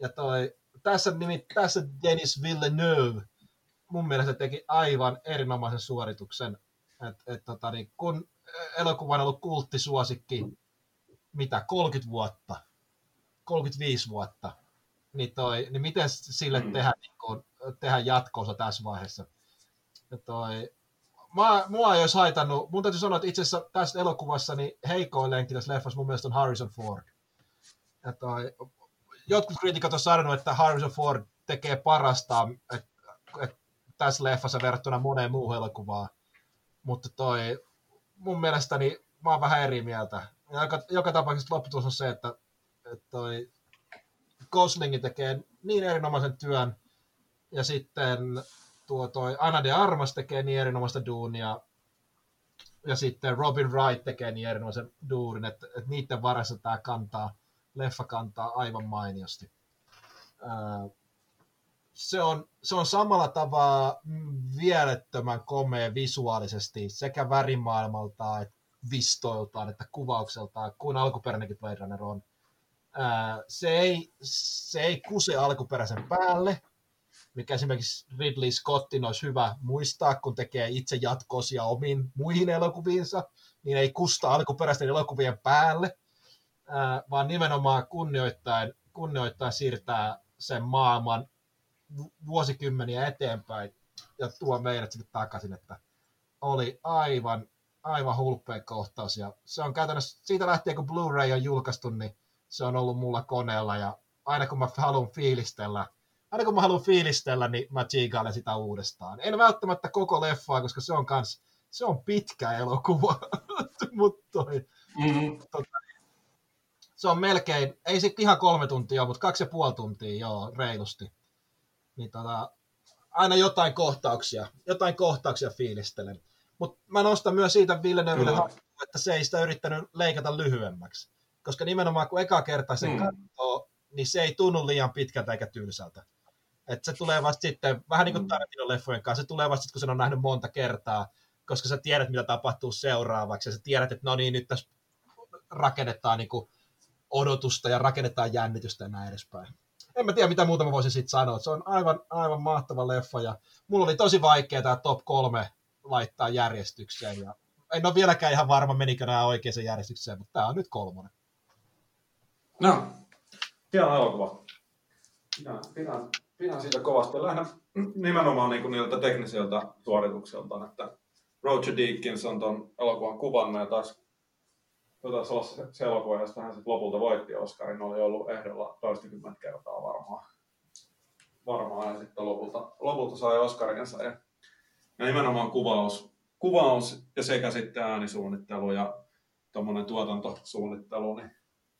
Speaker 2: Ja toi, tässä, nimi, tässä Denis Villeneuve mun mielestä teki aivan erinomaisen suorituksen. Et, et, tota, niin, kun elokuva on ollut kulttisuosikki, mitä, 30 vuotta, 35 vuotta, niin, toi, niin miten sille mm. tehdä, niin kun, tehdä jatkoosa tässä vaiheessa? Ja toi, mä, mua ei olisi haitannut, mun täytyy sanoa, että itse asiassa tässä elokuvassa niin heikoin lenkki tässä leffassa mun mielestä on Harrison Ford. Ja toi, jotkut kriitikot on sanonut, että Harrison Ford tekee parasta et, et, tässä leffassa verrattuna moneen muuhun elokuvaan. Mutta toi, mun mielestäni mä oon vähän eri mieltä. Joka, joka tapauksessa lopputulos on se, että, että toi Goslingi tekee niin erinomaisen työn, ja sitten tuo toi Anna de Armas tekee niin erinomaista duunia, ja sitten Robin Wright tekee niin erinomaisen duurin, että, että niiden varassa tämä kantaa, leffa kantaa aivan mainiosti. Ää, se on, se on samalla tavalla vielettömän komea visuaalisesti sekä värimaailmaltaan, että vistoiltaan, että kuvaukseltaan, kuin alkuperäinenkin Blade Runner on. Ää, se, ei, se ei kuse alkuperäisen päälle, mikä esimerkiksi Ridley Scottin olisi hyvä muistaa, kun tekee itse jatkosia omiin muihin elokuviinsa, niin ei kusta alkuperäisten elokuvien päälle, ää, vaan nimenomaan kunnioittain, kunnioittain siirtää sen maailman vuosikymmeniä eteenpäin ja tuo meidät sitten takaisin, että oli aivan, aivan hulppea kohtaus. Ja se on käytännössä, siitä lähtien kun Blu-ray on julkaistu, niin se on ollut mulla koneella ja aina kun mä haluan fiilistellä, aina kun mä haluan fiilistellä, niin mä tsiikailen sitä uudestaan. En välttämättä koko leffaa, koska se on kans, se on pitkä elokuva, mutta mm-hmm. tota, se on melkein, ei sitten ihan kolme tuntia, mutta kaksi ja puoli tuntia, joo, reilusti niin tota, aina jotain kohtauksia, jotain kohtauksia fiilistelen. Mutta mä nostan myös siitä Villeneuve, mm. että se ei sitä yrittänyt leikata lyhyemmäksi. Koska nimenomaan kun eka kerta sen mm. katsoo, niin se ei tunnu liian pitkältä eikä tylsältä. Et se tulee vasta sitten, vähän niin kuin mm. Tarantinon leffojen kanssa, se tulee vasta sitten, kun sen on nähnyt monta kertaa, koska sä tiedät, mitä tapahtuu seuraavaksi, ja sä tiedät, että no niin, nyt tässä rakennetaan niin kuin odotusta ja rakennetaan jännitystä ja näin edespäin en mä tiedä, mitä muuta mä voisin sitten sanoa. Se on aivan, aivan mahtava leffa ja mulla oli tosi vaikea tämä top kolme laittaa järjestykseen ja en ole vieläkään ihan varma, menikö nämä oikeaan järjestykseen, mutta tämä on nyt kolmonen.
Speaker 1: No, hieno elokuva. Pidän, pidän, pidän siitä kovasti. Lähinnä nimenomaan niin kuin niiltä teknisiltä suorituksilta, että Roger Deakins on tuon elokuvan kuvannut ja taas taisi olla se, se elokuva, josta hän sitten lopulta voitti Oscarin, oli ollut ehdolla toistakymmentä kertaa varmaan. Varmaan ja sitten lopulta, lopulta sai Oscarinsa. Ja, ja nimenomaan kuvaus, kuvaus ja sekä sitten äänisuunnittelu ja tuommoinen tuotantosuunnittelu, niin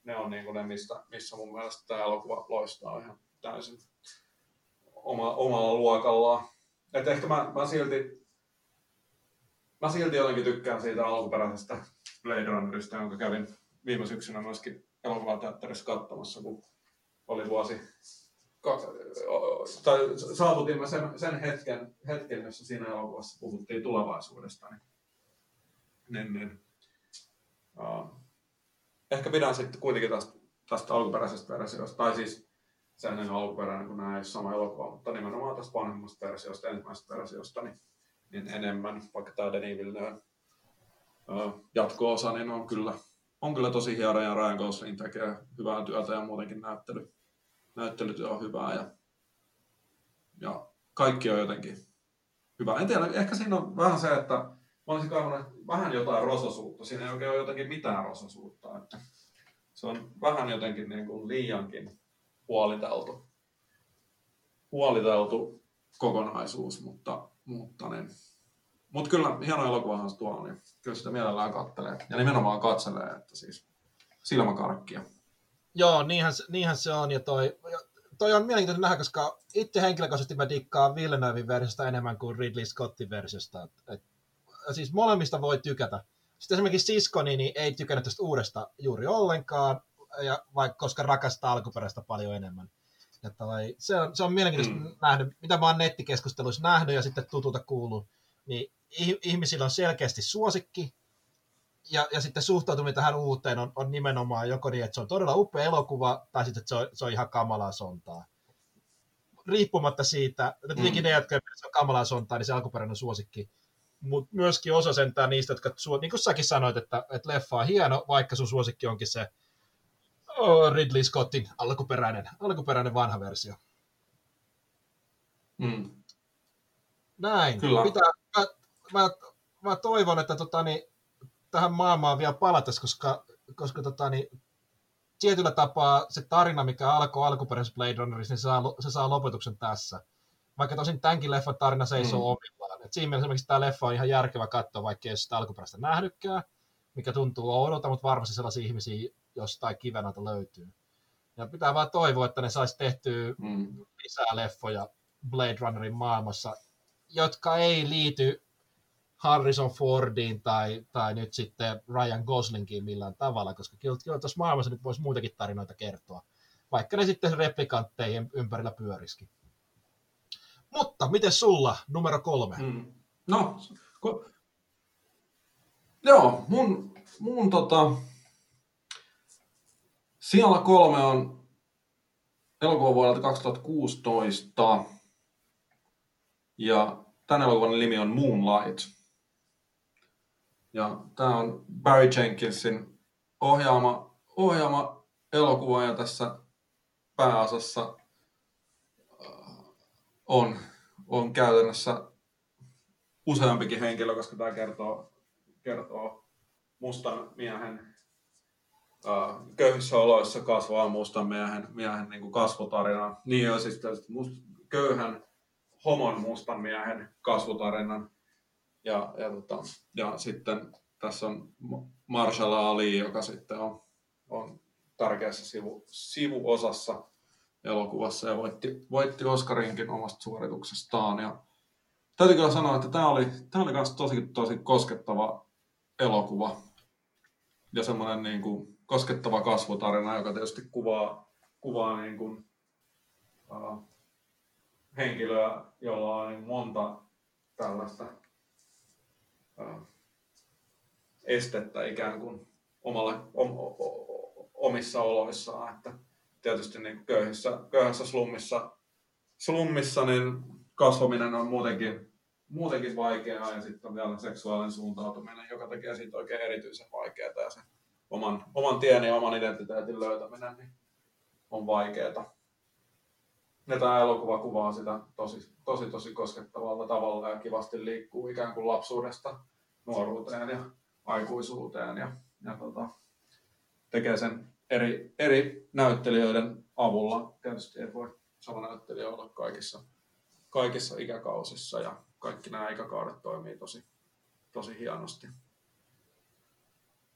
Speaker 1: ne on niin kuin ne, mistä, missä mun mielestä tämä elokuva loistaa ihan täysin oma, omalla luokallaan. Et ehkä mä, mä silti mä silti jotenkin tykkään siitä alkuperäisestä Blade Runnerista, jonka kävin viime syksynä myöskin elokuvateatterissa katsomassa, kun oli vuosi, tai saavutimme sen, sen hetken, hetken, jossa siinä elokuvassa puhuttiin tulevaisuudesta. Niin, niin, uh, ehkä pidän sitten kuitenkin tästä, tästä alkuperäisestä versiosta, tai siis sen on alkuperäinen, kun ole sama elokuva, mutta nimenomaan tästä vanhemmasta versiosta, ensimmäisestä versiosta, niin, niin enemmän, vaikka tämä Denis Villeneuve jatko-osa, niin on kyllä, on kyllä tosi hieno ja Ryan Gosling tekee hyvää työtä ja muutenkin näyttely, näyttelytyö on hyvää ja, ja kaikki on jotenkin hyvä. En tiedä, ehkä siinä on vähän se, että mä olisin kaivannut vähän jotain rososuutta. Siinä ei oikein ole jotenkin mitään rososuutta. Että se on vähän jotenkin niin kuin liiankin huoliteltu, huoliteltu kokonaisuus, mutta, mutta niin, mutta kyllä hieno elokuvahan se tuo, niin kyllä sitä mielellään kattelee. Ja nimenomaan katselee, että siis silmäkarkkia.
Speaker 2: Joo, niinhän, niinhän se on. Ja toi, toi on mielenkiintoinen nähdä, koska itse henkilökohtaisesti mä dikkaan Villeneuvein versiosta enemmän kuin Ridley Scottin versiosta. Et, et, siis molemmista voi tykätä. Sitten esimerkiksi siskoni niin ei tykännyt tästä uudesta juuri ollenkaan, ja vaikka, koska rakastaa alkuperäistä paljon enemmän. Ja toi, se, on, se on mielenkiintoista mm. nähdä, mitä mä oon nettikeskusteluissa nähnyt ja sitten tutulta kuullut, niin ihmisillä on selkeästi suosikki, ja, ja sitten suhtautuminen tähän uuteen on, on nimenomaan joko niin, että se on todella upea elokuva, tai sitten että se on, se on ihan kamalaa sontaa. Riippumatta siitä, että tietenkin mm. ne, jotka se on kamalaa sontaa, niin se alkuperäinen suosikki, mutta myöskin osa sentään niistä, jotka, niin kuin säkin sanoit, että, että leffa on hieno, vaikka sun suosikki onkin se oh, Ridley Scottin alkuperäinen, alkuperäinen vanha versio.
Speaker 1: Mm.
Speaker 2: Näin. Kyllä. Pitää, mä, mä, toivon, että tota, niin, tähän maailmaan vielä palataan, koska, koska tota, niin, tietyllä tapaa se tarina, mikä alkoi alkuperäisessä Blade Runnerissa, niin se saa, se saa lopetuksen tässä. Vaikka tosin tämänkin leffan tarina seisoo mm. omillaan. Et siinä mielessä esimerkiksi tämä leffa on ihan järkevä katsoa, vaikka ei ole sitä alkuperäistä nähnytkään, mikä tuntuu oudolta, mutta varmasti sellaisia ihmisiä jostain kiven löytyy. Ja pitää vaan toivoa, että ne saisi tehtyä mm. lisää leffoja Blade Runnerin maailmassa, jotka ei liity Harrison Fordiin tai, tai nyt sitten Ryan Goslingin millään tavalla, koska kyllä, kyllä tuossa maailmassa nyt voisi muitakin tarinoita kertoa, vaikka ne sitten replikantteihin ympärillä pyöriski. Mutta miten sulla numero kolme? Mm.
Speaker 1: No, ko- joo, mun, mun tota, siellä kolme on elokuva vuodelta 2016. Ja tämän elokuvan nimi on Moonlight. Ja tämä on Barry Jenkinsin ohjaama, ohjaama elokuva ja tässä pääosassa äh, on, on käytännössä useampikin henkilö, koska tämä kertoo, kertoo mustan miehen uh, köyhissä oloissa kasvaa mustan miehen, miehen niin kasvutarina. Niin on siis must, köyhän homon mustan miehen kasvutarinan. Ja, ja, tota, ja sitten tässä on Marshall Ali, joka sitten on, on tärkeässä sivu, sivuosassa elokuvassa ja voitti, voitti Oscarinkin omasta suorituksestaan. Ja täytyy kyllä sanoa, että tämä oli, tämä oli myös tosi, tosi koskettava elokuva ja semmoinen niin kuin koskettava kasvutarina, joka tietysti kuvaa, kuvaa niin kuin, uh, henkilöä, jolla on niin monta tällaista estettä ikään kuin omalle, om, omissa oloissaan. Että tietysti niin köyhissä, köyhässä slummissa, slummissa niin kasvaminen on muutenkin, muutenkin vaikeaa ja sitten on vielä seksuaalinen suuntautuminen, joka tekee siitä oikein erityisen vaikeaa ja se oman, oman tien ja oman identiteetin löytäminen niin on vaikeaa. Ja tämä elokuva kuvaa sitä tosi, tosi, tosi koskettavalla tavalla ja kivasti liikkuu ikään kuin lapsuudesta nuoruuteen ja aikuisuuteen ja, ja tota, tekee sen eri, eri näyttelijöiden avulla. Tietysti ei voi sama näyttelijä olla kaikissa, kaikissa ikäkausissa ja kaikki nämä ikäkaudet toimii tosi, tosi hienosti.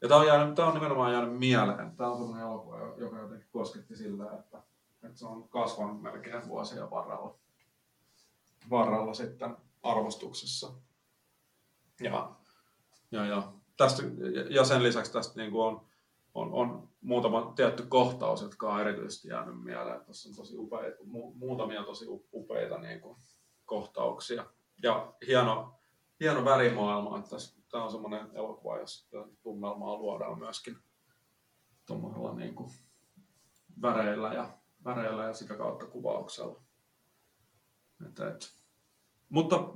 Speaker 1: Ja tämä on, jäänyt, tämä on nimenomaan jäänyt mieleen. Tämä on sellainen elokuva, joka jotenkin kosketti sillä, että, että se on kasvanut melkein vuosia varrella, varrella sitten arvostuksessa. Ja, ja, ja, tästä, ja sen lisäksi tästä niin kuin on, on, on muutama tietty kohtaus, jotka on erityisesti jäänyt mieleen. Tässä on tosi upeita, mu, muutamia tosi upeita niin kuin, kohtauksia. Ja hieno, hieno värimaailma, että tässä tämä on semmoinen elokuva, jossa tunnelmaa luodaan myöskin tuommoisella niin kuin väreillä ja, väreillä ja sitä kautta kuvauksella. Et, et. Mutta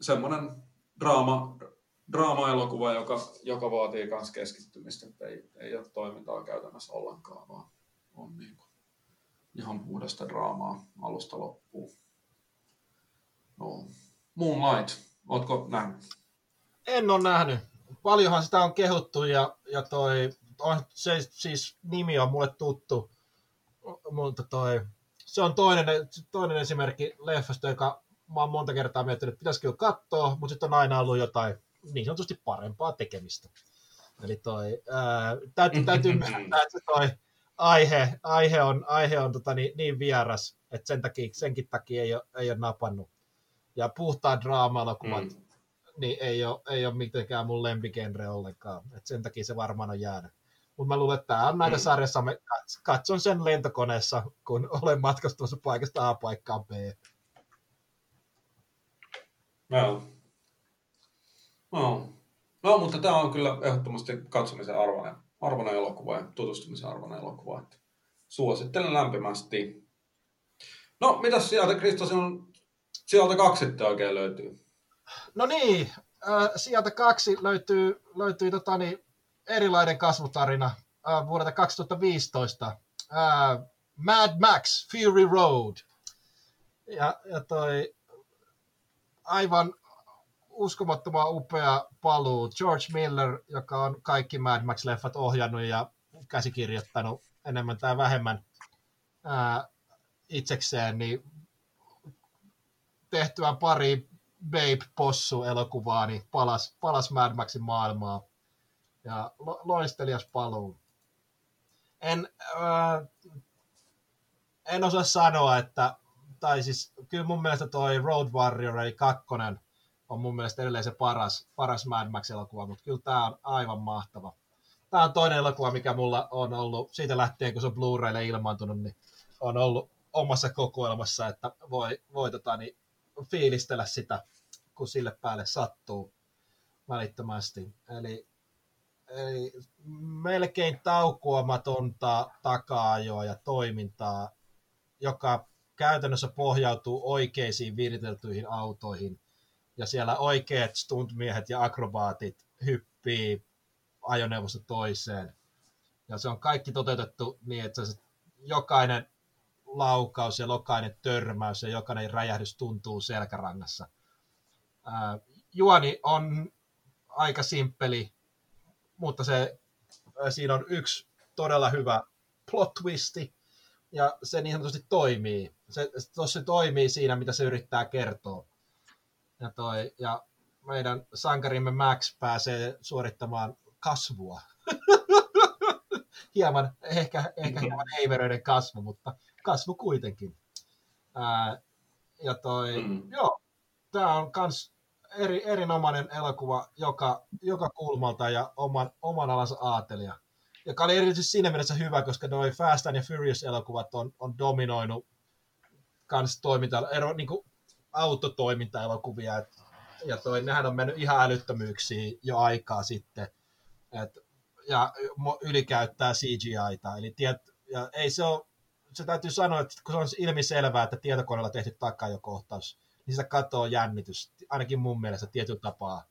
Speaker 1: semmoinen draama, draama-elokuva, joka, joka vaatii myös keskittymistä, että ei, ei ole toimintaa käytännössä ollenkaan, vaan on niin kuin ihan puhdasta draamaa alusta loppuun. No. Moonlight, ootko nähnyt?
Speaker 2: En ole nähnyt. Paljonhan sitä on kehuttu ja, ja toi, on, se siis nimi on mulle tuttu, mutta toi, se on toinen, toinen esimerkki leffasta, joka mä oon monta kertaa miettinyt, että pitäisikö katsoa, mutta sitten on aina ollut jotain niin sanotusti parempaa tekemistä. Eli toi, ää, täytyy, täytyy myöntää, että toi aihe, aihe on, aihe on tota niin, niin vieras, että sen takia, senkin takia ei ole, ei ole napannut. Ja puhtaan draama-elokuvat mm niin ei ole, ei ole mitenkään mun lempigenre ollenkaan. Et sen takia se varmaan on jäänyt. Mutta mä luulen, että tämä on näitä mm. sarjassa, mä katson sen lentokoneessa, kun olen matkastumassa paikasta A paikkaan B.
Speaker 1: No. No. no, mutta tämä on kyllä ehdottomasti katsomisen arvoinen, arvoinen elokuva ja tutustumisen arvoinen elokuva. Että suosittelen lämpimästi. No, mitä sieltä Kristo sinun sieltä kaksi sitten oikein löytyy?
Speaker 2: No niin, äh, sieltä kaksi löytyy, löytyy tota, niin, erilainen kasvutarina äh, vuodelta 2015. Äh, Mad Max Fury Road. Ja, ja toi aivan uskomattoman upea paluu. George Miller, joka on kaikki Mad Max-leffat ohjannut ja käsikirjoittanut enemmän tai vähemmän ää, itsekseen, niin tehtyä pari Babe Possu-elokuvaa, niin palas, palas Mad Maxin maailmaa. Ja lo, loistelias paluu. En, äh, en osaa sanoa, että, tai siis kyllä mun mielestä toi Road Warrior eli kakkonen on mun mielestä edelleen se paras, paras Mad Max-elokuva, mutta kyllä tämä on aivan mahtava. Tämä on toinen elokuva, mikä mulla on ollut, siitä lähtien kun se on Blu-raylle ilmaantunut, niin on ollut omassa kokoelmassa, että voi, voi tota, niin, fiilistellä sitä, kun sille päälle sattuu välittömästi. Eli, eli melkein taukoamatonta takaajoa ja toimintaa, joka käytännössä pohjautuu oikeisiin viriteltyihin autoihin. Ja siellä oikeat stuntmiehet ja akrobaatit hyppii ajoneuvosta toiseen. Ja se on kaikki toteutettu niin, että jokainen laukaus ja jokainen törmäys ja jokainen räjähdys tuntuu selkärangassa. Ää, juoni on aika simppeli, mutta se, siinä on yksi todella hyvä plot twisti, ja se niin sanotusti toimii. Se, se toimii siinä, mitä se yrittää kertoa. Ja, toi, ja meidän sankarimme Max pääsee suorittamaan kasvua. hieman, ehkä, ehkä hieman heiveröiden kasvu, mutta kasvu kuitenkin. Ää, ja toi, mm. joo, tämä on kans eri, erinomainen elokuva joka, joka kulmalta ja oman, oman alansa aatelija. Joka oli erityisesti siinä mielessä hyvä, koska noin Fast and Furious-elokuvat on, on dominoinut kans toiminta, ero, niin kuin autotoiminta-elokuvia. Et, ja toi, nehän on mennyt ihan älyttömyyksiin jo aikaa sitten. Et, ja ylikäyttää CGI-ta. Eli tiet, ja ei se ole, se täytyy sanoa, että kun se on ilmiselvää, että tietokoneella tehty takajokohtaus, niin sitä katoo jännitys, ainakin mun mielestä tietyllä tapaa.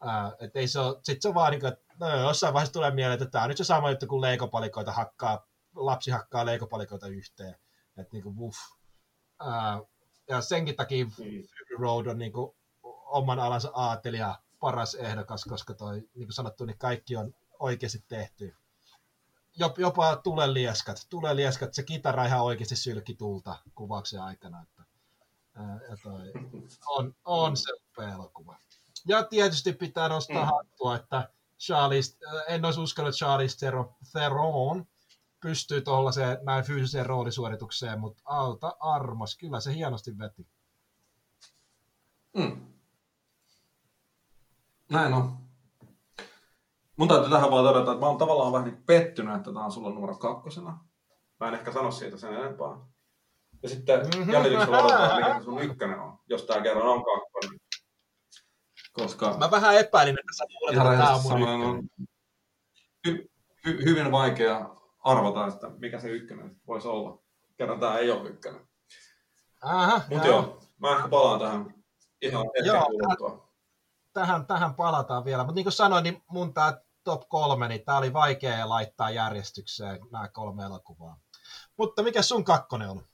Speaker 2: Ää, et ei se ole, sit se on vaan niin kuin, että no, jossain vaiheessa tulee mieleen, että tämä on nyt se sama juttu kuin leikopalikoita hakkaa, lapsi hakkaa leikopalikoita yhteen. Että niin kuin, uff. Ää, ja senkin takia mm. Fury Road on niin kuin, oman alansa aatelija paras ehdokas, koska toi, niin kuin sanottu, niin kaikki on oikeasti tehty. Jopa tulee lieskat, tulee lieskat, se kitara ihan oikeasti sylki tulta kuvauksen aikana. Että, ää, on, on se upea elokuva. Ja tietysti pitää nostaa mm. hattua, että Charlize, en olisi uskonut, että Charlize Theron pystyy tuollaiseen näin fyysiseen roolisuoritukseen, mutta alta armos, kyllä se hienosti veti.
Speaker 1: Mm. Näin on. Mun täytyy tähän vaan todeta, että mä oon tavallaan vähän niin pettynyt, että tää on sulla numero kakkosena. Mä en ehkä sano siitä sen enempää. Ja sitten mm-hmm. jäljityksellä odotetaan, mikä sun ykkönen on, jos tää kerran on kakkonen.
Speaker 2: Koska... Mä vähän epäilin, että sä luulet, että tää on mun
Speaker 1: on hy- hy- hyvin vaikea arvata, että mikä se ykkönen voisi olla. Kerran tää ei ole ykkönen.
Speaker 2: Aha,
Speaker 1: Mutta joo. joo, mä ehkä palaan tähän ihan hetken kuluttua.
Speaker 2: Tähän, tähän palataan vielä. Mutta niin kuin sanoin, niin mun tää top kolme, niin tää oli vaikea laittaa järjestykseen nämä kolme elokuvaa. Mutta mikä sun kakkonen on?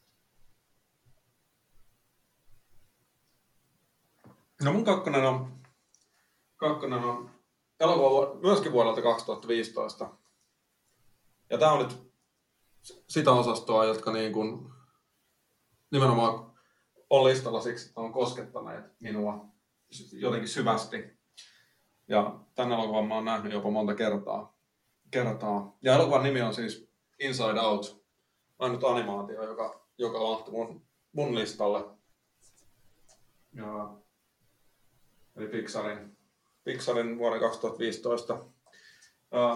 Speaker 1: No mun kakkonen on, kakkonen on elokuva myöskin vuodelta 2015. Ja tää on nyt sitä osastoa, jotka niin kuin nimenomaan on listalla siksi, että on koskettaneet minua jotenkin syvästi. Ja tämän elokuvan mä oon nähnyt jopa monta kertaa. kertaa. Ja elokuvan nimi on siis Inside Out. Ainut animaatio, joka, joka mahtui mun, mun listalle. Ja, eli Pixarin, Pixarin vuoden 2015 uh,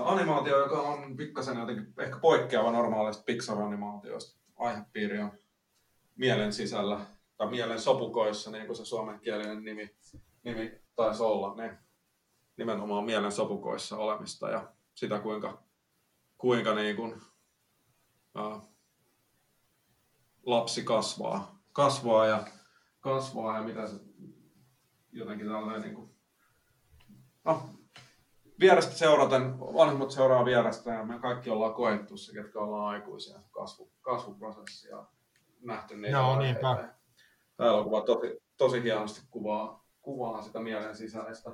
Speaker 1: animaatio, joka on pikkasen jotenkin ehkä poikkeava normaalista Pixar-animaatioista. Aihepiiri on mielen sisällä tai mielen sopukoissa, niin kuin se suomenkielinen nimi, nimi taisi olla, niin nimenomaan mielen sopukoissa olemista ja sitä, kuinka, kuinka niin kuin, ää, lapsi kasvaa, kasvaa ja kasvaa ja mitä se jotenkin tällainen niin kuin, no, vierestä seuraten, vanhemmat seuraa vierestä ja me kaikki ollaan koettu se, ketkä ollaan aikuisia, kasvu, kasvuprosessi ja nähty niitä
Speaker 2: Joo, niinpä.
Speaker 1: Tämä elokuva tosi, tosi hienosti kuvaa, kuvaa sitä mielen sisäistä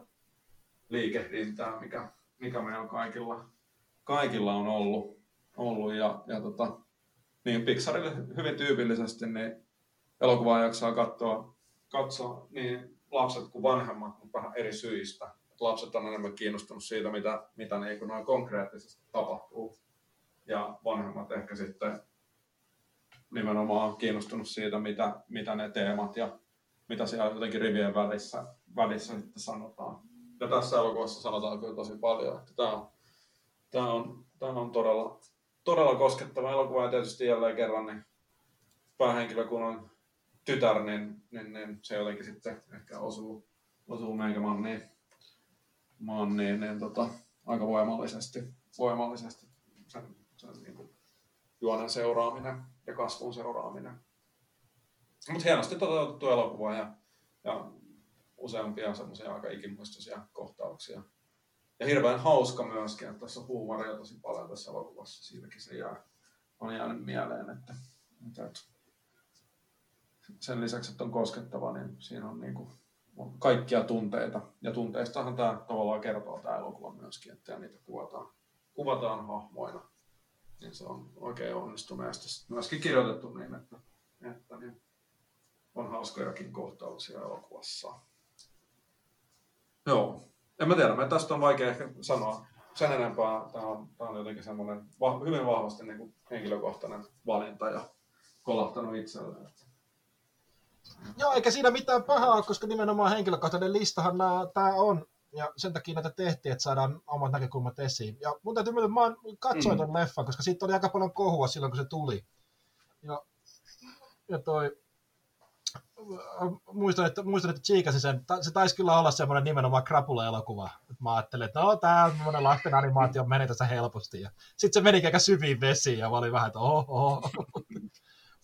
Speaker 1: liikehdintää, mikä, mikä meillä kaikilla, kaikilla on ollut. ollut ja, ja tota, niin Pixarille hyvin tyypillisesti niin elokuvaa jaksaa katsoa, katsoa niin lapset kuin vanhemmat, mutta vähän eri syistä. Et lapset on enemmän kiinnostunut siitä, mitä, mitä niin kuin noin konkreettisesti tapahtuu. Ja vanhemmat ehkä sitten nimenomaan kiinnostunut siitä, mitä, mitä ne teemat ja mitä siellä jotenkin rivien välissä, välissä sitten sanotaan. Ja tässä elokuvassa sanotaan kyllä tosi paljon, että tämä on, tämä on, tämä on todella, todella koskettava elokuva ja tietysti jälleen kerran niin päähenkilö kun on tytär, niin, niin, niin se jotenkin sitten ehkä osuu, osuu meikämanniin maan, niin, niin tota, aika voimallisesti, voimallisesti sen, sen niin kuin juonen seuraaminen ja kasvun seuraaminen. Mutta hienosti toteutettu elokuva ja, ja useampia semmoisia aika ikimuistoisia kohtauksia. Ja hirveän hauska myöskin, että tässä on huumoria tosi paljon tässä elokuvassa. Siitäkin se jää, on jäänyt mieleen, että, että sen lisäksi, että on koskettava, niin siinä on, niin kuin, kaikkia tunteita. Ja tunteistahan tämä tavallaan kertoo tämä elokuva myöskin, että niitä kuvataan, kuvataan hahmoina. Niin se on oikein onnistuneesti myöskin kirjoitettu niin, että, että niin on hauskojakin kohtauksia elokuvassa. Joo. En mä tiedä, me tästä on vaikea ehkä sanoa sen enempää. Tämä on, tämä on jotenkin semmoinen hyvin vahvasti niin kuin henkilökohtainen valinta ja kolahtanut itselleen.
Speaker 2: Joo, eikä siinä mitään pahaa koska nimenomaan henkilökohtainen listahan tämä on. Ja sen takia näitä tehtiin, että saadaan omat näkökulmat esiin. Ja mun täytyy myöntää, mä katsoin mm. ton leffan, koska siitä oli aika paljon kohua silloin, kun se tuli. Ja, ja toi, muistan, että, muistan, että Chiikasi sen, se taisi kyllä olla semmoinen nimenomaan krapula-elokuva. Mä ajattelin, että no tää on semmoinen lasten animaatio, menee tässä helposti. Ja sitten se meni aika syviin vesiin ja mä olin vähän, että oho, oho.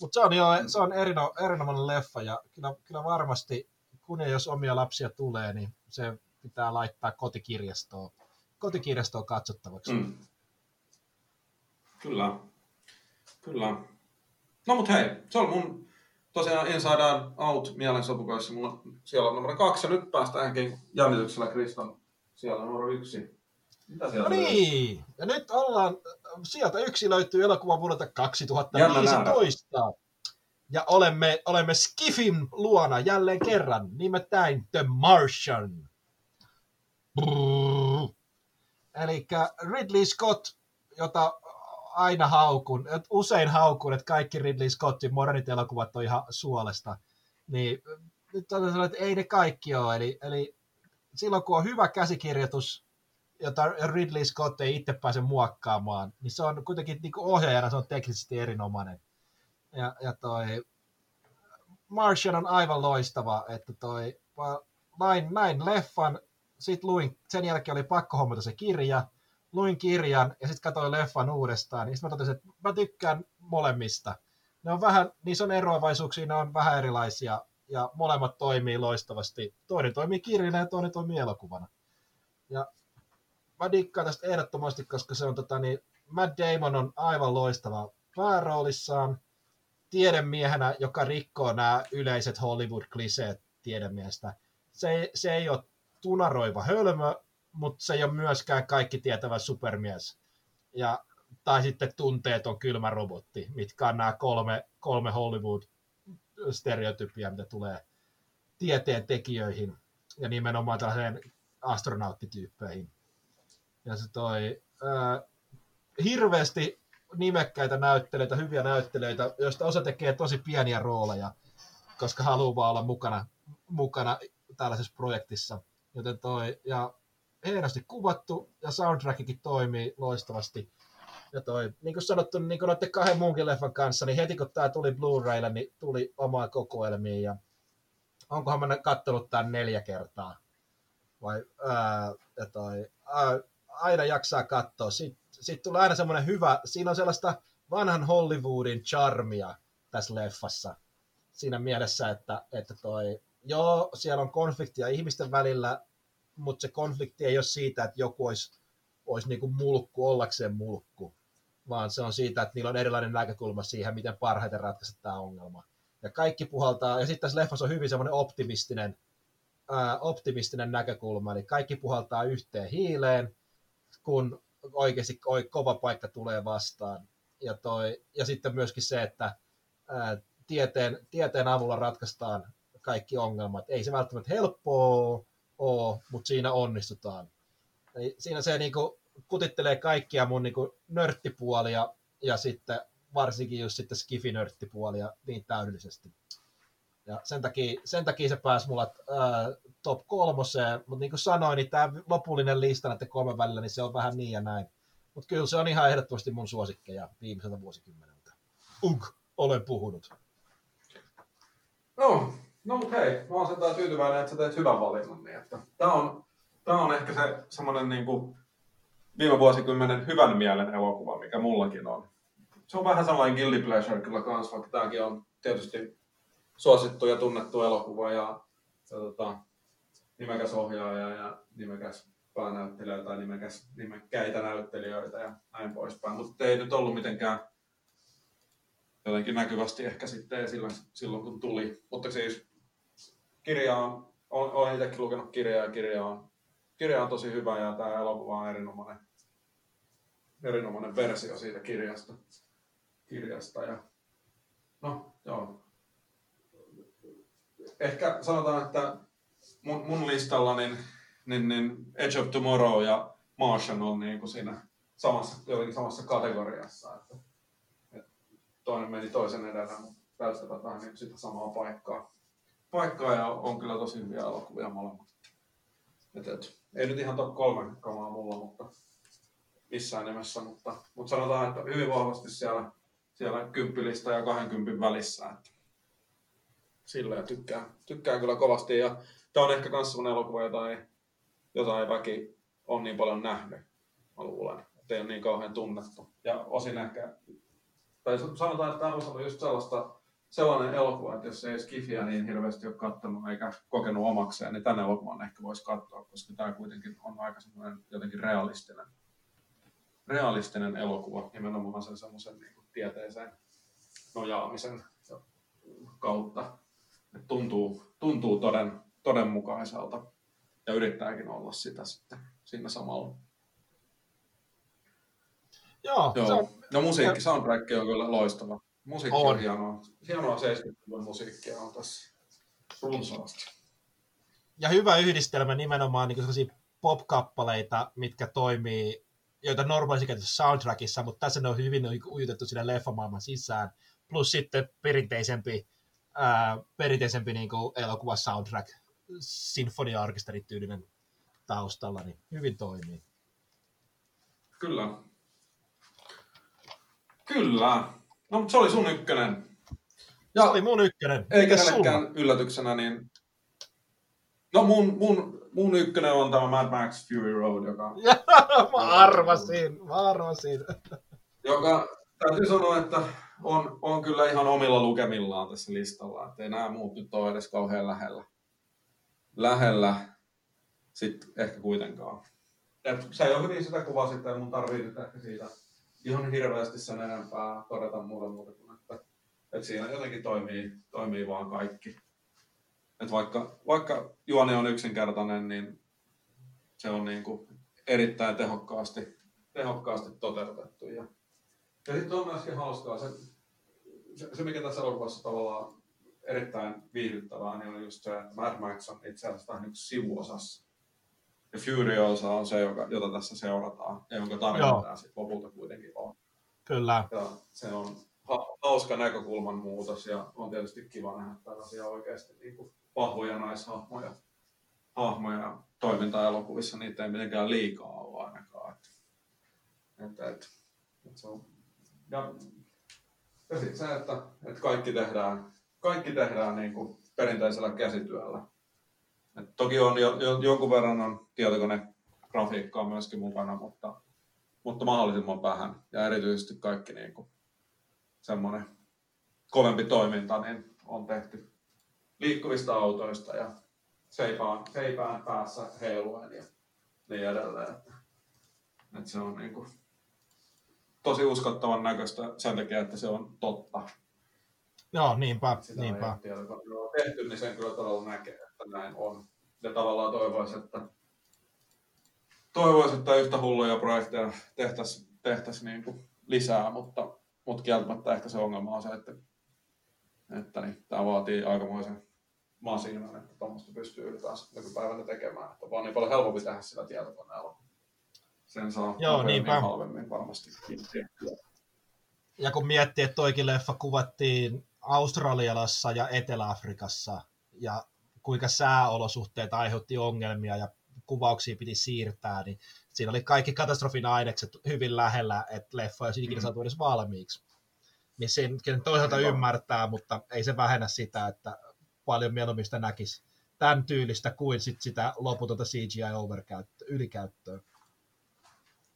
Speaker 2: Mutta se on jo se on erino, erinomainen leffa ja kyllä, kyllä varmasti, kun ja jos omia lapsia tulee, niin se pitää laittaa kotikirjastoon, kotikirjastoon katsottavaksi. Mm.
Speaker 1: Kyllä. Kyllä. No mut hei, se on mun tosiaan Inside Out mielensopukoissa. Mulla siellä on numero kaksi ja nyt päästäänkin jännityksellä Kriston siellä numero yksi.
Speaker 2: Mitä no niin, ja nyt ollaan, sieltä yksi löytyy elokuva vuodelta 2015. Ja olemme, olemme Skiffin luona jälleen kerran, nimittäin The Martian. Eli Ridley Scott, jota aina haukun, usein haukun, että kaikki Ridley Scottin modernit elokuvat on ihan suolesta, niin nyt on että ei ne kaikki ole. Eli, eli silloin kun on hyvä käsikirjoitus, jota Ridley Scott ei itse pääse muokkaamaan, niin se on kuitenkin niin kuin ohjaajana se on teknisesti erinomainen. Ja, ja toi Martian on aivan loistava, että toi, näin, näin leffan, sit luin, sen jälkeen oli pakko hommata se kirja, luin kirjan ja sitten katsoin leffan uudestaan, niin sitten mä totesin, että mä tykkään molemmista. Ne on vähän, niissä on eroavaisuuksia, ne on vähän erilaisia ja molemmat toimii loistavasti. Toinen toimii kirjana ja toinen toimii elokuvana. Ja mä dikkaan tästä ehdottomasti, koska se on tota, niin, Matt Damon on aivan loistava pääroolissaan tiedemiehenä, joka rikkoo nämä yleiset Hollywood-kliseet tiedemiestä. Se, se ei ole tunaroiva hölmö, mutta se ei ole myöskään kaikki tietävä supermies. Ja, tai sitten tunteeton kylmä robotti, mitkä on nämä kolme, kolme Hollywood-stereotypia, mitä tulee tieteen tekijöihin ja nimenomaan tällaiseen astronauttityyppeihin. Ja se toi ää, hirveästi nimekkäitä näyttelijöitä, hyviä näyttelijöitä, joista osa tekee tosi pieniä rooleja, koska haluaa olla mukana, mukana tällaisessa projektissa. Joten toi, ja hienosti kuvattu ja soundtrackikin toimii loistavasti. Ja toi, niin kuin sanottu, niin kuin noiden kahden muunkin leffan kanssa, niin heti kun tämä tuli Blu-raylle, niin tuli omaa kokoelmiin. Ja onkohan mä katsonut tämän neljä kertaa. Vai, ää, ja toi, ää, aina jaksaa katsoa. Sitten sit tulee aina semmoinen hyvä, siinä on sellaista vanhan Hollywoodin charmia tässä leffassa. Siinä mielessä, että, että toi, joo, siellä on konfliktia ihmisten välillä, mutta se konflikti ei ole siitä, että joku olisi, olisi niin kuin mulkku ollakseen mulkku, vaan se on siitä, että niillä on erilainen näkökulma siihen, miten parhaiten ratkaista tämä ongelma. Ja kaikki puhaltaa, ja sitten tässä leffassa on hyvin semmoinen optimistinen, ää, optimistinen näkökulma, eli kaikki puhaltaa yhteen hiileen, kun oikeasti kova paikka tulee vastaan. Ja, toi, ja sitten myöskin se, että ää, tieteen, tieteen avulla ratkaistaan kaikki ongelmat. Ei se välttämättä helppoa ole, mutta siinä onnistutaan. Eli siinä se niin kuin, kutittelee kaikkia mun niin kuin, nörttipuolia ja sitten varsinkin just sitten skifinörttipuolia niin täydellisesti. Ja sen takia, sen takia se pääsi mulla ää, top kolmoseen, mutta niin kuin sanoin, niin tämä lopullinen lista näiden kolmen välillä, niin se on vähän niin ja näin. Mutta kyllä se on ihan ehdottomasti mun suosikkeja viimeiseltä vuosikymmeneltä. Unk, olen puhunut.
Speaker 1: No, no mutta hei, mä oon sentään tyytyväinen, että sä teet hyvän valinnan. Niin että tää, on, tää on ehkä se semmonen niin kuin viime vuosikymmenen hyvän mielen elokuva, mikä mullakin on. Se on vähän sellainen guilty pleasure kyllä kans, vaikka tääkin on tietysti suosittu ja tunnettu elokuva ja, ja tota, nimekäs ohjaaja ja nimekäs päänäyttelijä tai nimekäs, nimekkäitä näyttelijöitä ja näin poispäin. Mutta ei nyt ollut mitenkään jotenkin näkyvästi ehkä sitten esillä silloin, kun tuli. Mutta siis kirja on, olen itsekin lukenut kirjaa ja kirja on, kirja on tosi hyvä ja tämä elokuva on erinomainen, erinomainen versio siitä kirjasta. kirjasta ja, no, joo. Ehkä sanotaan, että mun, mun listalla niin, niin, niin Edge of Tomorrow ja Martian on niin kuin siinä samassa, samassa kategoriassa. Että toinen meni toisen edellä, mutta täystävät vähän niin sitä samaa paikkaa. Paikkaa ja on kyllä tosi hyviä elokuvia molemmat. Et, et, ei nyt ihan top kolme kamaa mulla, mutta missään nimessä, mutta, mutta sanotaan, että hyvin vahvasti siellä, siellä kymppilistä ja 20 välissä. Että sillä tykkää, tykkää kyllä kovasti. Ja tämä on ehkä myös sellainen elokuva, jota ei, jota ei väki on niin paljon nähnyt, mä luulen. Että ei ole niin kauhean tunnettu. Ja osin ehkä tai sanotaan, että tämä on just sellaista, sellainen elokuva, että jos ei Skifiä niin hirveästi ole katsonut eikä kokenut omakseen, niin tänne elokuvan ehkä voisi katsoa, koska tämä kuitenkin on aika semmoinen jotenkin realistinen, realistinen elokuva, nimenomaan sen semmoisen niin tieteeseen nojaamisen kautta. Tuntuu, tuntuu toden, todenmukaiselta ja yrittääkin olla sitä sitten siinä samalla.
Speaker 2: Joo,
Speaker 1: Joo. Se on... No musiikki, soundtrack on kyllä loistava. Musiikki on, on hienoa. Hienoa 70-luvun musiikkia on tässä runsaasti.
Speaker 2: Ja hyvä yhdistelmä nimenomaan niin sellaisia pop-kappaleita, mitkä toimii, joita normaalisti käytetään soundtrackissa, mutta tässä ne on hyvin ujutettu sinne leffamaailman sisään. Plus sitten perinteisempi, ää, perinteisempi niin kuin elokuva soundtrack, sinfonia-orkesterityylinen taustalla, niin hyvin toimii.
Speaker 1: Kyllä. Kyllä. No, mutta se oli sun ykkönen.
Speaker 2: Ja se oli mun ykkönen.
Speaker 1: Ei kenellekään yllätyksenä, niin... No mun, mun, mun ykkönen on tämä Mad Max Fury Road, joka...
Speaker 2: mä arvasin, mä arvasin.
Speaker 1: Joka, täytyy sanoa, että on, on kyllä ihan omilla lukemillaan tässä listalla. Että ei nämä muut nyt ole edes kauhean lähellä. Lähellä sitten ehkä kuitenkaan. Et se ei ole hyvin sitä kuvaa sitten, mun tarvii nyt ehkä siitä ihan hirveästi sen enempää todeta muuta muuta kuin, että, että siinä jotenkin toimii, toimii vaan kaikki. Et vaikka, vaikka juoni on yksinkertainen, niin se on niin kuin erittäin tehokkaasti, tehokkaasti toteutettu. Ja, ja sitten on myöskin hauskaa, se, se, se mikä tässä elokuvassa tavallaan erittäin viihdyttävää, niin on just se, että Mad Max on itse asiassa vähän niin sivuosassa ja Furiosa on se, joka, jota tässä seurataan ja jonka tarina sitten lopulta kuitenkin on.
Speaker 2: Kyllä.
Speaker 1: Ja se on ha- hauska näkökulman muutos ja on tietysti kiva nähdä tällaisia oikeasti niin kuin vahvoja naishahmoja hahmoja toiminta-elokuvissa. Niitä ei mitenkään liikaa ole ainakaan. Että, että, että se on, ja, ja sitten se, että, että kaikki tehdään, kaikki tehdään niin kuin perinteisellä käsityöllä et toki on jo, jo, jonkun verran on tietokonegrafiikkaa myöskin mukana, mutta, mutta mahdollisimman vähän. Ja erityisesti kaikki niin kuin, semmoinen kovempi toiminta niin on tehty liikkuvista autoista ja seipään, seipään päässä heiluen ja niin edelleen. Että, että se on niin kuin, tosi uskottavan näköistä sen takia, että se on totta.
Speaker 2: Joo, niinpä. Sitä niinpä.
Speaker 1: Ei tehty, niin sen kyllä todella näkee että näin on. Ja tavallaan toivoisi, että toivoisi, että yhtä hulluja projekteja tehtäisiin tehtäisi niin kuin lisää, mutta, mutta kieltämättä ehkä se ongelma on se, että, että niin, tämä vaatii aikamoisen masiinan, että tuommoista pystyy ylipäänsä nykypäivänä tekemään. Että on vaan niin paljon helpompi tehdä sillä tietokoneella. Sen saa
Speaker 2: Joo, niinpä.
Speaker 1: halvemmin varmasti
Speaker 2: Ja kun miettii, että toikin leffa kuvattiin Australialassa ja Etelä-Afrikassa ja kuinka sääolosuhteet aiheutti ongelmia ja kuvauksia piti siirtää, niin siinä oli kaikki katastrofin ainekset hyvin lähellä, että leffa ei ikinä mm. saatu edes valmiiksi. Niin sen toisaalta ymmärtää, mutta ei se vähennä sitä, että paljon mieluummin sitä näkisi tämän tyylistä kuin sit sitä loputonta CGI-overkäyttöä, ylikäyttöä.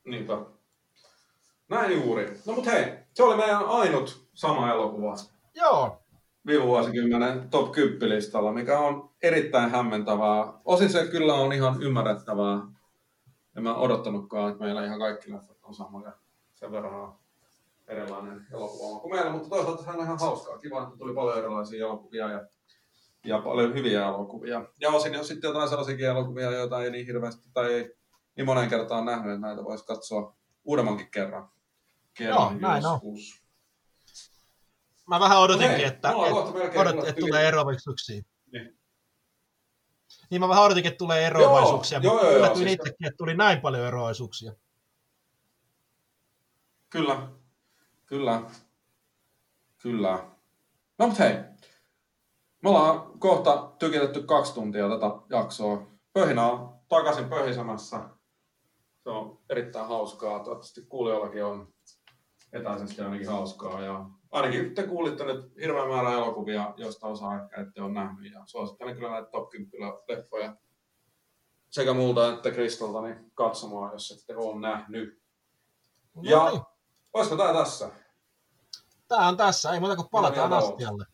Speaker 1: Niinpä. Näin juuri. No mut hei, se oli meidän ainut sama elokuva.
Speaker 2: Joo.
Speaker 1: Viime vuosikymmenen top 10 listalla, mikä on erittäin hämmentävää. Osin se kyllä on ihan ymmärrettävää. En mä odottanutkaan, että meillä ihan kaikki leffat on samoja. Sen verran on erilainen elokuva kuin meillä, mutta toisaalta se on ihan hauskaa. Kiva, että tuli paljon erilaisia elokuvia ja, ja paljon hyviä elokuvia. Ja osin jos sitten jotain sellaisia elokuvia, joita ei niin hirveästi tai ei niin monen kertaan nähnyt, että näitä voisi katsoa uudemmankin kerran.
Speaker 2: kerran Joo, näin on. Mä vähän odotinkin, no että, että, odot, että tulee eroavaisuuksia. Niin. niin mä vähän odotinkin, että tulee eroavaisuuksia, joo, mutta joo, joo, siis... itsekin, että tuli näin paljon eroavaisuuksia.
Speaker 1: Kyllä, kyllä, kyllä. No mutta hei, me ollaan kohta tykitetty kaksi tuntia tätä jaksoa. Pöhinä on takaisin pöhisemässä. Se on erittäin hauskaa. Toivottavasti kuulijoillakin on etäisesti ainakin hauskaa. Ja ainakin te kuulitte nyt hirveän määrä elokuvia, joista osa ehkä ette ole nähnyt. Ja suosittelen kyllä näitä top 10 leffoja sekä multa että Kristolta niin katsomaan, jos ette ole nähnyt. No ja niin. olisiko tää tässä?
Speaker 2: Tää on tässä, ei muuta kuin palataan astialle.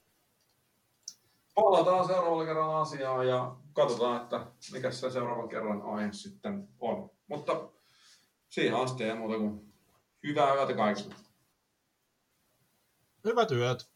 Speaker 1: Palataan seuraavalla kerralla asiaan ja katsotaan, että mikä se seuraavan kerran aihe sitten on. Mutta siihen asti ei muuta kuin hyvää yötä kaikille.
Speaker 2: Hyvät yöt.